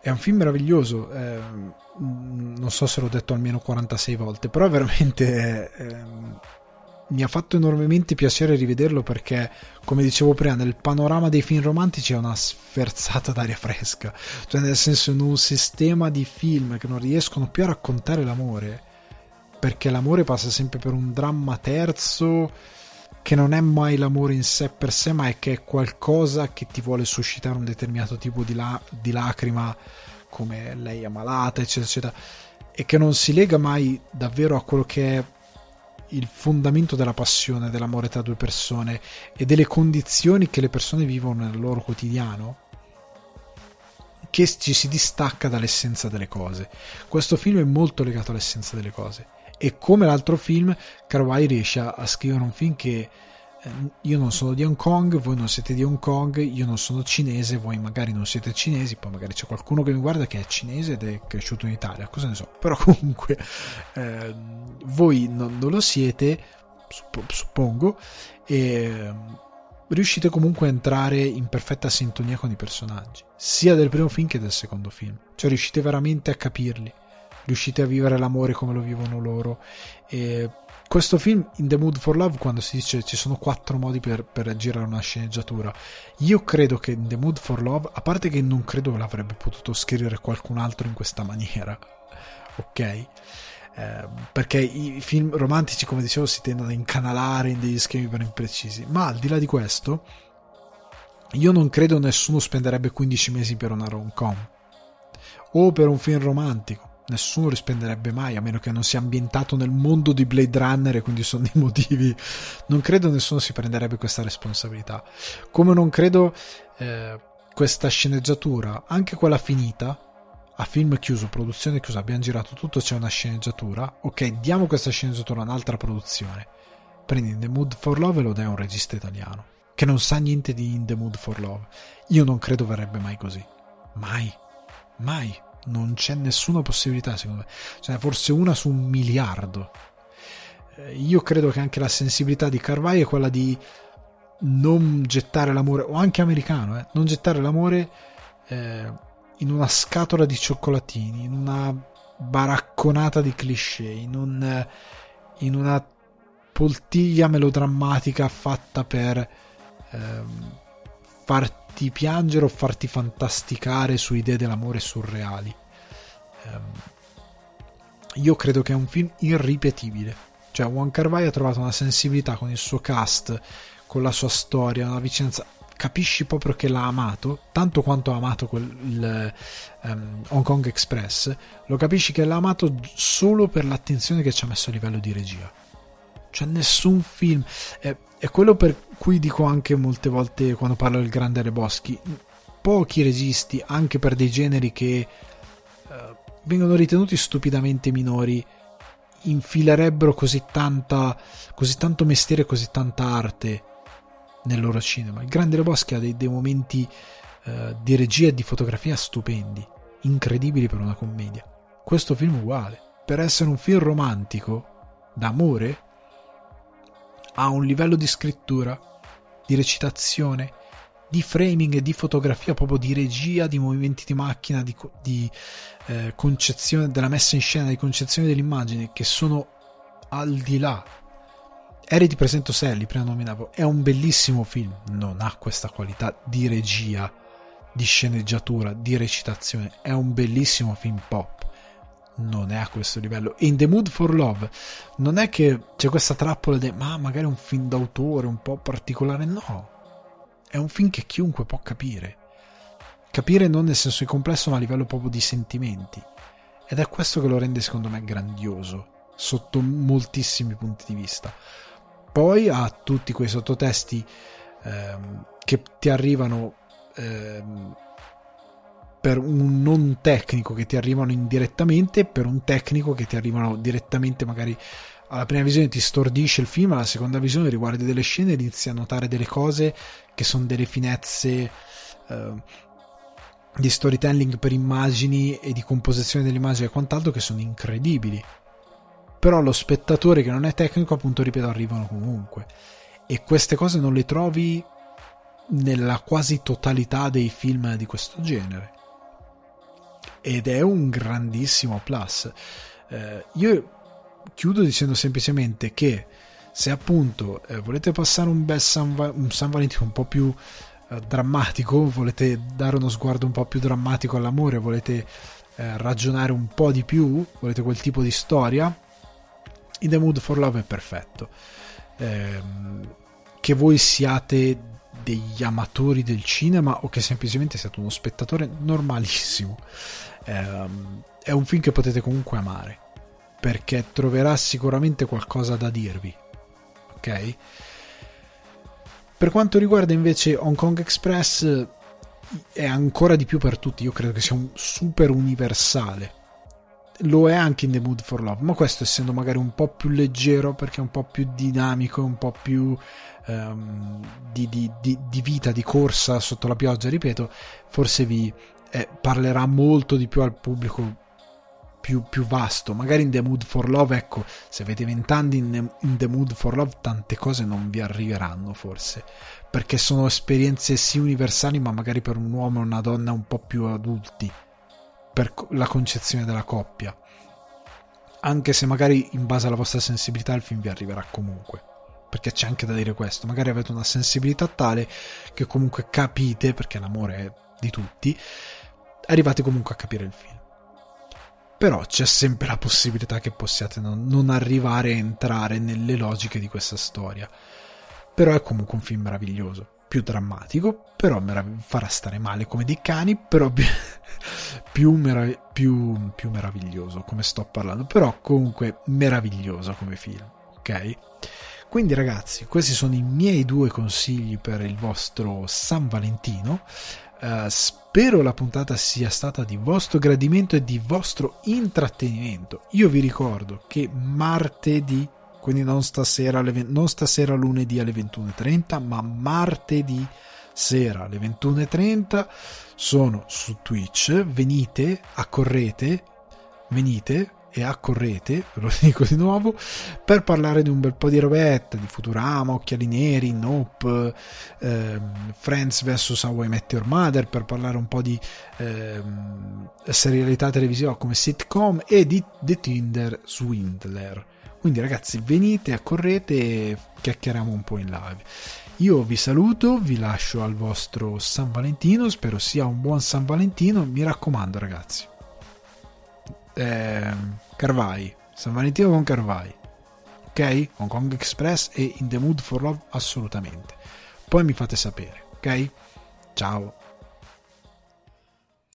È un film meraviglioso, ehm, non so se l'ho detto almeno 46 volte, però veramente ehm, mi ha fatto enormemente piacere rivederlo perché, come dicevo prima, nel panorama dei film romantici è una sferzata d'aria fresca. Cioè, nel senso, in un sistema di film che non riescono più a raccontare l'amore, perché l'amore passa sempre per un dramma terzo che non è mai l'amore in sé per sé, ma è che è qualcosa che ti vuole suscitare un determinato tipo di, la- di lacrima, come lei è malata, eccetera, eccetera, e che non si lega mai davvero a quello che è il fondamento della passione, dell'amore tra due persone e delle condizioni che le persone vivono nel loro quotidiano, che ci si distacca dall'essenza delle cose. Questo film è molto legato all'essenza delle cose e come l'altro film Carwai riesce a, scrivere un film che io non sono di Hong Kong, voi non siete di Hong Kong, io non sono cinese, voi magari non siete cinesi, poi magari c'è qualcuno che mi guarda che è cinese ed è cresciuto in Italia, cosa ne so, però comunque eh, voi non, non, lo siete, suppongo, e riuscite comunque a entrare in perfetta sintonia con i personaggi, sia del primo film che del secondo film, cioè riuscite veramente a capirli riuscite a vivere l'amore come lo vivono loro. E questo film, In the Mood for Love, quando si dice ci sono quattro modi per, per girare una sceneggiatura, io credo che In the Mood for Love, a parte che non credo l'avrebbe potuto scrivere qualcun altro in questa maniera, ok? Eh, perché i film romantici, come dicevo, si tendono a incanalare in degli schemi ben imprecisi. Ma al di là di questo, io non credo nessuno spenderebbe 15 mesi per una rom-com o per un film romantico nessuno rispenderebbe mai, a meno che non sia ambientato nel mondo di Blade Runner e quindi sono dei motivi. Non credo nessuno si prenderebbe questa responsabilità. Come non credo eh, questa sceneggiatura, anche quella finita, a film chiuso, produzione chiusa, abbiamo girato tutto, c'è una sceneggiatura. Ok, diamo questa sceneggiatura a un'altra produzione. Prendi The Mood for Love e lo dai a un regista italiano che non sa niente di In The Mood for Love. Io non credo verrebbe mai così. Mai. Mai non c'è nessuna possibilità secondo me, ce n'è forse una su un miliardo. Eh, io credo che anche la sensibilità di Carvai è quella di non gettare l'amore, o anche americano, eh, non gettare l'amore eh, in una scatola di cioccolatini, in una baracconata di cliché, in, un, in una poltiglia melodrammatica fatta per ehm, farti piangere o farti fantasticare su idee dell'amore surreali. Um, io credo che è un film irripetibile. Cioè, Juan Carvai ha trovato una sensibilità con il suo cast, con la sua storia, una vicinanza. Capisci proprio che l'ha amato, tanto quanto ha amato quel, il um, Hong Kong Express. Lo capisci che l'ha amato solo per l'attenzione che ci ha messo a livello di regia. Cioè, nessun film. È, è quello per cui dico anche molte volte quando parlo del grande Re Boschi, pochi registi, anche per dei generi che uh, vengono ritenuti stupidamente minori, infilerebbero così, tanta, così tanto mestiere così tanta arte nel loro cinema. Il grande Re Boschi ha dei, dei momenti uh, di regia e di fotografia stupendi, incredibili per una commedia. Questo film uguale. Per essere un film romantico, d'amore, ha un livello di scrittura, di recitazione, di framing di fotografia, proprio di regia, di movimenti di macchina, di, di eh, concezione della messa in scena, di concezione dell'immagine che sono al di là. Eri ti presento Sally, prima nominavo, è un bellissimo film, non ha questa qualità di regia, di sceneggiatura, di recitazione, è un bellissimo film pop non è a questo livello. In The Mood for Love non è che c'è questa trappola di ma magari è un film d'autore un po' particolare, no. È un film che chiunque può capire. Capire non nel senso di complesso, ma a livello proprio di sentimenti. Ed è questo che lo rende secondo me grandioso, sotto moltissimi punti di vista. Poi ha tutti quei sottotesti ehm, che ti arrivano ehm, per un non tecnico che ti arrivano indirettamente, per un tecnico che ti arrivano direttamente magari alla prima visione ti stordisce il film, alla seconda visione riguardi delle scene e inizi a notare delle cose che sono delle finezze eh, di storytelling per immagini e di composizione delle immagini e quant'altro che sono incredibili. Però lo spettatore che non è tecnico, appunto, ripeto, arrivano comunque. E queste cose non le trovi nella quasi totalità dei film di questo genere ed è un grandissimo plus. Eh, io chiudo dicendo semplicemente che se appunto eh, volete passare un bel San, Va- un San Valentino un po' più eh, drammatico, volete dare uno sguardo un po' più drammatico all'amore, volete eh, ragionare un po' di più, volete quel tipo di storia, In the Mood for Love è perfetto. Ehm, che voi siate degli amatori del cinema o che semplicemente siate uno spettatore normalissimo. Ehm, è un film che potete comunque amare perché troverà sicuramente qualcosa da dirvi. Ok? Per quanto riguarda invece Hong Kong Express, è ancora di più per tutti. Io credo che sia un super universale. Lo è anche in The Mood for Love, ma questo essendo magari un po' più leggero perché è un po' più dinamico, un po' più um, di, di, di, di, vita, di corsa sotto la pioggia, ripeto, forse vi eh, parlerà molto di più al pubblico più, più, vasto. Magari in The Mood for Love, ecco, se avete vent'anni in, in The Mood for Love, tante cose non vi arriveranno forse. Perché sono esperienze sì universali, ma magari per un uomo e una donna un po' più adulti. Per la concezione della coppia. Anche se magari in base alla vostra sensibilità il film vi arriverà comunque. Perché c'è anche da dire questo. Magari avete una sensibilità tale che comunque capite, perché l'amore è di tutti, arrivate comunque a capire il film però c'è sempre la possibilità che possiate non, non arrivare a entrare nelle logiche di questa storia. Però è comunque un film meraviglioso, più drammatico, però merav- farà stare male come dei cani, però più, merav- più, più meraviglioso come sto parlando, però comunque meraviglioso come film, ok? Quindi ragazzi, questi sono i miei due consigli per il vostro San Valentino. Uh, spero la puntata sia stata di vostro gradimento e di vostro intrattenimento. Io vi ricordo che martedì, quindi non stasera, alle, non stasera lunedì alle 21.30, ma martedì sera alle 21.30 sono su Twitch. Venite, accorrete, venite e accorrete, ve lo dico di nuovo, per parlare di un bel po' di robetta, di Futurama, Occhiali Neri, Nope, ehm, Friends vs. How I Met Your Mother, per parlare un po' di ehm, serialità televisiva come sitcom e di The Tinder Swindler. Quindi ragazzi venite, accorrete e chiacchieriamo un po' in live. Io vi saluto, vi lascio al vostro San Valentino, spero sia un buon San Valentino, mi raccomando ragazzi eh, Carvai, San Valentino con Carvai, ok? Hong Kong Express e In the Mood for Love assolutamente. Poi mi fate sapere, ok? Ciao.